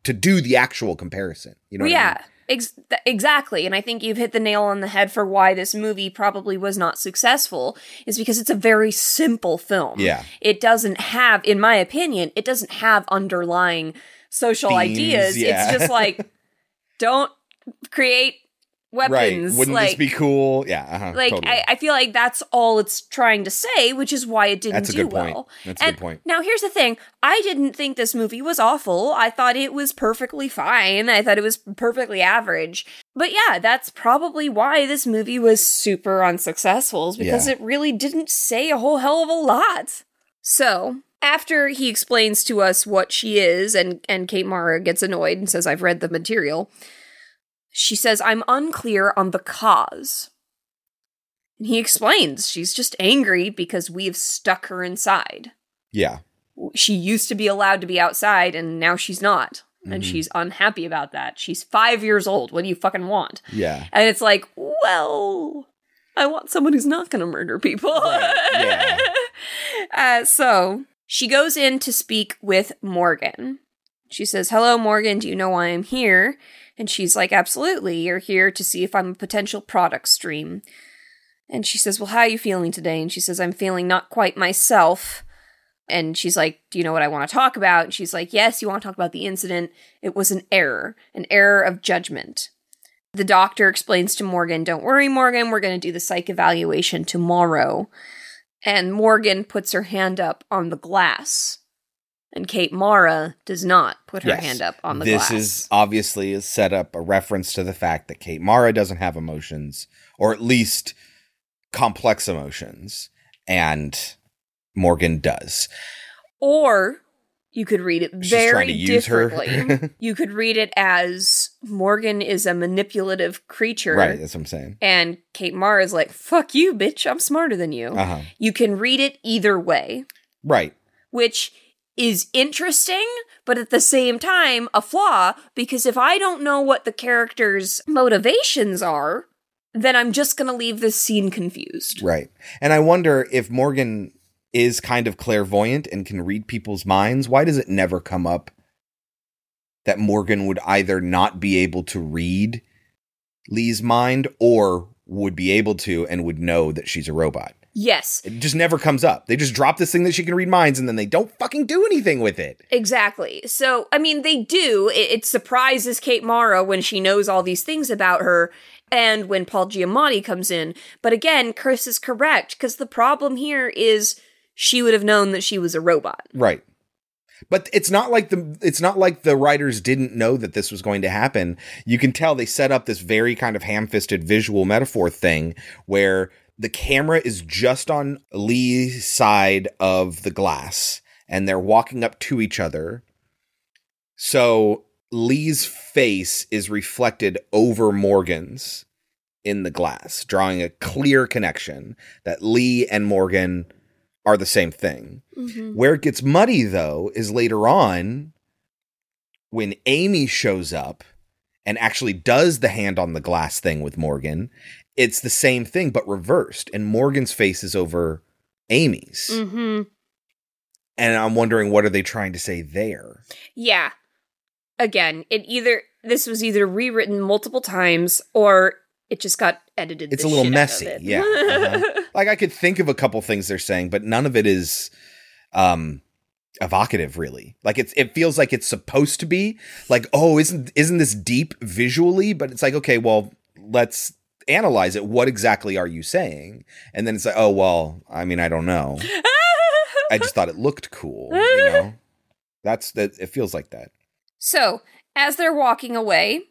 to do the actual comparison. You know what I yeah, mean? Ex- exactly. And I think you've hit the nail on the head for why this movie probably was not successful is because it's a very simple film. Yeah. It doesn't have, in my opinion, it doesn't have underlying social Themes, ideas. yeah. It's just like, don't create Right. Wouldn't like, this be cool? Yeah. Uh-huh, like totally. I, I feel like that's all it's trying to say, which is why it didn't That's a do good point. well. That's a good point. Now here's the thing: I didn't think this movie was awful. I thought it was perfectly fine. I thought it was perfectly average. But yeah, that's probably why this movie was super unsuccessful, is because Yeah. it really didn't say a whole hell of a lot. So after he explains to us what she is, and and Kate Mara gets annoyed and says, "I've read the material." She says, I'm unclear on the cause. And he explains she's just angry because we've stuck her inside. yeah. She used to be allowed to be outside and now she's not. And Mhm. she's unhappy about that. She's five years old. What do you fucking want? Yeah. And it's like, well, I want someone who's not going to murder people. Yeah. uh, so she goes in to speak with Morgan. She says, Hello, Morgan. Do you know why I'm here? And she's like, Absolutely. You're here to see if I'm a potential product stream. And she says, Well, how are you feeling today? And she says, I'm feeling not quite myself. And she's like, Do you know what I want to talk about? And she's like, Yes, you want to talk about the incident. It was an error, an error of judgment. The doctor explains to Morgan, Don't worry, Morgan, we're going to do the psych evaluation tomorrow. And Morgan puts her hand up on the glass. And Kate Mara does not put her Yes. hand up on the glass. this glass. is obviously is set up a reference to the fact that Kate Mara doesn't have emotions, or at least complex emotions, and Morgan does. Or you could read it She's very trying to use her. differently. you could read it as Morgan is a manipulative creature. Right, that's what I'm saying. And Kate Mara is like, fuck you, bitch, I'm smarter than you. Uh-huh. You can read it either way, Right. which is interesting, but at the same time, a flaw, because if I don't know what the character's motivations are, then I'm just gonna leave this scene confused. Right. And I wonder if Morgan is kind of clairvoyant and can read people's minds. Why does it never come up that Morgan would either not be able to read Lee's mind or would be able to and would know that she's a robot? Yes, It just never comes up. They just drop this thing that she can read minds and then they don't fucking do anything with it. Exactly. So, I mean, they do. It, it surprises Kate Mara when she knows all these things about her and when Paul Giamatti comes in. But again, Chris is correct because the problem here is she would have known that she was a robot. Right. But it's not like the it's not like the writers didn't know that this was going to happen. You can tell they set up this very kind of ham-fisted visual metaphor thing where the camera is just on Lee's side of the glass and they're walking up to each other. So Lee's face is reflected over Morgan's in the glass, drawing a clear connection that Lee and Morgan are the same thing. Mhm. Where it gets muddy, though, is later on when Amy shows up and actually does the hand on the glass thing with Morgan. It's the same thing but reversed, and Morgan's face is over Amy's, Mm-hmm. and I'm wondering what are they trying to say there? Yeah. Again, it either this was either rewritten multiple times or it just got edited. It's a little messy, yeah. uh-huh. Like I could think of a couple things they're saying, but none of it is um evocative really. Like it's it feels like it's supposed to be like, oh, isn't isn't this deep visually? But it's like, okay, well, let's analyze it. What exactly are you saying? And then it's like, oh well, I mean, I don't know. I just thought it looked cool, you know. That's that it feels like that. So, as they're walking away,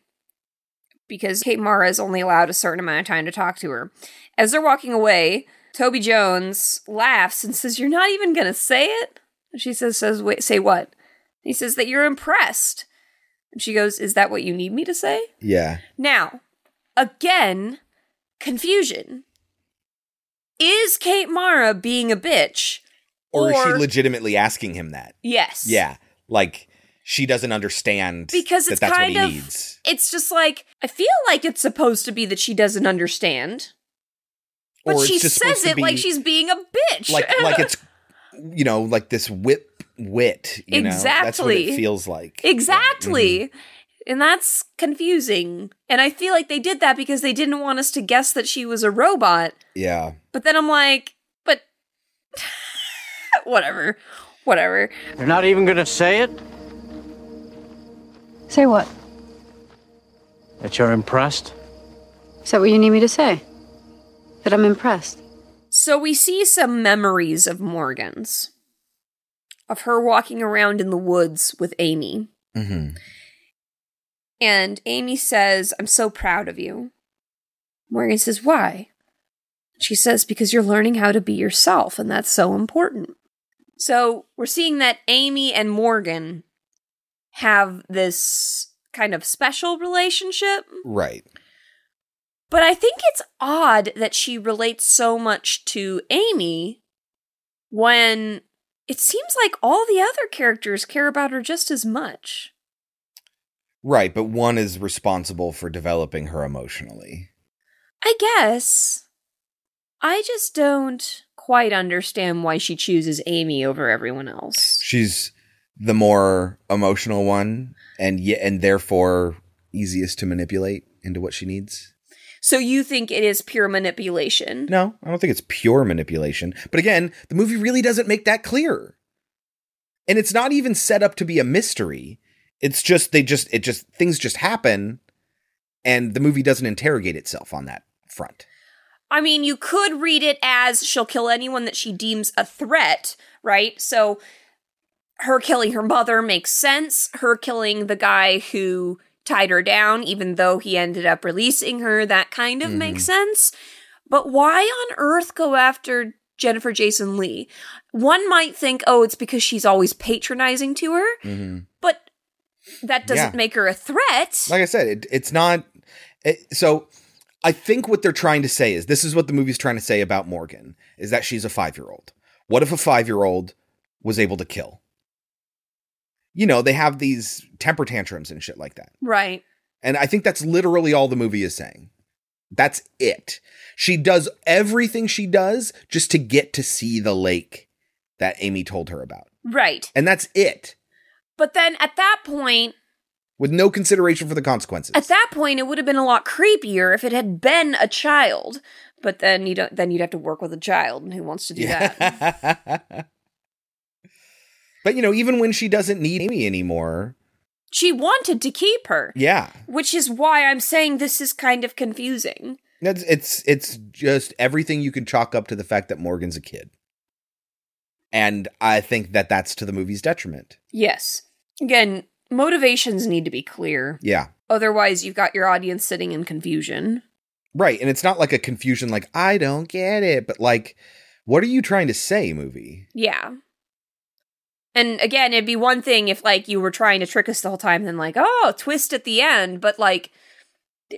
because Kate Mara is only allowed a certain amount of time to talk to her, as they're walking away, Toby Jones laughs and says, You're not even going to say it? And she says, says Wait, Say what? He says that you're impressed. And she goes, Is that what you need me to say? Yeah. Now, again, confusion. Is Kate Mara being a bitch? Or, is she legitimately asking him that? Yes. Yeah. Like she doesn't understand because that that's kind what he of needs. it's just like I feel like it's supposed to be that she doesn't understand, but Or she says it like she's being a bitch. Like like it's you know, like this whip wit, you know. That's what it Exactly. feels like. exactly, Mm-hmm. And that's confusing. And I feel like they did that because they didn't want us to guess that she was a robot. Yeah. But then I'm like, but whatever, whatever. They're not even gonna say it? Say what? That you're impressed? Is that what you need me to say? That I'm impressed. So we see some memories of Morgan's. Of her walking around in the woods with Amy. Mm-hmm. And Amy says, I'm so proud of you. Morgan says, Why? She says, Because you're learning how to be yourself, and that's so important. So we're seeing that Amy and Morgan have this kind of special relationship. Right. But I think it's odd that she relates so much to Amy when it seems like all the other characters care about her just as much. Right, but one is responsible for developing her emotionally. I guess. I just don't quite understand why she chooses Amy over everyone else. She's the more emotional one and yet and therefore easiest to manipulate into what she needs. So you think it is pure manipulation? No, I don't think it's pure manipulation. But again, the movie really doesn't make that clear. And it's not even set up to be a mystery. It's just they just it just things just happen and the movie doesn't interrogate itself on that front. I mean, you could read it as she'll kill anyone that she deems a threat, right? So her killing her mother makes sense. Her killing the guy who tied her down, even though he ended up releasing her, that kind of makes sense. But why on earth go after Jennifer Jason Leigh? One might think, oh, it's because she's always patronizing to her, Mm-hmm. That doesn't Yeah. make her a threat. Like I said, it, it's not. It, so I think what they're trying to say is this is what the movie's trying to say about Morgan is that she's a five year old. What if a five year old was able to kill? You know, they have these temper tantrums and shit like that. right. And I think that's literally all the movie is saying. That's it. She does everything she does just to get to see the lake that Amy told her about. Right. And that's it, But then at that point, with no consideration for the consequences. At that point, it would have been a lot creepier if it had been a child. But then you don't. Then you'd have to work with a child, and who wants to do that? But you know, even when she doesn't need Amy anymore, She wanted to keep her, yeah, which is why I'm saying this is kind of confusing. that's it's it's just everything you can chalk up to the fact that Morgan's a kid, and I think that that's to the movie's detriment. Yes. Again, motivations need to be clear. Yeah, Otherwise, you've got your audience sitting in confusion. right. And it's not like a confusion, like I don't get it, but like, what are you trying to say, movie? Yeah. And again, it'd be one thing if like you were trying to trick us the whole time, then like, oh, twist at the end, but like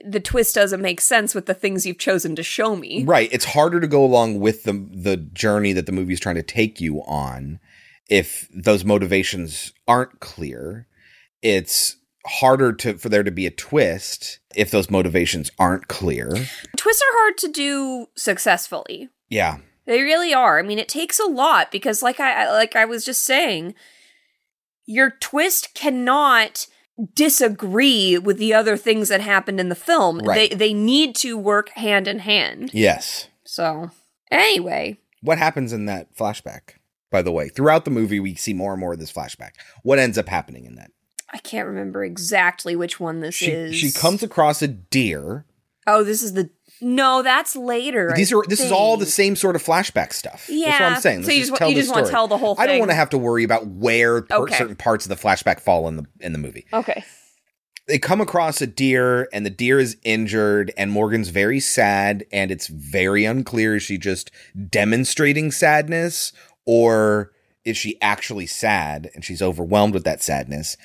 the twist doesn't make sense with the things you've chosen to show me. Right. It's harder to go along with the the journey that the movie's trying to take you on if those motivations aren't clear. It's harder to for there to be a twist if those motivations aren't clear. Twists are hard to do successfully. Yeah. They really are. I mean, it takes a lot because, like I like I was just saying, your twist cannot disagree with the other things that happened in the film. Right. They they need to work hand in hand. Yes. So anyway, What happens in that flashback? By the way, throughout the movie, we see more and more of this flashback. What ends up happening in that? I can't remember exactly which one this She is. she comes across a deer. Oh, this is the no. That's later. I These are this is all the same sort of flashback stuff. That's what Yeah. I'm saying. So Let's you just tell you just wanna story. tell the whole thing. I don't want to have to worry about where per- Okay. certain parts of the flashback fall in the in the movie. Okay. they come across a deer and the deer is injured and Morgan's very sad and it's very unclear is she just demonstrating sadness or is she actually sad and she's overwhelmed with that sadness.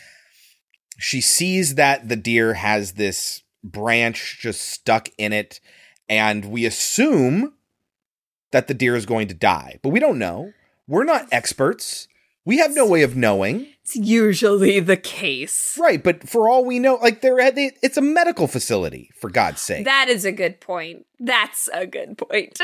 She sees that the deer has this branch just stuck in it and we assume that the deer is going to die, but we don't know. We're not experts. We have no way of knowing. It's usually the case. Right, but for all we know, like they're they, it's a medical facility for God's sake. That is a good point. That's a good point.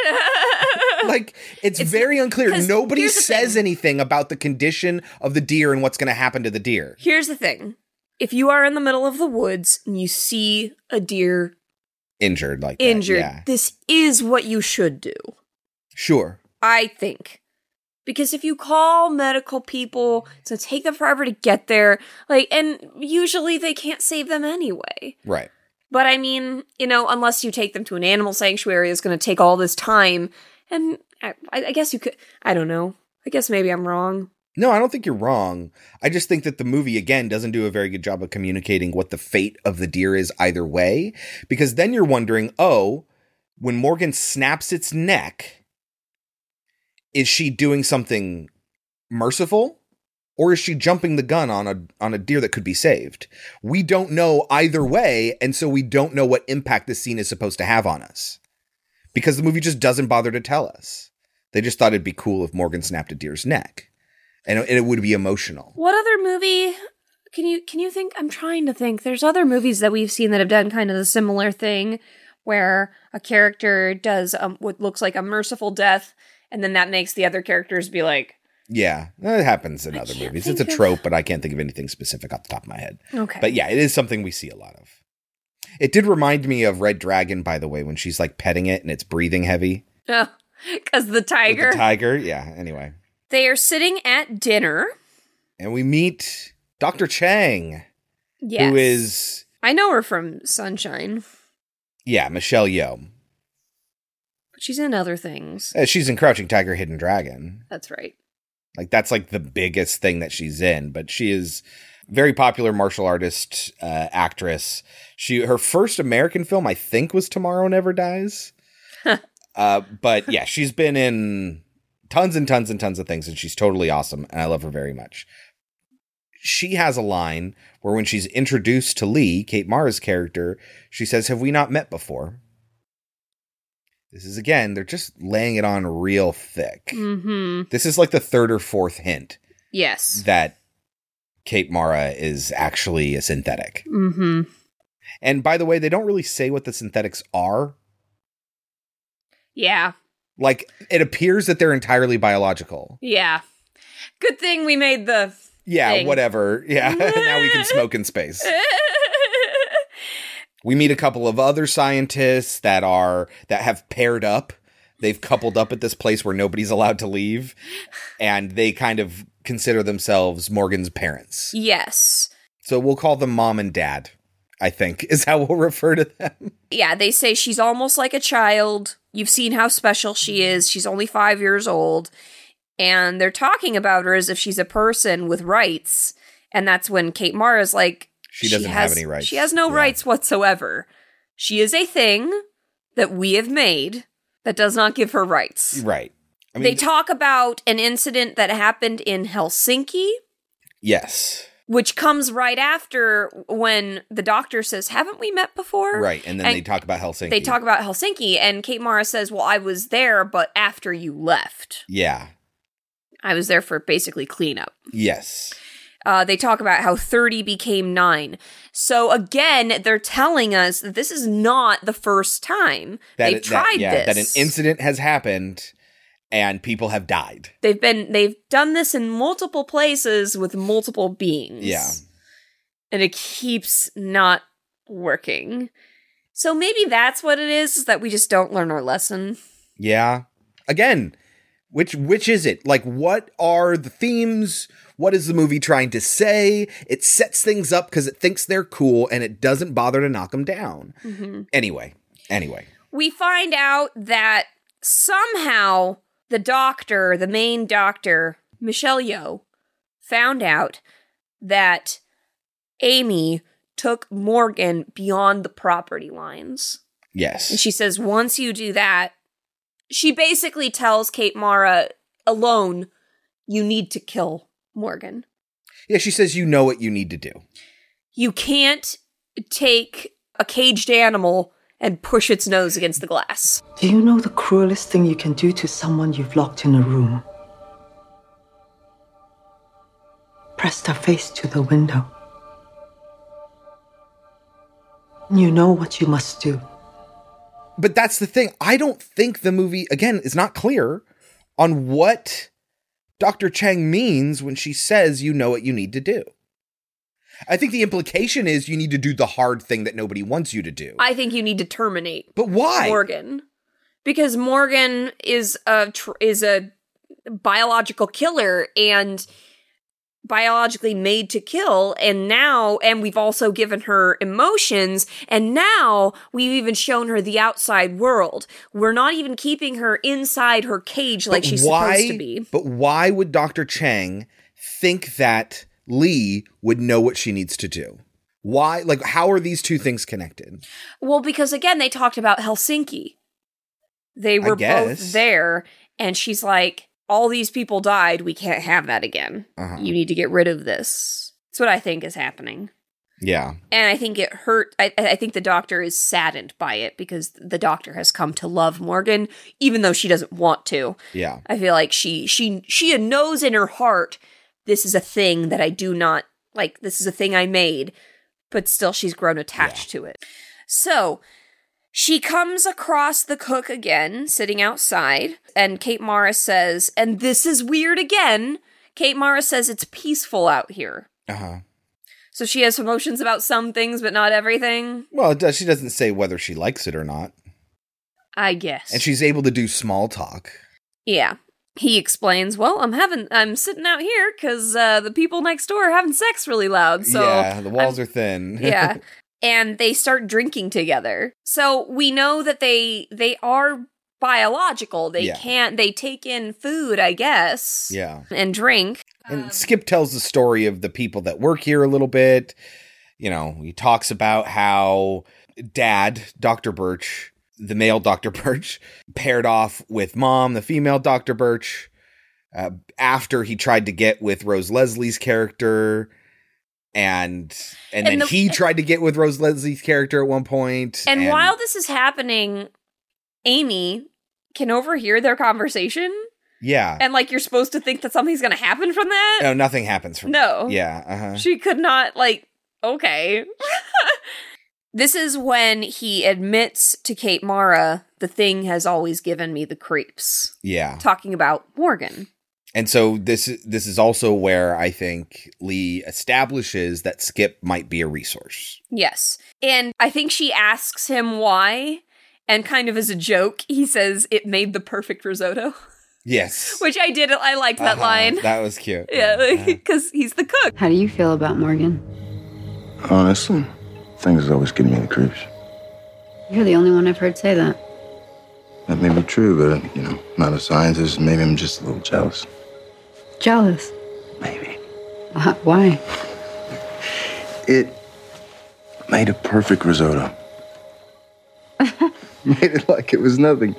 like it's, very unclear. Nobody the says anything about the condition of the deer and what's going to happen to the deer. Here's the thing. If you are in the middle of the woods and you see a deer Injured like that, injured, yeah. this is what you should do. Sure. I think. Because if you call medical people, it's gonna take them forever to get there. Like, and usually they can't save them anyway. Right. But I mean, you know, unless you take them to an animal sanctuary, it's gonna take all this time. And I, I guess you could. I don't know. I guess maybe I'm wrong. No, I don't think you're wrong. I just think that the movie again doesn't do a very good job of communicating what the fate of the deer is either way because then you're wondering, "Oh, when Morgan snaps its neck, is she doing something merciful or is she jumping the gun on a on a deer that could be saved?" We don't know either way, and so we don't know what impact this scene is supposed to have on us. Because the movie just doesn't bother to tell us. They just thought it'd be cool if Morgan snapped a deer's neck and it would be emotional. What other movie can you can you think? I'm trying to think. There's other movies that we've seen that have done kind of the similar thing, where a character does um, what looks like a merciful death, and then that makes the other characters be like, Yeah, it happens in other movies. It's a think of- trope, but I can't think of anything specific off the top of my head. Okay. But yeah, it is something we see a lot of. It did remind me of Red Dragon, by the way, when she's like petting it and it's breathing heavy. oh, because the With tiger. The tiger, yeah. Anyway, they are sitting at dinner. and we meet Dr. Chang, Yes, who is I know her from Sunshine. yeah Michelle Yeoh. But she's in other things. Uh, She's in Crouching Tiger, Hidden Dragon. That's right. Like that's like the biggest thing that she's in, but she is very popular martial artist uh, actress. She her first American film I think was Tomorrow Never Dies. uh, but yeah, she's been in tons and tons and tons of things, and she's totally awesome, and I love her very much. She has a line where when she's introduced to Lee, Kate Mara's character, she says, "Have we not met before?" This is again, they're just laying it on real thick. Mm-hmm. This is like the third or fourth hint Yes. that Kate Mara is actually a synthetic. Mm-hmm. And by the way, they don't really say what the synthetics are. Yeah. Like it appears that they're entirely biological. Yeah. Good thing we made the Yeah, thing. whatever. Yeah, now we can smoke in space. We meet a couple of other scientists that are that have paired up. They've coupled up at this place where nobody's allowed to leave, and they kind of consider themselves Morgan's parents. Yes. So we'll call them mom and dad. I think is how we'll refer to them. Yeah, they say she's almost like a child. You've seen how special she mm-hmm. is. She's only five years old. And they're talking about her as if she's a person with rights. And that's when Kate Mara is like, She doesn't have any rights. She has no Yeah. rights whatsoever. She is a thing that we have made that does not give her rights. Right. I mean, they talk about an incident that happened in Helsinki, yes. Which comes right after when the doctor says, Haven't we met before? Right. And then they talk about Helsinki. They talk about Helsinki, and Kate Mara says, Well, I was there, but after you left. Yeah. I was there for basically cleanup. Yes. Uh, they talk about how 30 became nine. So again, they're telling us that this is not the first time That they've it- that- tried yeah, this. that an incident has happened and people have died. They've been they've done this in multiple places with multiple beings. Yeah. And it keeps not working. So maybe that's what it is, is that we just don't learn our lesson. Yeah. Again, which which is it? Like what are the themes? What is the movie trying to say? It sets things up cuz it thinks they're cool and it doesn't bother to knock them down. Mhm. Anyway, anyway. We find out that somehow the doctor, the main doctor, Michelle Yeoh, found out that Amy took Morgan beyond the property lines. Yes. And Yes. she says, once you do that, she basically tells Kate Mara alone, you need to kill Morgan. Yeah, she says you know what you need to do. You can't take a caged animal and push its nose against the glass. Do you know the cruelest thing you can do to someone you've locked in a room? Press their face to the window. You know what you must do. But that's the thing. I don't think the movie again is not clear on what Dr. Chang means when she says you know what you need to do. I think the implication is you need to do the hard thing that nobody wants you to do. I think you need to terminate. But why? Morgan? Because Morgan is a tr- is a biological killer and biologically made to kill and now and we've also given her emotions and now we've even shown her the outside world. We're not even keeping her inside her cage like But she's why- supposed to be. But why would Dr. Chang think that Lee would know what she needs to do? Why? Like, how are these two things connected? Well, because again, they talked about Helsinki. They were both there, and she's like, all these people died. We can't have that again. Uh-huh. You need to get rid of this. That's what I think is happening. Yeah. And I think it hurt. I, I think the doctor is saddened by it because the doctor has come to love Morgan, even though she doesn't want to. Yeah. I feel like she she she knows in her heart this is a thing that I do not like. This is a thing I made, but still she's grown attached to it. So she comes across the cook again, sitting outside, and Kate Mara says, and this is weird again. Kate Mara says it's peaceful out here. Uh huh. So she has emotions about some things, but not everything. Well, it does, she doesn't say whether she likes it or not. I guess. And she's able to do small talk. Yeah. He explains, "Well, I'm having I'm sitting out here cuz uh the people next door are having sex really loud." So yeah, the walls I'm- are thin. yeah. And they start drinking together. So we know that they they are biological. They Yeah. can't they take in food, I guess. Yeah. And drink. And Skip tells the story of the people that work here a little bit. You know, he talks about how dad, Dr. Birch, the male Dr. Birch, paired off with mom, the female Dr. Birch, uh, after he tried to get with Rose Leslie's character. And and, And then the- he tried to get with Rose Leslie's character at one point. And, while this is happening, Amy can overhear their conversation. yeah, And like you're supposed to think that something's going to happen from that. no, nothing happens from No. Yeah, uh-huh. She could not, like, okay. this is when he admits to Kate Mara, the thing has always given me the creeps. yeah. Talking about Morgan. And so this this is also where I think Lee establishes that Skip might be a resource. Yes. And I think she asks him why. And kind of as a joke, he says, it made the perfect risotto. Yes. Which I did. I liked that Uh-huh. line. That was cute. Yeah, because he's the cook. How do you feel about Morgan? Honestly, things has always given me the creeps. You're the only one I've heard say that. That may be true, but, you know, not a scientist. Maybe I'm just a little jealous. Jealous. Maybe. Uh, why? It made a perfect risotto. made it like it was nothing.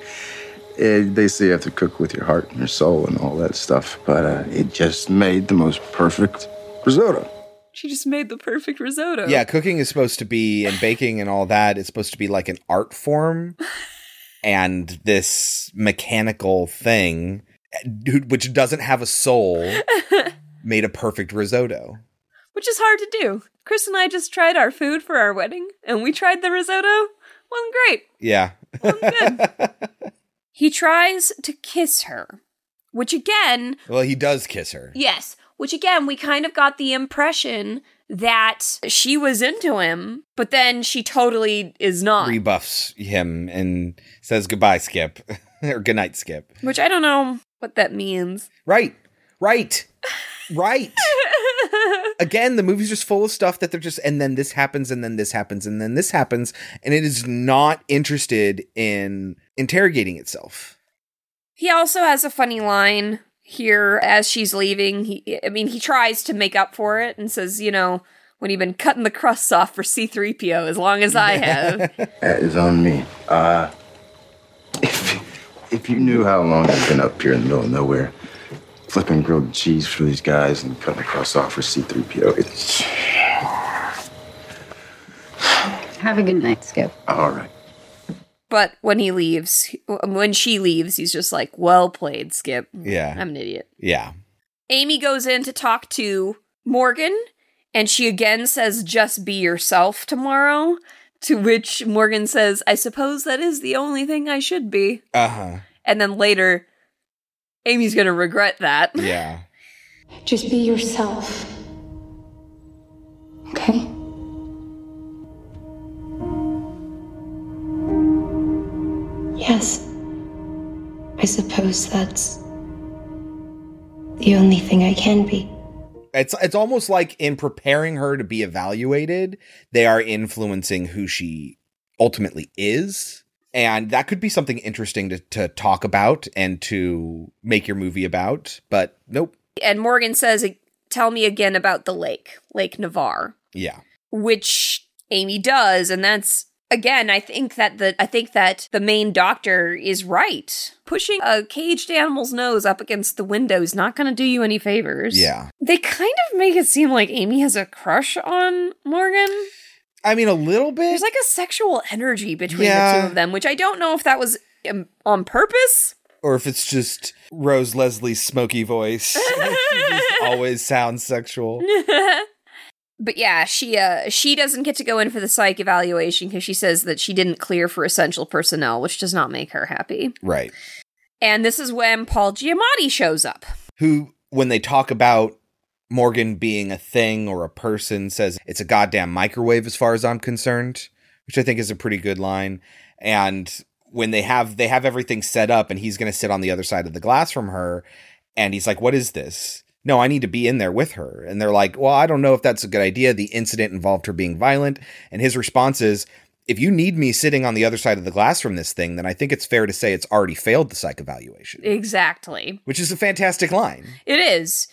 Eh, they say you have to cook with your heart and your soul and all that stuff, but uh, it just made the most perfect risotto. She just made the perfect risotto. Yeah, cooking is supposed to be and baking and all that is supposed to be like an art form. and this mechanical thing which doesn't have a soul made a perfect risotto. which is hard to do. Chris and I just tried our food for our wedding, and we tried the risotto. Wasn't great. Yeah. He tries to kiss her, which again, well, he does kiss her. yes, which again, we kind of got the impression that she was into him, but then she totally is not. Rebuffs him and says goodbye, Skip. or goodnight, Skip. Which I don't know what that means. Right. Right. Right. Again, the movie's just full of stuff that they're just, and then this happens, and then this happens, and then this happens, and it is not interested in interrogating itself. He also has a funny line here as she's leaving. He, I mean, he tries to make up for it and says, you know, when you've been cutting the crusts off for C3PO as long as I have. That is on me. Uh, if, if you knew how long I've been up here in the middle of nowhere, flipping grilled cheese for these guys and cutting across off for C3PO, it's Have a good night, Skip. all right. But when he leaves, when she leaves, he's just like, well played, Skip. Yeah. I'm an idiot. Yeah. Amy goes in to talk to Morgan, and she again says, just be yourself tomorrow. To which Morgan says, I suppose that is the only thing I should be. Uh huh. And then later, Amy's gonna regret that. Yeah. Just be yourself. Okay? Yes. I suppose that's the only thing I can be. It's it's almost like in preparing her to be evaluated, they are influencing who she ultimately is. And that could be something interesting to, to talk about and to make your movie about. But nope. And Morgan says, Tell me again about the lake, Lake Navarre, Yeah. which Amy does. And that's, again, I think that the, I think that the main doctor is right. Pushing a caged animal's nose up against the window is not going to do you any favors. Yeah. They kind of make it seem like Amy has a crush on Morgan. I mean, a little bit. There's like a sexual energy between the two of them, which I don't know if that was um, on purpose. Or if it's just Rose Leslie's smoky voice. always sounds sexual. but yeah, she uh she doesn't get to go in for the psych evaluation because she says that she didn't clear for essential personnel, which does not make her happy. Right. And this is when Paul Giamatti shows up. Who, when they talk about Morgan being a thing or a person, says it's a goddamn microwave as far as I'm concerned, which I think is a pretty good line. And when they have they have everything set up and he's going to sit on the other side of the glass from her and he's like what is this no i need to be in there with her and they're like well i don't know if that's a good idea the incident involved her being violent and his response is if you need me sitting on the other side of the glass from this thing then i think it's fair to say it's already failed the psych evaluation Exactly. which is a fantastic line It is.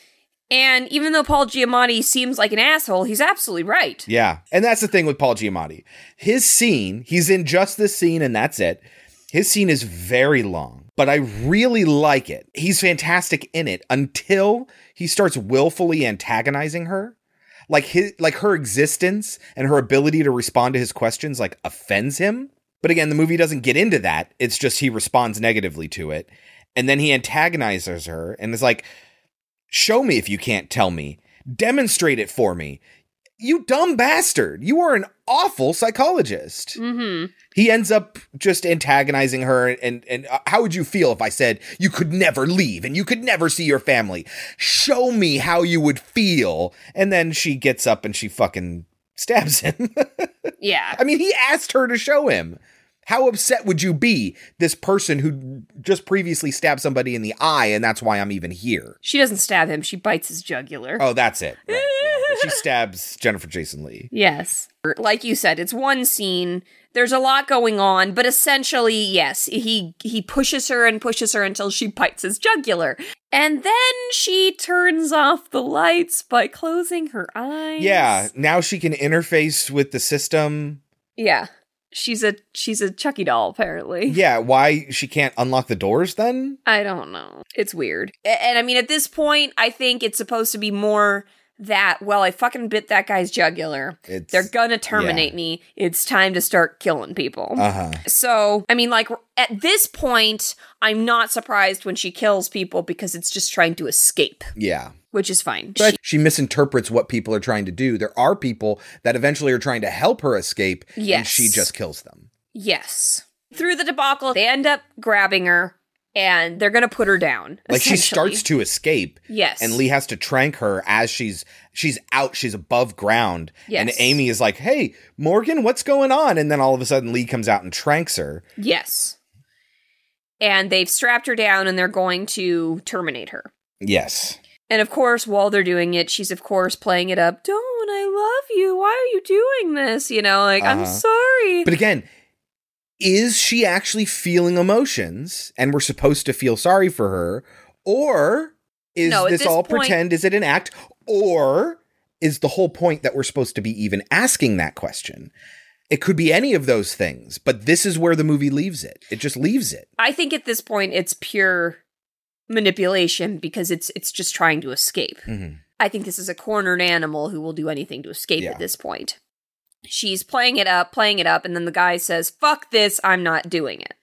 And even though Paul Giamatti seems like an asshole, he's absolutely right. Yeah. And that's the thing with Paul Giamatti. His scene, he's in just this scene and that's it. His scene is very long, but I really like it. He's fantastic in it until he starts willfully antagonizing her. Like his like her existence and her ability to respond to his questions like offends him. But again, the movie doesn't get into that. It's just he responds negatively to it. And then he antagonizes her and is like, Show me if you can't tell me. Demonstrate it for me. You dumb bastard. You are an awful psychologist. Mm-hmm. He ends up just antagonizing her and and uh, how would you feel if I said you could never leave and you could never see your family? Show me how you would feel. And then she gets up and she fucking stabs him. Yeah. I mean, he asked her to show him. How upset would you be, this person who just previously stabbed somebody in the eye, and that's why I'm even here? She doesn't stab him, she bites his jugular. Oh, that's it. Right. She stabs Jennifer Jason Leigh. Yes. Like you said, it's one scene. There's a lot going on, but essentially, yes, he he pushes her and pushes her until she bites his jugular. And then she turns off the lights by closing her eyes. Yeah, now she can interface with the system. Yeah. She's a she's a Chucky doll apparently. Yeah, why she can't unlock the doors then? I don't know. It's weird. A- And I mean at this point, I think it's supposed to be more that, well, I fucking bit that guy's jugular. It's- They're gonna terminate yeah. me. It's time to start killing people. Uh-huh. So, I mean, like, at this point, I'm not surprised when she kills people because it's just trying to escape, Yeah. which is fine. But she misinterprets what people are trying to do. There are people that eventually are trying to help her escape, and Yes. she just kills them. Yes. Through the debacle, they end up grabbing her and they're to put her down. Like she starts to escape. Yes. And Lee has to trank her as she's she's out, she's above ground. Yes. And Amy is like, "Hey, Morgan, what's going on?" And then all of a sudden Lee comes out and tranks her. Yes. And they've strapped her down and they're going to terminate her. Yes. And of course, while they're doing it, she's of course playing it up. Don't, I love you. Why are you doing this? You know, like, I'm Uh-huh. sorry. But again, is she actually feeling emotions and we're supposed to feel sorry for her or is No, this, this all point- pretend is it an act or is the whole point that we're supposed to be even asking that question? It could be any of those things, but this is where the movie leaves it. It just leaves it. I think at this point it's pure manipulation because it's it's just trying to escape. Mhm. I think this is a cornered animal who will do anything to escape Yeah. at this point. She's playing it up, playing it up, and then the guy says, Fuck this, I'm not doing it.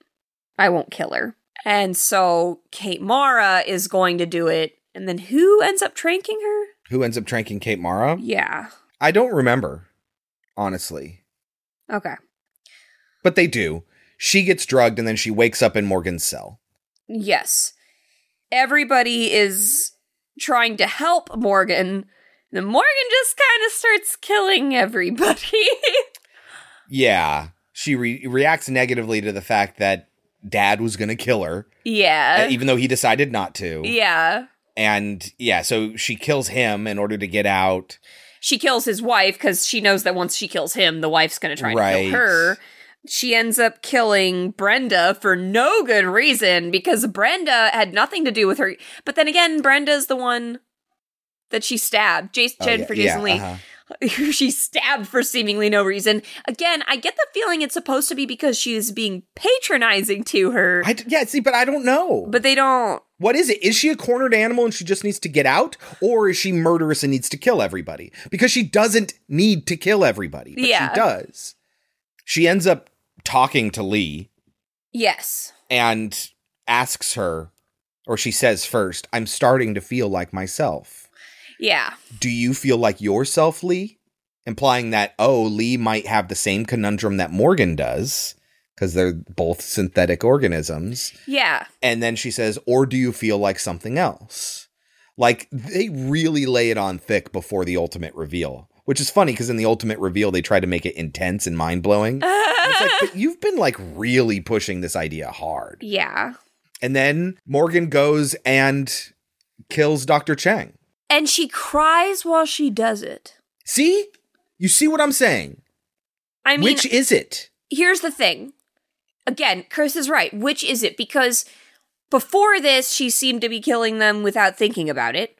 I won't kill her. And so Kate Mara is going to do it, and then who ends up tranking her? Who ends up tranking Kate Mara? Yeah. I don't remember, honestly. Okay. But they do. She gets drugged and then she wakes up in Morgan's cell. Yes. Everybody is trying to help Morgan. Then Morgan just kind of starts killing everybody. Yeah. She re- reacts negatively to the fact that dad was going to kill her, yeah. uh, even though he decided not to. yeah. And yeah, so she kills him in order to get out. She kills his wife because she knows that once she kills him, the wife's going to try Right. to kill her. She ends up killing Brenda for no good reason because Brenda had nothing to do with her. But then again, Brenda's the one that she stabbed. Jason, Oh, yeah, yeah, Jason Leigh. uh-huh. she stabbed for seemingly no reason. Again, I get the feeling it's supposed to be because she's being patronizing to her. I yeah, see, but I don't know. But they don't. What is it? Is she a cornered animal and she just needs to get out? Or is she murderous and needs to kill everybody? Because she doesn't need to kill everybody, but Yeah. she does. She ends up talking to Lee Yes. and asks her, or she says first, I'm starting to feel like myself. Yeah. Do you feel like yourself, Lee? Implying that, oh, Lee might have the same conundrum that Morgan does, because they're both synthetic organisms. Yeah. And then she says, or do you feel like something else? Like they really lay it on thick before the ultimate reveal, which is funny because in the ultimate reveal, they try to make it intense and mind blowing. it's like, but you've been like really pushing this idea hard. Yeah. And then Morgan goes and kills Dr. Chang. And she cries while she does it. See? You see what I'm saying? I mean, Which is it? here's the thing. Again, Chris is right. Which is it? Because before this, she seemed to be killing them without thinking about it.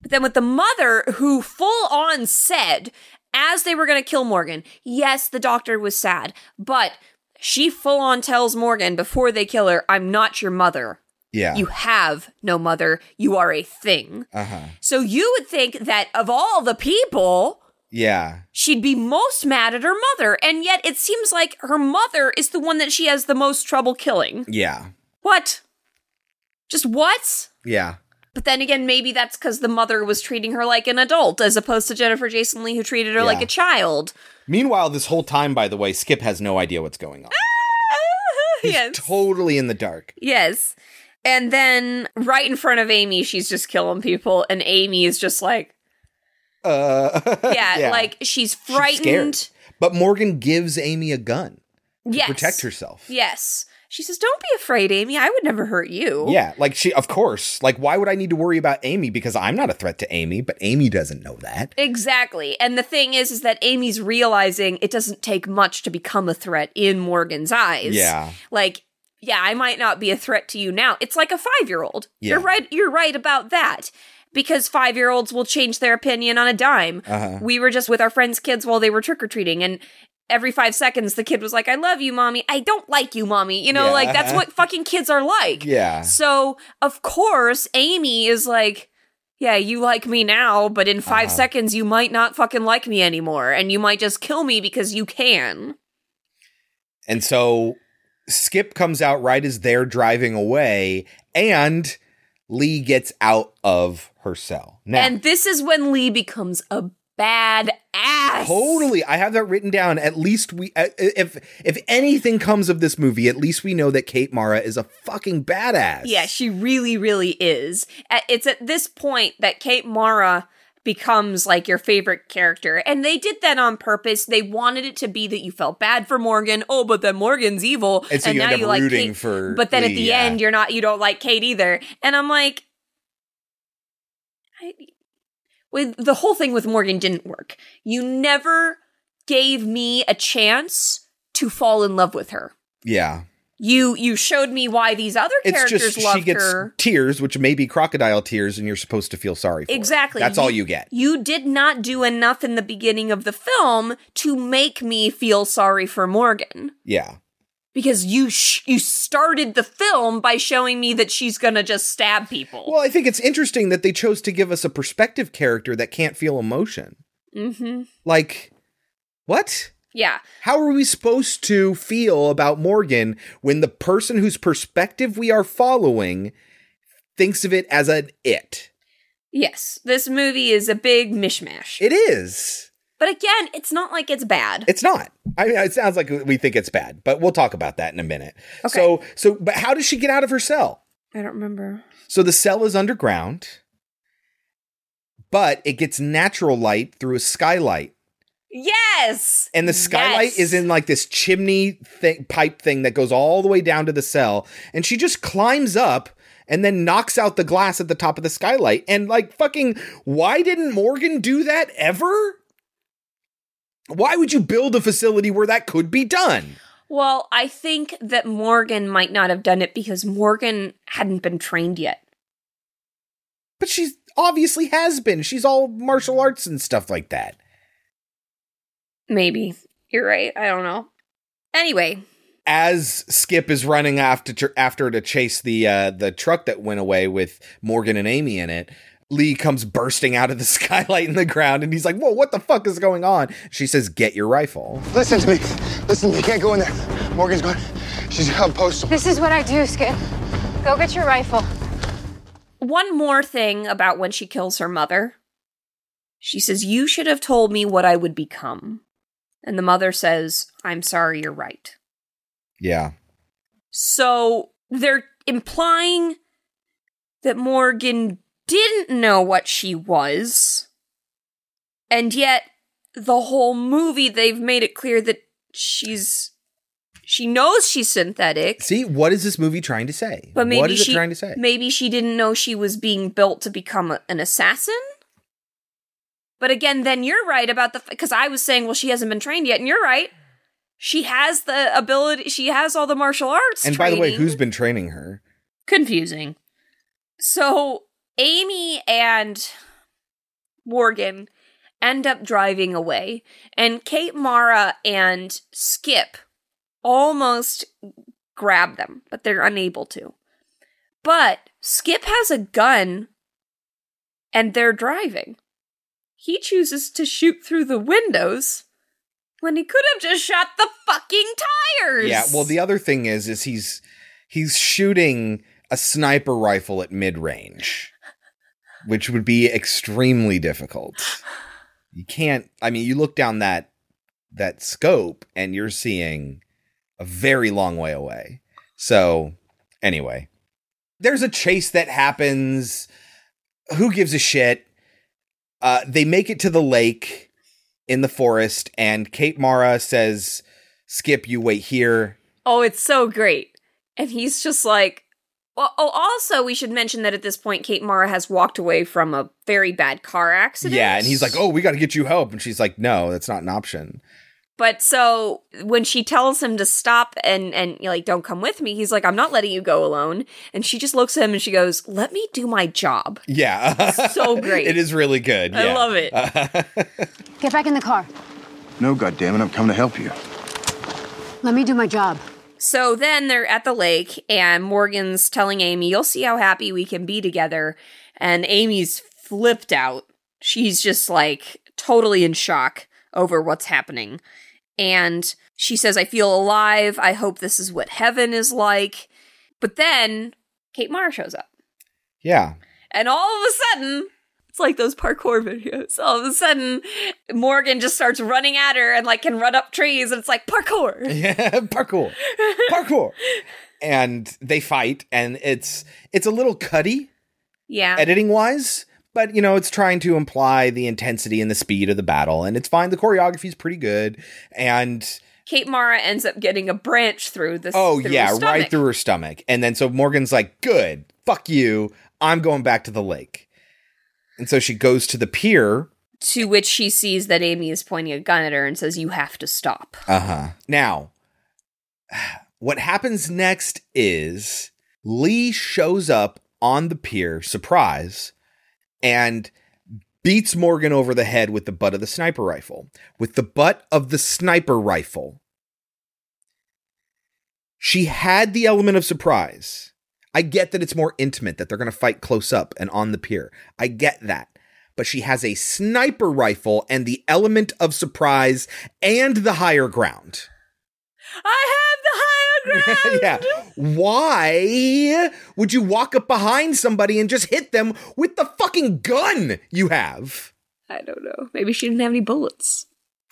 But then with the mother, who full on said, as they were going to kill Morgan, yes, the doctor was sad, but she full on tells Morgan before they kill her, I'm not your mother. Yeah. You have no mother. You are a thing. Uh huh. So you would think that of all the people, Yeah. she'd be most mad at her mother. And yet it seems like her mother is the one that she has the most trouble killing. Yeah. What? Just what? Yeah. But then again, maybe that's because the mother was treating her like an adult as opposed to Jennifer Jason Leigh, who treated her like a child. Meanwhile, this whole time, by the way, Skip has no idea what's going on. He's yes. totally in the dark. Yes. And then right in front of Amy, she's just killing people. And Amy is just like, Uh, yeah, like she's frightened. scared. But Morgan gives Amy a gun to yes. protect herself. Yes. She says, Don't be afraid, Amy. I would never hurt you. Yeah, like she, of course. Like, why would I need to worry about Amy? Because I'm not a threat to Amy, but Amy doesn't know that. Exactly. And the thing is, is that Amy's realizing it doesn't take much to become a threat in Morgan's eyes. Yeah. Like, yeah, I might not be a threat to you now. It's like a five year old. Yeah. You're right. You're right about that. Because five year olds will change their opinion on a dime. Uh-huh. We were just with our friends' kids while they were trick or treating, and every five seconds the kid was like, I love you, mommy. I don't like you, mommy. You know, Yeah. like that's what fucking kids are like. Yeah. So, of course, Amy is like, yeah, you like me now, but in 5 Uh-huh. seconds you might not fucking like me anymore and you might just kill me because you can. And so Skip comes out right as they're driving away, and Lee gets out of her cell. Now, And this is when Lee becomes a bad ass. Totally. I have that written down. At least we uh, if if anything comes of this movie, at least we know that Kate Mara is a fucking badass. Yeah, she really, really is. It's at this point that Kate Mara becomes like your favorite character. And they did that on purpose. They wanted it to be that you felt bad for Morgan. Oh, but then Morgan's evil. And so you end up rooting Kate. for But then at the yeah. end, you're not, you don't like Kate either. And I'm like, I, with the whole thing with Morgan didn't work. You never gave me a chance to fall in love with her. Yeah. You you showed me why these other It's characters just love she gets her. tears, which may be crocodile tears, and you're supposed to feel sorry for. her. Exactly. That's all you get. You did not do enough in the beginning of the film to make me feel sorry for Morgan Yeah. because you sh- you started the film by showing me that she's going to just stab people. Well, I think it's interesting that they chose to give us a perspective character that can't feel emotion. Mhm. Like, what? Yeah. How are we supposed to feel about Morgan when the person whose perspective we are following thinks of it as an it? Yes. This movie is a big mishmash. It is. But again, it's not like it's bad. It's not. I mean, it sounds like we think it's bad, but we'll talk about that in a minute. So, so, but how does she get out of her cell? I don't remember. So the cell is underground, but it gets natural light through a skylight. Yes. And the skylight Yes. is in like this chimney thing, pipe thing that goes all the way down to the cell. And she just climbs up and then knocks out the glass at the top of the skylight. And like, fucking, why didn't Morgan do that ever? Why would you build a facility where that could be done? Well, I think that Morgan might not have done it because Morgan hadn't been trained yet. But she's obviously has been. She's all martial arts and stuff like that. Maybe. You're right. I don't know. Anyway, as Skip is running after after to chase the uh, the truck that went away with Morgan and Amy in it, Lee comes bursting out of the skylight in the ground, and he's like, "Whoa, what the fuck is going on?" She says, "Get your rifle." Listen to me. Listen, you can't go in there. Morgan's gone. She's on postal. This is what I do, Skip. Go get your rifle. one more thing about when she kills her mother. She says, You should have told me what I would become. And the mother says, I'm sorry, you're right. Yeah, So they're implying that Morgan didn't know what she was. And yet, the whole movie, they've made it clear that she's. She knows she's synthetic. See, what is this movie trying to say? But maybe what is she it trying to say? maybe she didn't know she was being built to become a, an assassin. But again, then you're right about the because I was saying, well, she hasn't been trained yet, and you're right. She has the ability. She has all the martial arts. and by the way, who's been training her? confusing? So Amy and Morgan end up driving away, and Kate Mara and Skip almost grab them, but they're unable to. But Skip has a gun and they're driving. He chooses to shoot through the windows when he could have just shot the fucking tires. Yeah. Well, the other thing is, is he's he's shooting a sniper rifle at mid range, which would be extremely difficult. You can't. I mean, you look down that that scope, and you're seeing a very long way away. So, anyway, there's a chase that happens. Who gives a shit? Uh, they make it to the lake in the forest, and Kate Mara says, Skip, you wait here. Oh, it's so great. And he's just like, well, oh, also, we should mention that at this point, Kate Mara has walked away from a very bad car accident. Yeah, and he's like, "Oh, we got to get you help," and she's like, "No, that's not an option." But so when she tells him to stop and and you know, like don't come with me, he's like, I'm not letting you go alone. And she just looks at him and she goes, Let me do my job. Yeah, So great. it is really good. I yeah. love it. Get back in the car. No, goddammit, I'm coming to help you. Let me do my job. So then they're at the lake, and Morgan's telling Amy, You'll see how happy we can be together. And Amy's flipped out. She's just like totally in shock over what's happening. And she says, I feel alive. I hope this is what heaven is like. But then Kate Mara shows up. Yeah. And all of a sudden, it's like those parkour videos. All of a sudden, Morgan just starts running at her and like can run up trees, and it's like parkour. Yeah, parkour. Parkour. and they fight, and it's it's a little cutty Yeah. editing wise, but you know, it's trying to imply the intensity and the speed of the battle, and it's fine. The choreography's pretty good. And Kate Mara ends up getting a branch through this. oh through yeah, right through her stomach. And then so Morgan's like, Good, fuck you. I'm going back to the lake. And so she goes to the pier To which she sees that Amy is pointing a gun at her and says, You have to stop. Uh huh. Now, what happens next is Lee shows up on the pier, surprise, and beats Morgan over the head with the butt of the sniper rifle. With the butt of the sniper rifle. She had the element of surprise. I get that it's more intimate, that they're going to fight close up and on the pier. I get that. But she has a sniper rifle and the element of surprise and the higher ground. I have ground. yeah. Why would you walk up behind somebody and just hit them with the fucking gun you have? I don't know. Maybe she didn't have any bullets.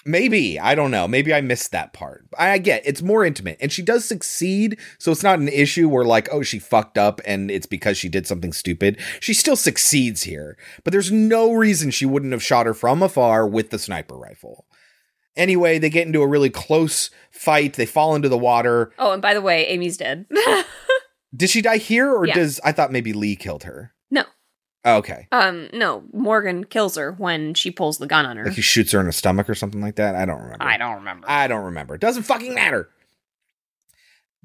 Maybe. I don't know. Maybe I missed that part. I I get it's more intimate and she does succeed. So it's not an issue where, like, oh, she fucked up and it's because she did something stupid. She still succeeds here. But there's no reason she wouldn't have shot her from afar with the sniper rifle. Anyway, they get into a really close fight. They fall into the water. Oh, and by the way, Amy's dead. Did she die here or Yeah. does I thought maybe Lee killed her? no. Oh, okay. Um, no. Morgan kills her when she pulls the gun on her. Like he shoots her in the stomach or something like that. I don't remember. I don't remember. I don't remember. It doesn't fucking matter.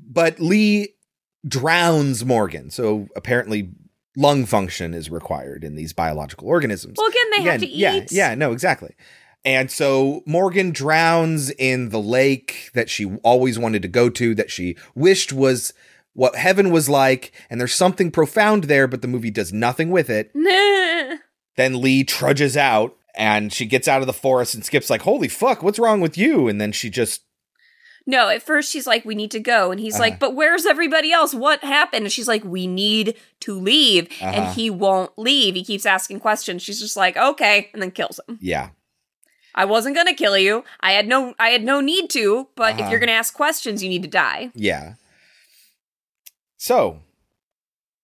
But Lee drowns Morgan. So apparently lung function is required in these biological organisms. Well, again, they have to eat. Yeah, yeah, no, exactly. And so Morgan drowns in the lake that she always wanted to go to, that she wished was what heaven was like. And there's something profound there, but the movie does nothing with it. Nah. Then Lee trudges out and she gets out of the forest and Skip's like, Holy fuck, what's wrong with you? And then she just, No, at first she's like, we need to go. And he's Uh-huh. like, but where's everybody else? What happened? And she's like, we need to leave. Uh-huh. And he won't leave. He keeps asking questions. She's just like, okay. And then kills him. yeah. I wasn't going to kill you. I had no, I had no need to, but if Uh-huh. you're going to ask questions, you need to die. Yeah. So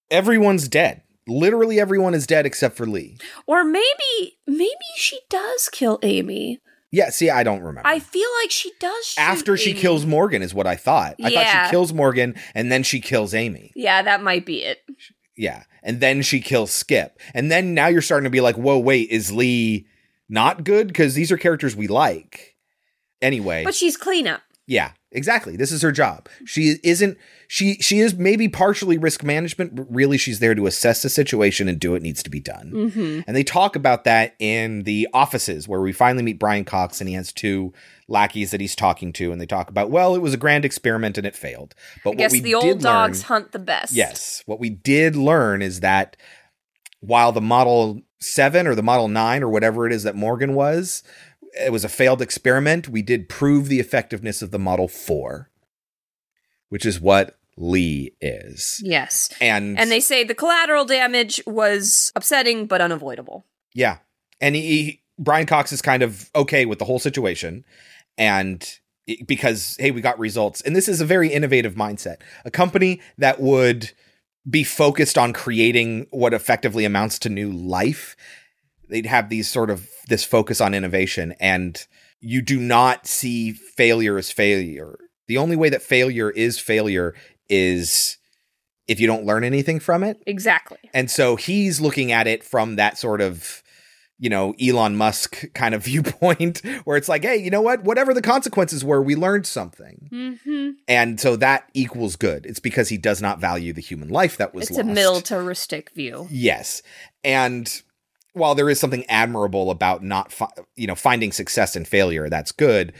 everyone's dead. Literally everyone is dead except for Lee. Or maybe, maybe she does kill Amy. Yeah, see, I don't remember. I feel like she does. After she Amy. kills Morgan is what I thought. I thought Yeah. she kills Morgan and then she kills Amy. Yeah, that might be it. Yeah. And then she kills Skip. And then now you're starting to be like, whoa, wait, is Lee not good? Because these are characters we like. Anyway. But she's cleanup. Yeah, exactly. This is her job. She isn't she she is maybe partially risk management, but really she's there to assess the situation and do what needs to be done. Mm-hmm. And they talk about that in the offices where we finally meet Brian Cox and he has two lackeys that he's talking to and they talk about, well, it was a grand experiment and it failed. But I guess we the old did dogs hunt the best. Yes. What we did learn is that while the Model 7 or the Model 9 or whatever it is that Morgan was, it was a failed experiment, we did prove the effectiveness of the Model 4, which is what Lee is. Yes. And, And they say the collateral damage was upsetting but unavoidable. yeah. And he, he- Brian Cox is kind of okay with the whole situation and because hey, we got results. And this is a very innovative mindset. A company that would be focused on creating what effectively amounts to new life. They'd have these sort of this focus on innovation and you do not see failure as failure. The only way that failure is failure is if you don't learn anything from it. Exactly. And so he's looking at it from that sort of, you know, Elon Musk kind of viewpoint where it's like, hey, you know what? Whatever the consequences were, we learned something. Mm-hmm. And so that equals good. It's because he does not value the human life that was It's lost. a militaristic view. Yes. And while there is something admirable about not, fi- you know, finding success in failure, that's good.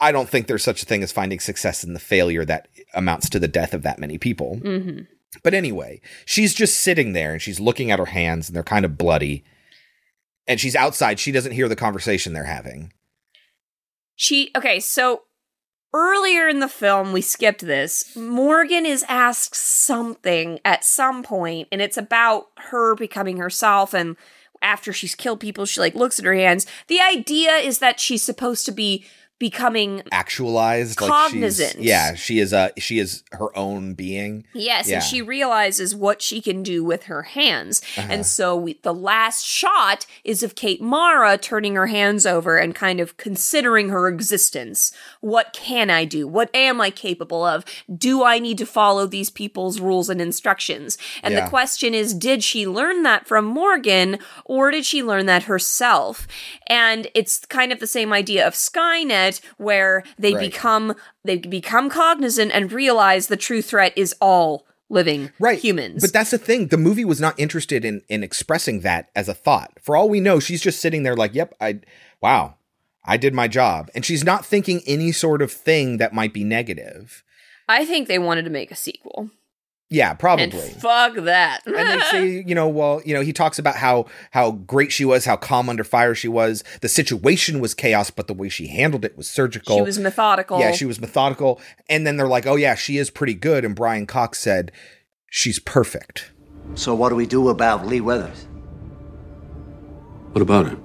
I don't think there's such a thing as finding success in the failure that amounts to the death of that many people. Mm-hmm. But anyway, she's just sitting there and she's looking at her hands and they're kind of bloody. And she's outside. She doesn't hear the conversation they're having. She okay, so earlier in the film we skipped this. Morgan is asked something at some point and it's about her becoming herself and after she's killed people she like looks at her hands. The idea is that she's supposed to be becoming Actualized, Cognizant. Like yeah, she is a she is her own being. Yes, Yeah. and she realizes what she can do with her hands. Uh-huh. And so we, the last shot is of Kate Mara turning her hands over and kind of considering her existence. What can I do? What am I capable of? Do I need to follow these people's rules and instructions? And Yeah. the question is, did she learn that from Morgan or did she learn that herself? And it's kind of the same idea of Skynet where they Right. become they become cognizant and realize the true threat is all living right. humans. But that's the thing. The movie was not interested in in expressing that as a thought. For all we know, she's just sitting there like, "Yep, I wow, I did my job." And she's not thinking any sort of thing that might be negative. I think they wanted to make a sequel. Yeah, probably. And fuck that. and they say, you know, well, you know, he talks about how how great she was, how calm under fire she was. The situation was chaos, but the way she handled it was surgical. She was methodical. Yeah, she was methodical. And then they're like, "Oh yeah, she is pretty good." And Brian Cox said, "She's perfect." So what do we do about Lee Weathers? What about her?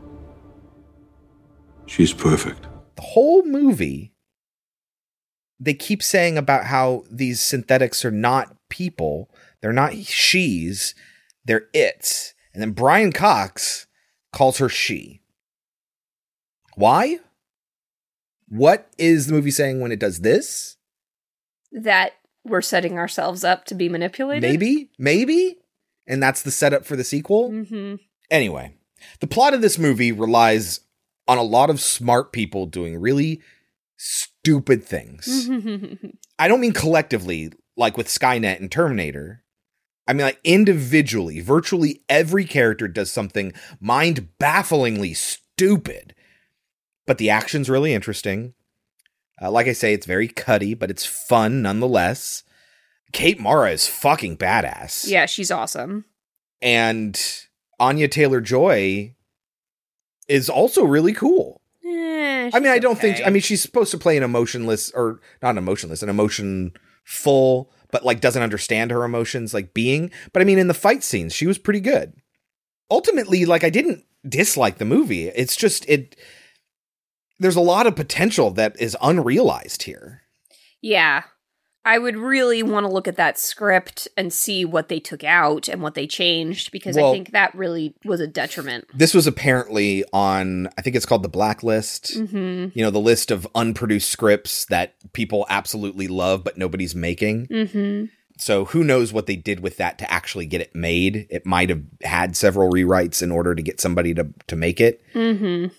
She's perfect. The whole movie they keep saying about how these synthetics are not people. They're not she's, they're its. And then Brian Cox calls her she. Why? What is the movie saying when it does this? that we're setting ourselves up to be manipulated. Maybe, maybe, and that's the setup for the sequel. Mm-hmm. Anyway, the plot of this movie relies on a lot of smart people doing really stupid things. I don't mean collectively, like with Skynet and Terminator. I mean, like individually, virtually every character does something mind bafflingly stupid. But the action's really interesting. Uh, like I say, it's very cutty, but it's fun nonetheless. Kate Mara is fucking badass. yeah, she's awesome. And Anya Taylor Joy is also really cool. Eh, I mean, I don't think. I mean, she's supposed to play an emotionless, or not an emotionless, an emotion full, but like doesn't understand her emotions, like being. But I mean, in the fight scenes, she was pretty good. Ultimately, like I didn't dislike the movie. It's just it. There's a lot of potential that is unrealized here. Yeah. I would really want to look at that script and see what they took out and what they changed because I think that really was a detriment. This was apparently on. I think it's called the blacklist. Mhm. You know, the list of unproduced scripts that people absolutely love, but nobody's making. Mm-hmm. So who knows what they did with that to actually get it made? It might have had several rewrites in order to get somebody to to make it. Mm-hmm.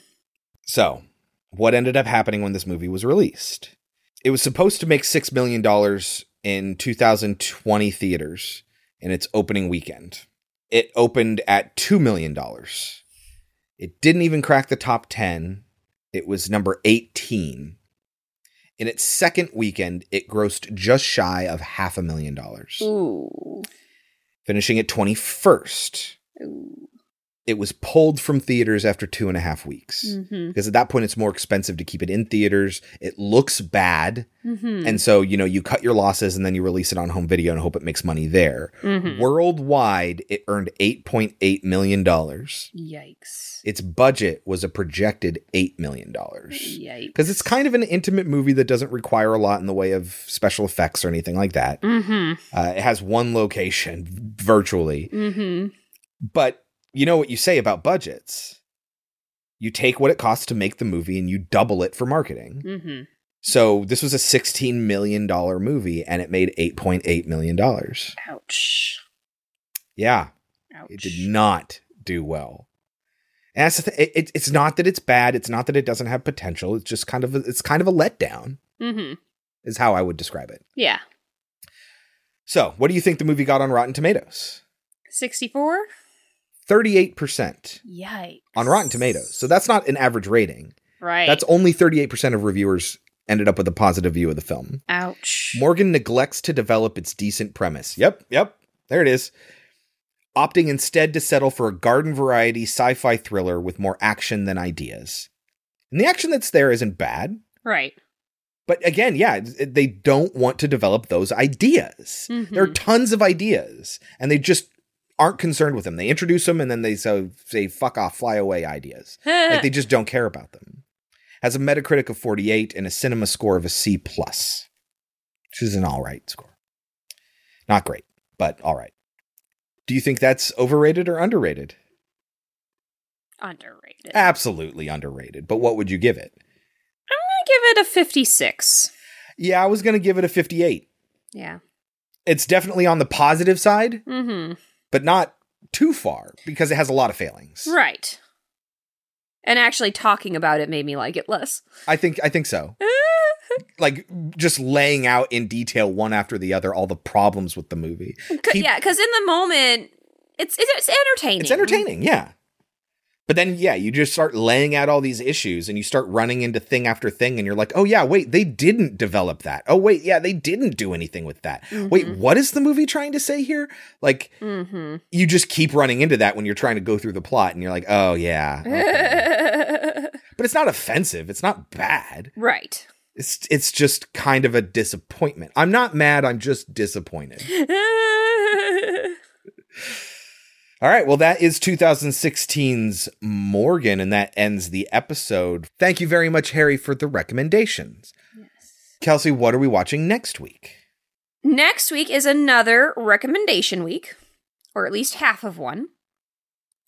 So, what ended up happening when this movie was released? It was supposed to make 6 million dollars in 2020 theaters in its opening weekend. It opened at 2 million dollars. It didn't even crack the top 10. It was number 18. In its second weekend, it grossed just shy of half a million dollars Ooh. finishing at 21st. It was pulled from theaters after two and a half weeks Mhm. because at that point it's more expensive to keep it in theaters. It looks bad. Mhm. And so, you know, you cut your losses and then you release it on home video and hope it makes money there. Mhm. Worldwide, it earned $8.8 million. Yikes. Its budget was a projected $8 million. Yikes. Because it's kind of an intimate movie that doesn't require a lot in the way of special effects or anything like that. Mm-hmm. Uh, it has one location virtually. Mm-hmm. But you know what you say about budgets. You take what it costs to make the movie and you double it for marketing. Mm-hmm. So this was a $16 million movie and it made $8.8 million. Ouch. Yeah. Ouch. It did not do well. And that's the th- it, it- it's not that it's bad. It's not that it doesn't have potential. It's just kind of a, it's kind of a letdown Mm-hmm. is how I would describe it. Yeah. So what do you think the movie got on Rotten Tomatoes? 64? 38% Yikes. on Rotten Tomatoes. So that's not an average rating. Right. That's only 38% of reviewers ended up with a positive view of the film. Ouch. Morgan neglects to develop its decent premise. Yep, yep. There it is. Opting instead to settle for a garden variety sci fi thriller with more action than ideas. And the action that's there isn't bad. Right. But again, yeah, they don't want to develop those ideas. Mhm. There are tons of ideas, and they just aren't concerned with them. They introduce them and then they so, say, fuck off, fly away ideas. like they just don't care about them. Has a Metacritic of 48 and a cinema score of a C plus, which is an all right score. Not great, but all right. Do you think that's overrated or underrated? Underrated. Absolutely underrated. But what would you give it? I'm gonna give it a 56. Yeah, I was going to give it a 58. Yeah. It's definitely on the positive side, Mm-hmm. But not too far because it has a lot of failings. Right. And actually talking about it made me like it less. I think I think so. like just laying out in detail one after the other all the problems with the movie. 'Cause- yeah, because in the moment, it's it's, it's entertaining. It's entertaining, yeah. But then yeah, you just start laying out all these issues and you start running into thing after thing and you're like, "Oh yeah, wait, they didn't develop that. Oh wait, yeah, they didn't do anything with that. Wait, Mhm. what is the movie trying to say here?" Like Mm-hmm. you just keep running into that when you're trying to go through the plot and you're like, "Oh yeah." okay." but it's not offensive. It's not bad. right. It's it's just kind of a disappointment. I'm not mad, I'm just disappointed. All right, well, that is 2016's Morgan, and that ends the episode. Thank you very much, Harry, for the recommendations. Yes. Kelsey, what are we watching next week? Next week is another recommendation week, or at least half of one.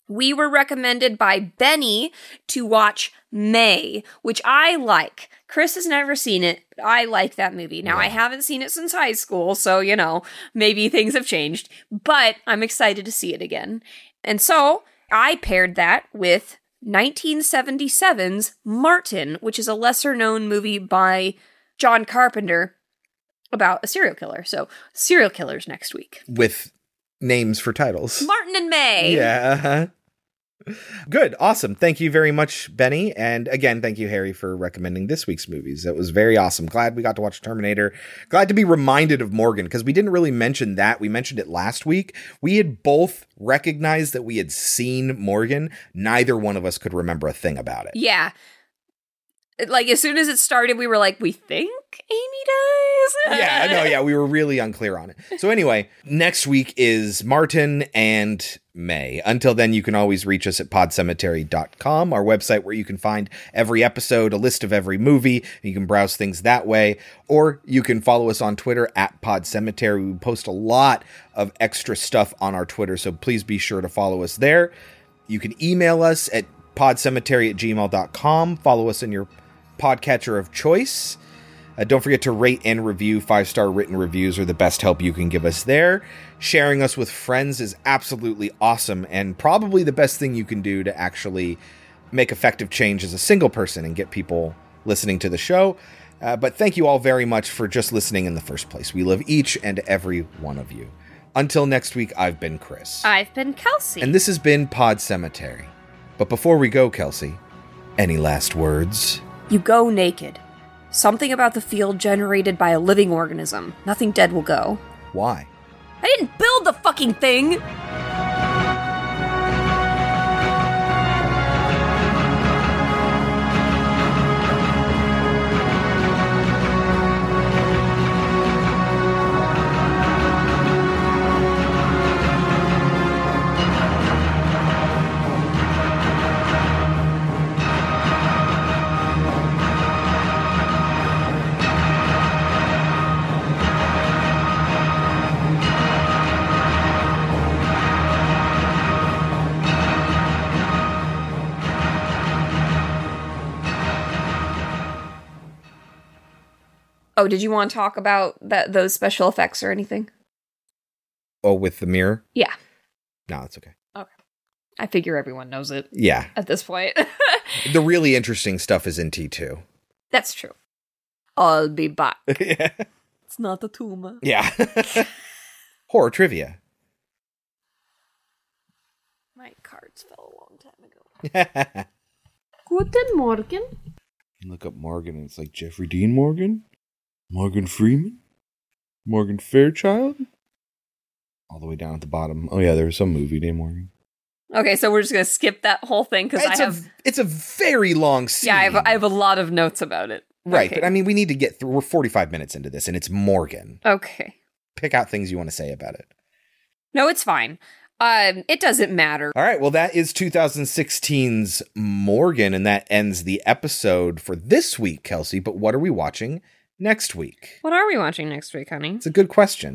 We were recommended by Benny to watch May, which I like. Chris has never seen it, I like that movie. Now, I haven't seen it since high school, so, you know, maybe things have changed, but I'm excited to see it again. And so I paired that with 1977's Martin, which is a lesser known movie by John Carpenter about a serial killer. So, serial killers next week. With names for titles. Martin and May. Yeah. Good. Awesome. Thank you very much, Benny. And again, thank you, Harry, for recommending this week's movies. It was very awesome. Glad we got to watch Terminator. Glad to be reminded of Morgan because we didn't really mention that. We mentioned it last week. We had both recognized that we had seen Morgan. Neither one of us could remember a thing about it. Yeah. Like as soon as it started, we were like, we think Amy dies. yeah, no, yeah, we were really unclear on it. So anyway, next week is Martin and May. Until then, you can always reach us at podcemetery.com, our website where you can find every episode, a list of every movie. You can browse things that way, or you can follow us on Twitter at podcemetery. We post a lot of extra stuff on our Twitter, so please be sure to follow us there. You can email us at podcemetery at gmail.com. Follow us in your podcatcher of choice. Uh, don't forget to rate and review. Five star written reviews are the best help you can give us there. Sharing us with friends is absolutely awesome and probably the best thing you can do to actually make effective change as a single person and get people listening to the show. Uh, but thank you all very much for just listening in the first place. We love each and every one of you. Until next week, I've been Chris. I've been Kelsey. And this has been Pod Cemetery. But before we go, Kelsey, any last words? You go naked. Something about the field generated by a living organism. Nothing dead will go. Why? I didn't build the fucking thing! Oh, did you want to talk about that those special effects or anything? Oh, with the mirror? Yeah. No, that's okay. Okay. I figure everyone knows it. Yeah. At this point. The really interesting stuff is in T2. That's true. I'll be back. yeah. It's not a tumor. Yeah. Horror trivia. My cards fell a long time ago. Guten Morgen. Look up Morgan and it's like Jeffrey Dean Morgan? Morgan Freeman? Morgan Fairchild? all the way down at the bottom. Oh yeah, there was some movie named Morgan. Okay, so we're just gonna skip that whole thing because I have a it's a very long scene. yeah, I have I have a lot of notes about it. right, Okay. but I mean, we need to get through. We're forty five minutes into this, and it's Morgan. okay. Pick out things you want to say about it. No, it's fine. Um, it doesn't matter. All right, well, that is 2016's Morgan, and that ends the episode for this week, Kelsey. But what are we watching next week? What are we watching next week, honey? It's a good question.